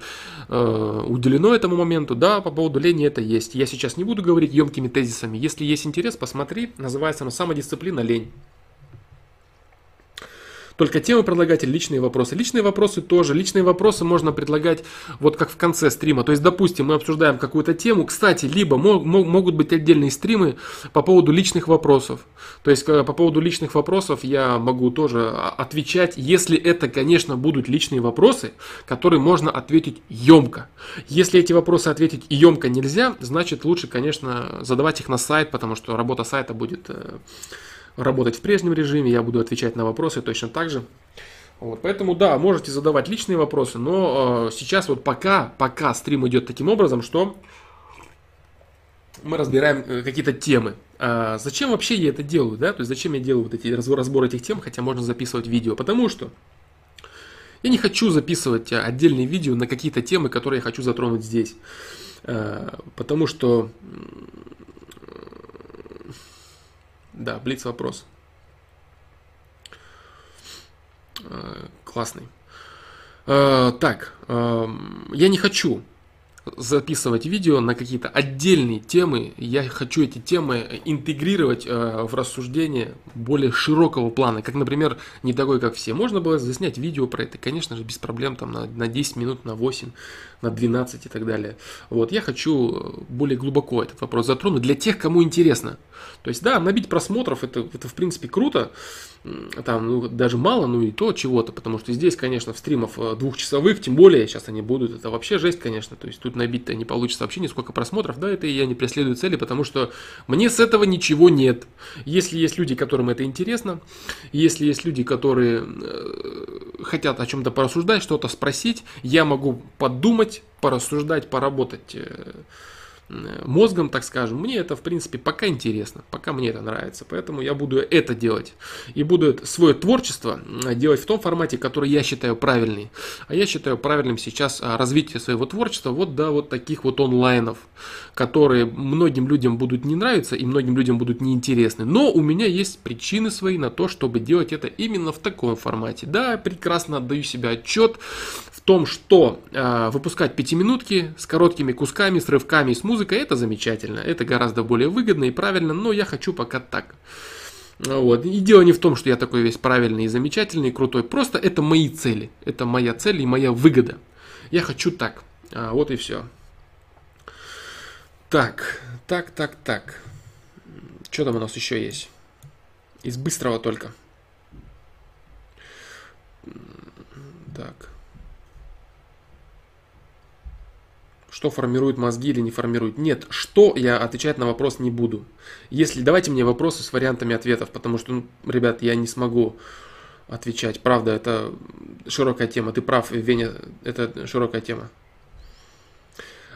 э, уделено этому моменту. Да, по поводу лени это есть. Я сейчас не буду говорить емкими тезисами. Если есть интерес, посмотри. Называется оно «Самодисциплина лень». Только темы предлагать личные вопросы. Личные вопросы тоже. Личные вопросы можно предлагать вот как в конце стрима. То есть, допустим, мы обсуждаем какую-то тему. Кстати, либо мог, могут быть отдельные стримы по поводу личных вопросов. То есть, э, по поводу личных вопросов я могу тоже отвечать, если это, конечно, будут личные вопросы, которые можно ответить емко. Если эти вопросы ответить емко нельзя, значит лучше, конечно, задавать их на сайт, потому что работа сайта будет э, работать в прежнем режиме, я буду отвечать на вопросы точно так же. Вот, поэтому да, можете задавать личные вопросы, но э, сейчас вот пока, пока стрим идет таким образом, что мы разбираем э, какие-то темы. А зачем вообще я это делаю, да? То есть зачем я делаю вот эти разборы этих тем, хотя можно записывать видео? Потому что я не хочу записывать отдельные видео на какие-то темы, которые я хочу затронуть здесь. А, потому что... Да, блиц вопрос. А, классный. Так, я не хочу записывать видео на какие-то отдельные темы. Я хочу эти темы интегрировать э, в рассуждение более широкого плана. Как, например, не такой, как все. Можно было заснять видео про это, конечно же, без проблем, там на, на 10 минут, на 8, на 12 и так далее. Вот, я хочу более глубоко этот вопрос затронуть для тех, кому интересно. То есть, да, набить просмотров, это, это в принципе круто, там ну, даже мало, ну и то чего-то, потому что здесь, конечно, в стримов э, двухчасовых, тем более сейчас они будут, это вообще жесть, конечно, то есть тут набить-то не получится вообще ни сколько просмотров, да, это я не преследую цели, потому что мне с этого ничего нет. Если есть люди, которым это интересно, если есть люди, которые э, хотят о чем-то порассуждать, что-то спросить, я могу подумать, порассуждать, поработать э, мозгом, так скажем, мне это, в принципе, пока интересно, пока мне это нравится, поэтому я буду это делать. И буду свое творчество делать в том формате, который я считаю правильный. А я считаю правильным сейчас а, развитие своего творчества вот до вот таких вот онлайнов, которые многим людям будут не нравиться и многим людям будут неинтересны. Но у меня есть причины свои на то, чтобы делать это именно в таком формате. Да, прекрасно отдаю себе отчет том, что э, выпускать пятиминутки с короткими кусками, с рывками, с музыкой, это замечательно. Это гораздо более выгодно и правильно, но я хочу пока так. Вот. И дело не в том, что я такой весь правильный и замечательный, и крутой. Просто это мои цели. Это моя цель и моя выгода. Я хочу так. А, вот и все. Так, так, так, так. Что там у нас еще есть? Из быстрого только. Так. Что формирует мозги или не формирует? Нет, что я отвечать на вопрос не буду. Если давайте мне вопросы с вариантами ответов, потому что, ну, ребят, я не смогу отвечать. Правда, это широкая тема. Ты прав, Веня, это широкая тема.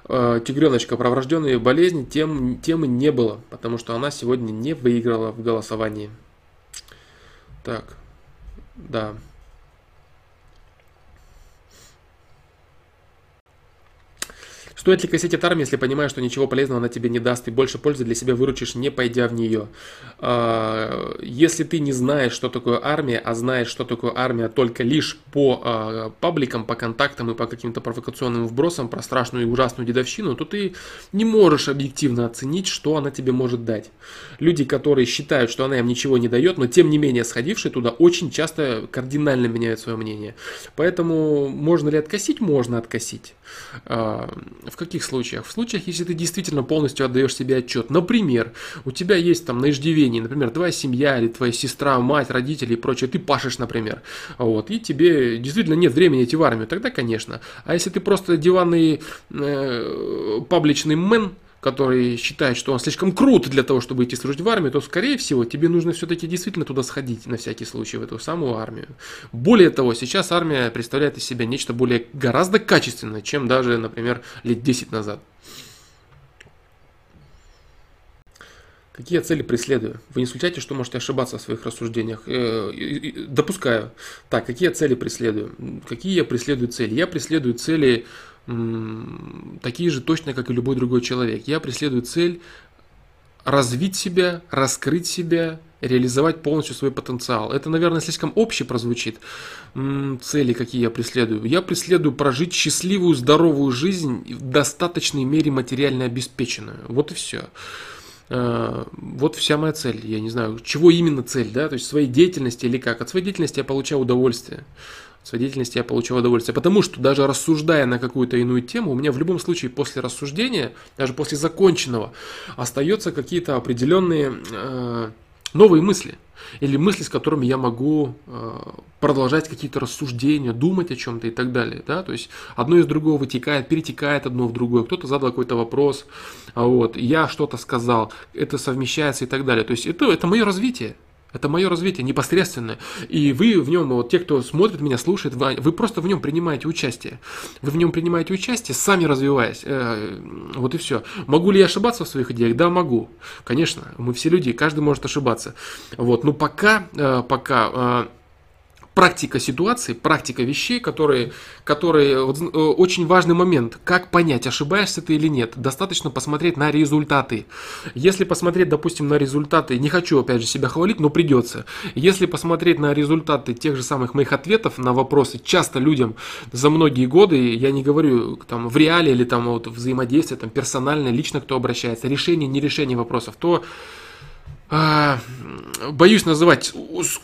Э, тигреночка, про врожденные болезни тем, темы не было, потому что она сегодня не выиграла в голосовании. Так, да. Стоит ли косить от армии, если понимаешь, что ничего полезного она тебе не даст и больше пользы для себя выручишь, не пойдя в нее? А, если ты не знаешь, что такое армия, а знаешь, что такое армия только лишь по а, пабликам, по контактам и по каким-то провокационным вбросам про страшную и ужасную дедовщину, то ты не можешь объективно оценить, что она тебе может дать. Люди, которые считают, что она им ничего не дает, но тем не менее сходившие туда, очень часто кардинально меняют свое мнение. Поэтому можно ли откосить? Можно откосить. А, в каких случаях? В случаях, если ты действительно полностью отдаешь себе отчет. Например, у тебя есть там на иждивении, например, твоя семья или твоя сестра, мать, родители и прочее, ты пашешь, например, вот, и тебе действительно нет времени идти в армию, тогда, конечно. А если ты просто диванный э, пабличный мэн, который считает, что он слишком крут для того, чтобы идти служить в армию, то, скорее всего, тебе нужно все-таки действительно туда сходить, на всякий случай, в эту самую армию. Более того, сейчас армия представляет из себя нечто более гораздо качественное, чем даже, например, лет 10 назад. Какие цели преследую? Вы не исключайте, что можете ошибаться в своих рассуждениях. Э, допускаю. Так, какие цели преследую? Какие я преследую цели? Я преследую цели такие же точно, как и любой другой человек. Я преследую цель развить себя, раскрыть себя, реализовать полностью свой потенциал. Это, наверное, слишком обще прозвучит. Цели, какие я преследую. Я преследую прожить счастливую, здоровую жизнь в достаточной мере материально обеспеченную. Вот и все. Э, вот вся моя цель. Я не знаю, чего именно цель, да, то есть своей деятельности или как. От своей деятельности я получаю удовольствие своей деятельности я получил удовольствие. Потому что даже рассуждая на какую-то иную тему, у меня в любом случае после рассуждения, даже после законченного, остаются какие-то определенные э, новые мысли. Или мысли, с которыми я могу э, продолжать какие-то рассуждения, думать о чем-то и так далее. Да? То есть одно из другого вытекает, перетекает одно в другое. Кто-то задал какой-то вопрос, а вот, я что-то сказал, это совмещается и так далее. То есть это, это мое развитие. Это мое развитие непосредственное. И вы в нем, вот те, кто смотрит меня, слушает, вы, просто в нем принимаете участие. Вы в нем принимаете участие, сами развиваясь. Э, вот и все. Могу ли я ошибаться в своих идеях? Да, могу. Конечно, мы все люди, каждый может ошибаться. Вот. Но пока, э, пока э, практика ситуации, практика вещей, которые, которые вот, э, очень важный момент. Как понять, ошибаешься ты или нет? Достаточно посмотреть на результаты. Если посмотреть, допустим, на результаты, не хочу опять же себя хвалить, но придется. Если посмотреть на результаты тех же самых моих ответов на вопросы, часто людям за многие годы, я не говорю там в реале или там вот взаимодействие, там персонально, лично кто обращается, решение, не решение вопросов, то боюсь называть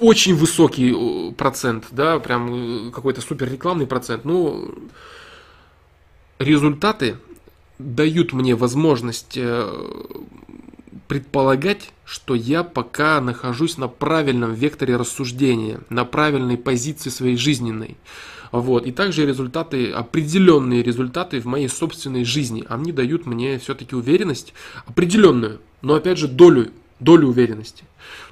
очень высокий процент, да, прям э, какой-то супер рекламный процент. Ну, результаты дают мне возможность э, предполагать, что я пока нахожусь на правильном векторе рассуждения, на правильной позиции своей жизненной. Вот. И также результаты, определенные результаты в моей собственной жизни, они дают мне все-таки уверенность определенную, но опять же долю долю уверенности.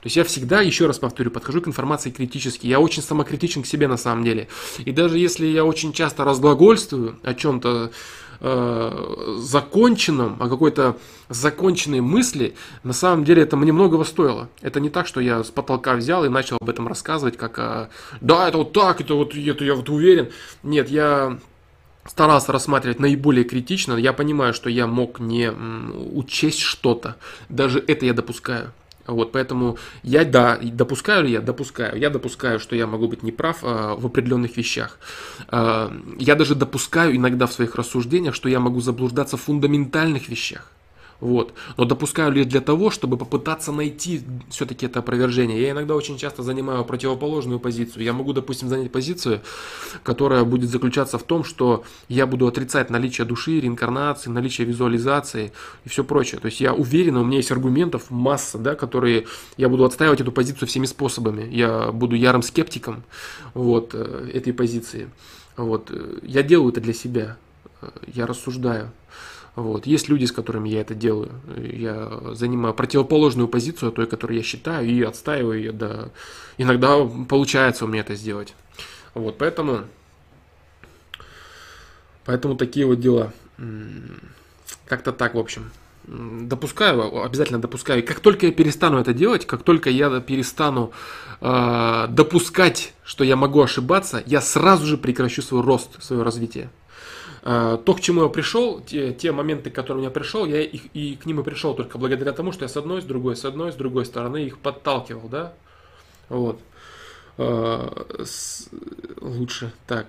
То есть я всегда, еще раз повторю, подхожу к информации критически. Я очень самокритичен к себе на самом деле. И даже если я очень часто разглагольствую о чем-то э, законченном, о какой-то законченной мысли, на самом деле это мне многого стоило. Это не так, что я с потолка взял и начал об этом рассказывать, как э, да, это вот так, это вот это я вот уверен. Нет, я старался рассматривать наиболее критично, я понимаю, что я мог не учесть что-то. Даже это я допускаю. Вот, поэтому я, да, допускаю ли я? Допускаю. Я допускаю, что я могу быть неправ э, в определенных вещах. Э, я даже допускаю иногда в своих рассуждениях, что я могу заблуждаться в фундаментальных вещах. Вот. Но допускаю лишь для того, чтобы попытаться найти все-таки это опровержение. Я иногда очень часто занимаю противоположную позицию. Я могу, допустим, занять позицию, которая будет заключаться в том, что я буду отрицать наличие души, реинкарнации, наличие визуализации и все прочее. То есть я уверен, у меня есть аргументов масса, да, которые я буду отстаивать эту позицию всеми способами. Я буду ярым скептиком вот, э, этой позиции. Вот. Э, я делаю это для себя. Э, я рассуждаю. Вот. Есть люди, с которыми я это делаю. Я занимаю противоположную позицию той, которую я считаю, и отстаиваю ее. Да. Иногда получается у меня это сделать. Вот, поэтому, поэтому такие вот дела. Как-то так, в общем. Допускаю, обязательно допускаю. И как только я перестану это делать, как только я перестану э, допускать, что я могу ошибаться, я сразу же прекращу свой рост, свое развитие. А, то, к чему я пришел, те, те моменты, к которым я пришел, я их, и к ним и пришел только благодаря тому, что я с одной, с другой, с одной, с другой стороны их подталкивал, да. Вот. С, лучше так.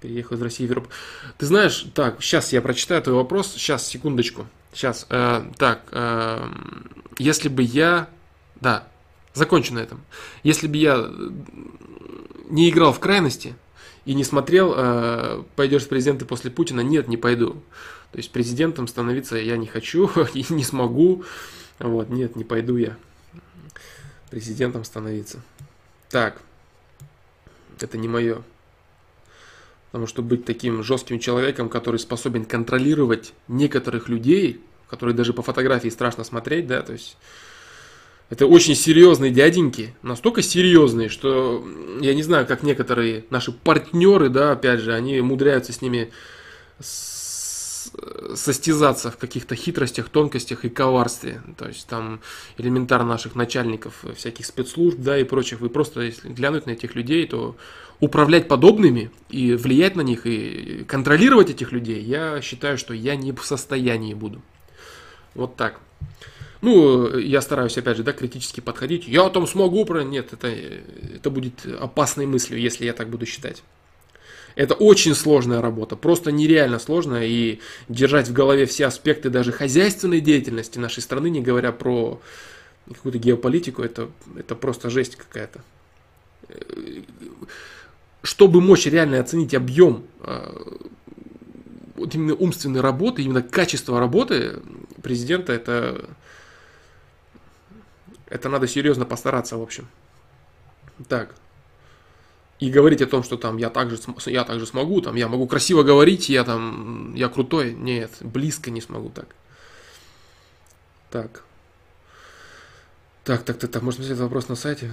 Переехал из России в Европу. Ты знаешь, так, сейчас я прочитаю твой вопрос. Сейчас, секундочку. Сейчас. Э, так, э, если бы я... Да, закончу на этом. Если бы я не играл в крайности, и не смотрел, э, пойдешь в президенты после Путина, нет, не пойду. То есть президентом становиться я не хочу и не смогу. Вот, нет, не пойду я президентом становиться. Так, это не мое. Потому что быть таким жестким человеком, который способен контролировать некоторых людей, которые даже по фотографии страшно смотреть, да, то есть это очень серьезные дяденьки, настолько серьезные, что я не знаю, как некоторые наши партнеры, да, опять же, они умудряются с ними состязаться в каких-то хитростях, тонкостях и коварстве. То есть там элементарно наших начальников всяких спецслужб, да, и прочих. Вы просто, если глянуть на этих людей, то управлять подобными и влиять на них и контролировать этих людей, я считаю, что я не в состоянии буду. Вот так. Ну, я стараюсь, опять же, да, критически подходить. Я там смогу про... Нет, это, это будет опасной мыслью, если я так буду считать. Это очень сложная работа, просто нереально сложная, и держать в голове все аспекты даже хозяйственной деятельности нашей страны, не говоря про какую-то геополитику, это, это просто жесть какая-то. Чтобы мочь реально оценить объем а, вот именно умственной работы, именно качество работы президента, это это надо серьезно постараться, в общем. Так. И говорить о том, что там я также, я также смогу, там я могу красиво говорить, я там, я крутой. Нет, близко не смогу так. Так. Так, так, так, так, можно написать вопрос на сайте.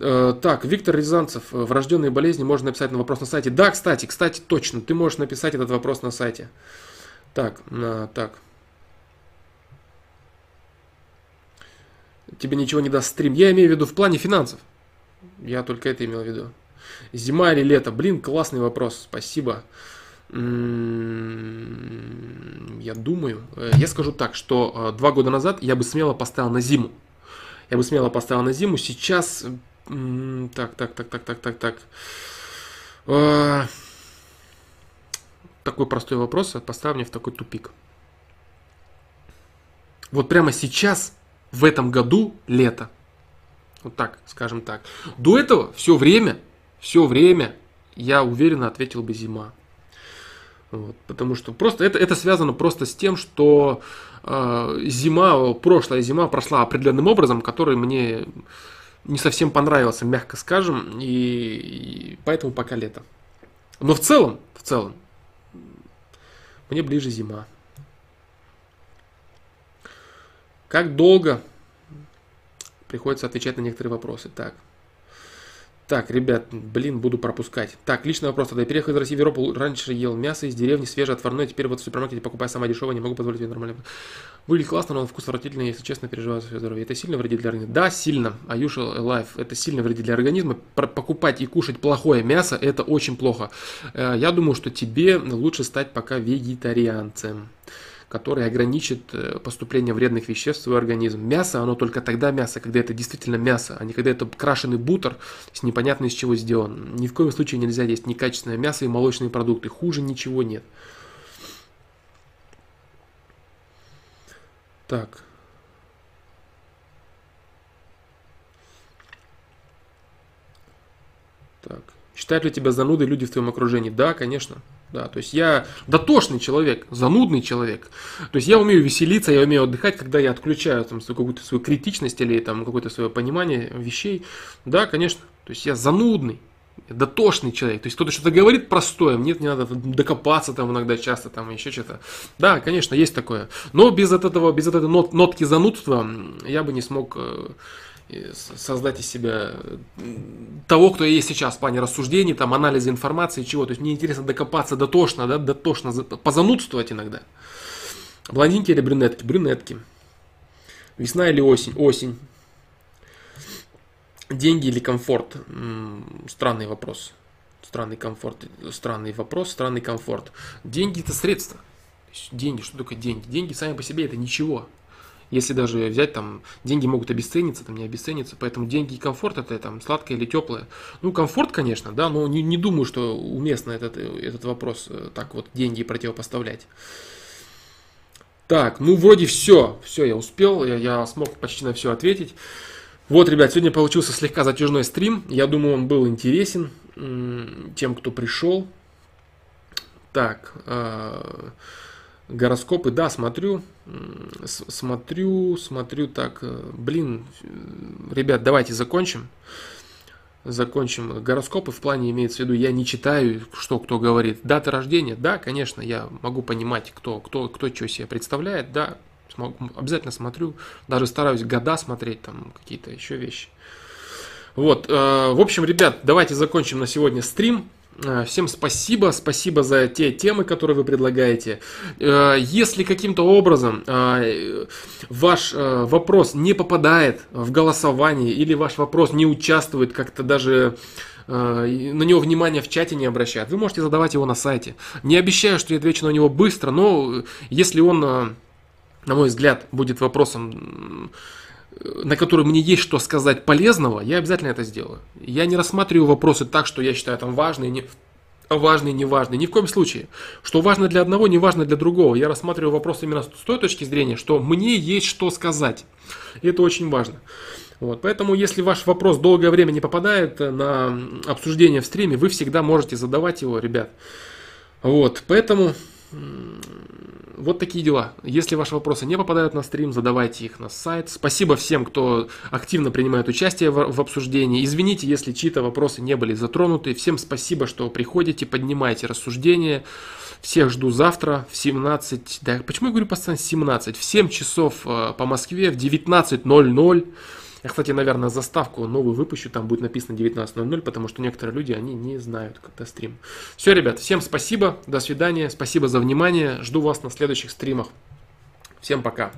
Э, так, Виктор Рязанцев, э, врожденные болезни можно написать на вопрос на сайте. Да, кстати, кстати, точно, ты можешь написать этот вопрос на сайте. Так, на, так. Тебе ничего не даст стрим. Я имею в виду в плане финансов. Я только это имел в виду. Зима или лето? Блин, классный вопрос. Спасибо. М-м-м, я думаю, э, я скажу так, что два года назад я бы смело поставил на зиму я бы смело поставил на зиму. Сейчас... Так, так, так, так, так, так, так. А, такой простой вопрос поставил мне в такой тупик. Вот прямо сейчас, в этом году, лето. Вот так, скажем так. До этого все время, все время, я уверенно ответил бы зима. Вот, потому что просто это, это связано просто с тем, что э, зима, прошлая зима прошла определенным образом, который мне не совсем понравился, мягко скажем, и, и поэтому пока лето. Но в целом, в целом, мне ближе зима. Как долго приходится отвечать на некоторые вопросы? Так. Так, ребят, блин, буду пропускать. Так, личный вопрос. Тогда я переехал из России в Европу, раньше ел мясо из деревни, свежее, отварное, теперь вот в супермаркете покупаю самое дешевое, не могу позволить себе нормально. Выглядит классно, но вкус отвратительный, если честно, переживаю за свое здоровье. Это сильно вредит для организма? Да, сильно. Аюша Life, это сильно вредит для организма. Покупать и кушать плохое мясо, это очень плохо. Э, я думаю, что тебе лучше стать пока вегетарианцем который ограничит э, поступление вредных веществ в свой организм. Мясо, оно только тогда мясо, когда это действительно мясо, а не когда это крашеный бутер с непонятно из чего сделан. Ни в коем случае нельзя есть некачественное мясо и молочные продукты. Хуже ничего нет. Так. Так. Считают ли тебя занудой люди в твоем окружении? Да, конечно. Да, то есть я дотошный человек, занудный человек. То есть я умею веселиться, я умею отдыхать, когда я отключаю там какую-то свою критичность или там какое-то свое понимание вещей. Да, конечно. То есть я занудный, дотошный человек. То есть кто-то что-то говорит простое, мне не надо докопаться там иногда часто, там еще что-то. Да, конечно, есть такое. Но без этого, без этой нот, нотки занудства я бы не смог э, создать из себя того, кто я есть сейчас в плане рассуждений, там, анализа информации, чего. То есть мне интересно докопаться дотошно, да, дотошно, позанудствовать иногда. Блондинки или брюнетки? Брюнетки. Весна или осень? Осень. Деньги или комфорт? Странный вопрос. Странный комфорт. Странный вопрос, странный комфорт. Деньги это средства. Деньги, что такое деньги? Деньги сами по себе это ничего. Если даже взять там, деньги могут обесцениться, там не обесцениться, поэтому деньги и комфорт это там сладкое или теплое. Ну, комфорт, конечно, да, но не, не думаю, что уместно этот, этот вопрос э, так вот деньги противопоставлять. Так, ну вроде все, все, я успел, я, я смог почти на все ответить. Вот, ребят, сегодня получился слегка затяжной стрим. Я думаю, он был интересен тем, кто пришел. Так, э, Гороскопы, да, смотрю, смотрю, смотрю так, э, блин, ребят, давайте закончим, закончим. Гороскопы в плане имеется в виду, я не читаю, что кто говорит. Дата рождения, да, конечно, я могу понимать, кто, кто, кто что себе представляет, да, обязательно смотрю, даже стараюсь года смотреть, там какие-то еще вещи. Вот, э, в общем, ребят, давайте закончим на сегодня стрим. Э, всем спасибо, спасибо за те темы, которые вы предлагаете. Э, если каким-то образом э, ваш вопрос не попадает в голосование или ваш вопрос не участвует как-то даже на него внимание в чате не обращают, вы можете задавать его на сайте. Не обещаю, что я отвечу на него быстро, но если он, на мой взгляд, будет вопросом на который мне есть что сказать полезного, я обязательно это сделаю. Я не рассматриваю вопросы так, что я считаю там важные, не, важные, не важные. Ни в коем случае. Что важно для одного, не важно для другого. Я рассматриваю вопрос именно с той точки зрения, что мне есть что сказать. И это очень важно. Вот, поэтому, если ваш вопрос долгое время не попадает на обсуждение в стриме, вы всегда можете задавать его, ребят. Вот, поэтому вот такие дела. Если ваши вопросы не попадают на стрим, задавайте их на сайт. Спасибо всем, кто активно принимает участие в, в обсуждении. Извините, если чьи-то вопросы не были затронуты. Всем спасибо, что приходите, поднимаете рассуждения. Всех жду завтра в 17, да почему я говорю постоянно 17? В 7 часов э, по Москве, в 19.00. Я, кстати, наверное, заставку новую выпущу, там будет написано 19.00, потому что некоторые люди, они не знают, когда стрим. Все, ребят, всем спасибо, до свидания, спасибо за внимание, жду вас на следующих стримах. Всем пока.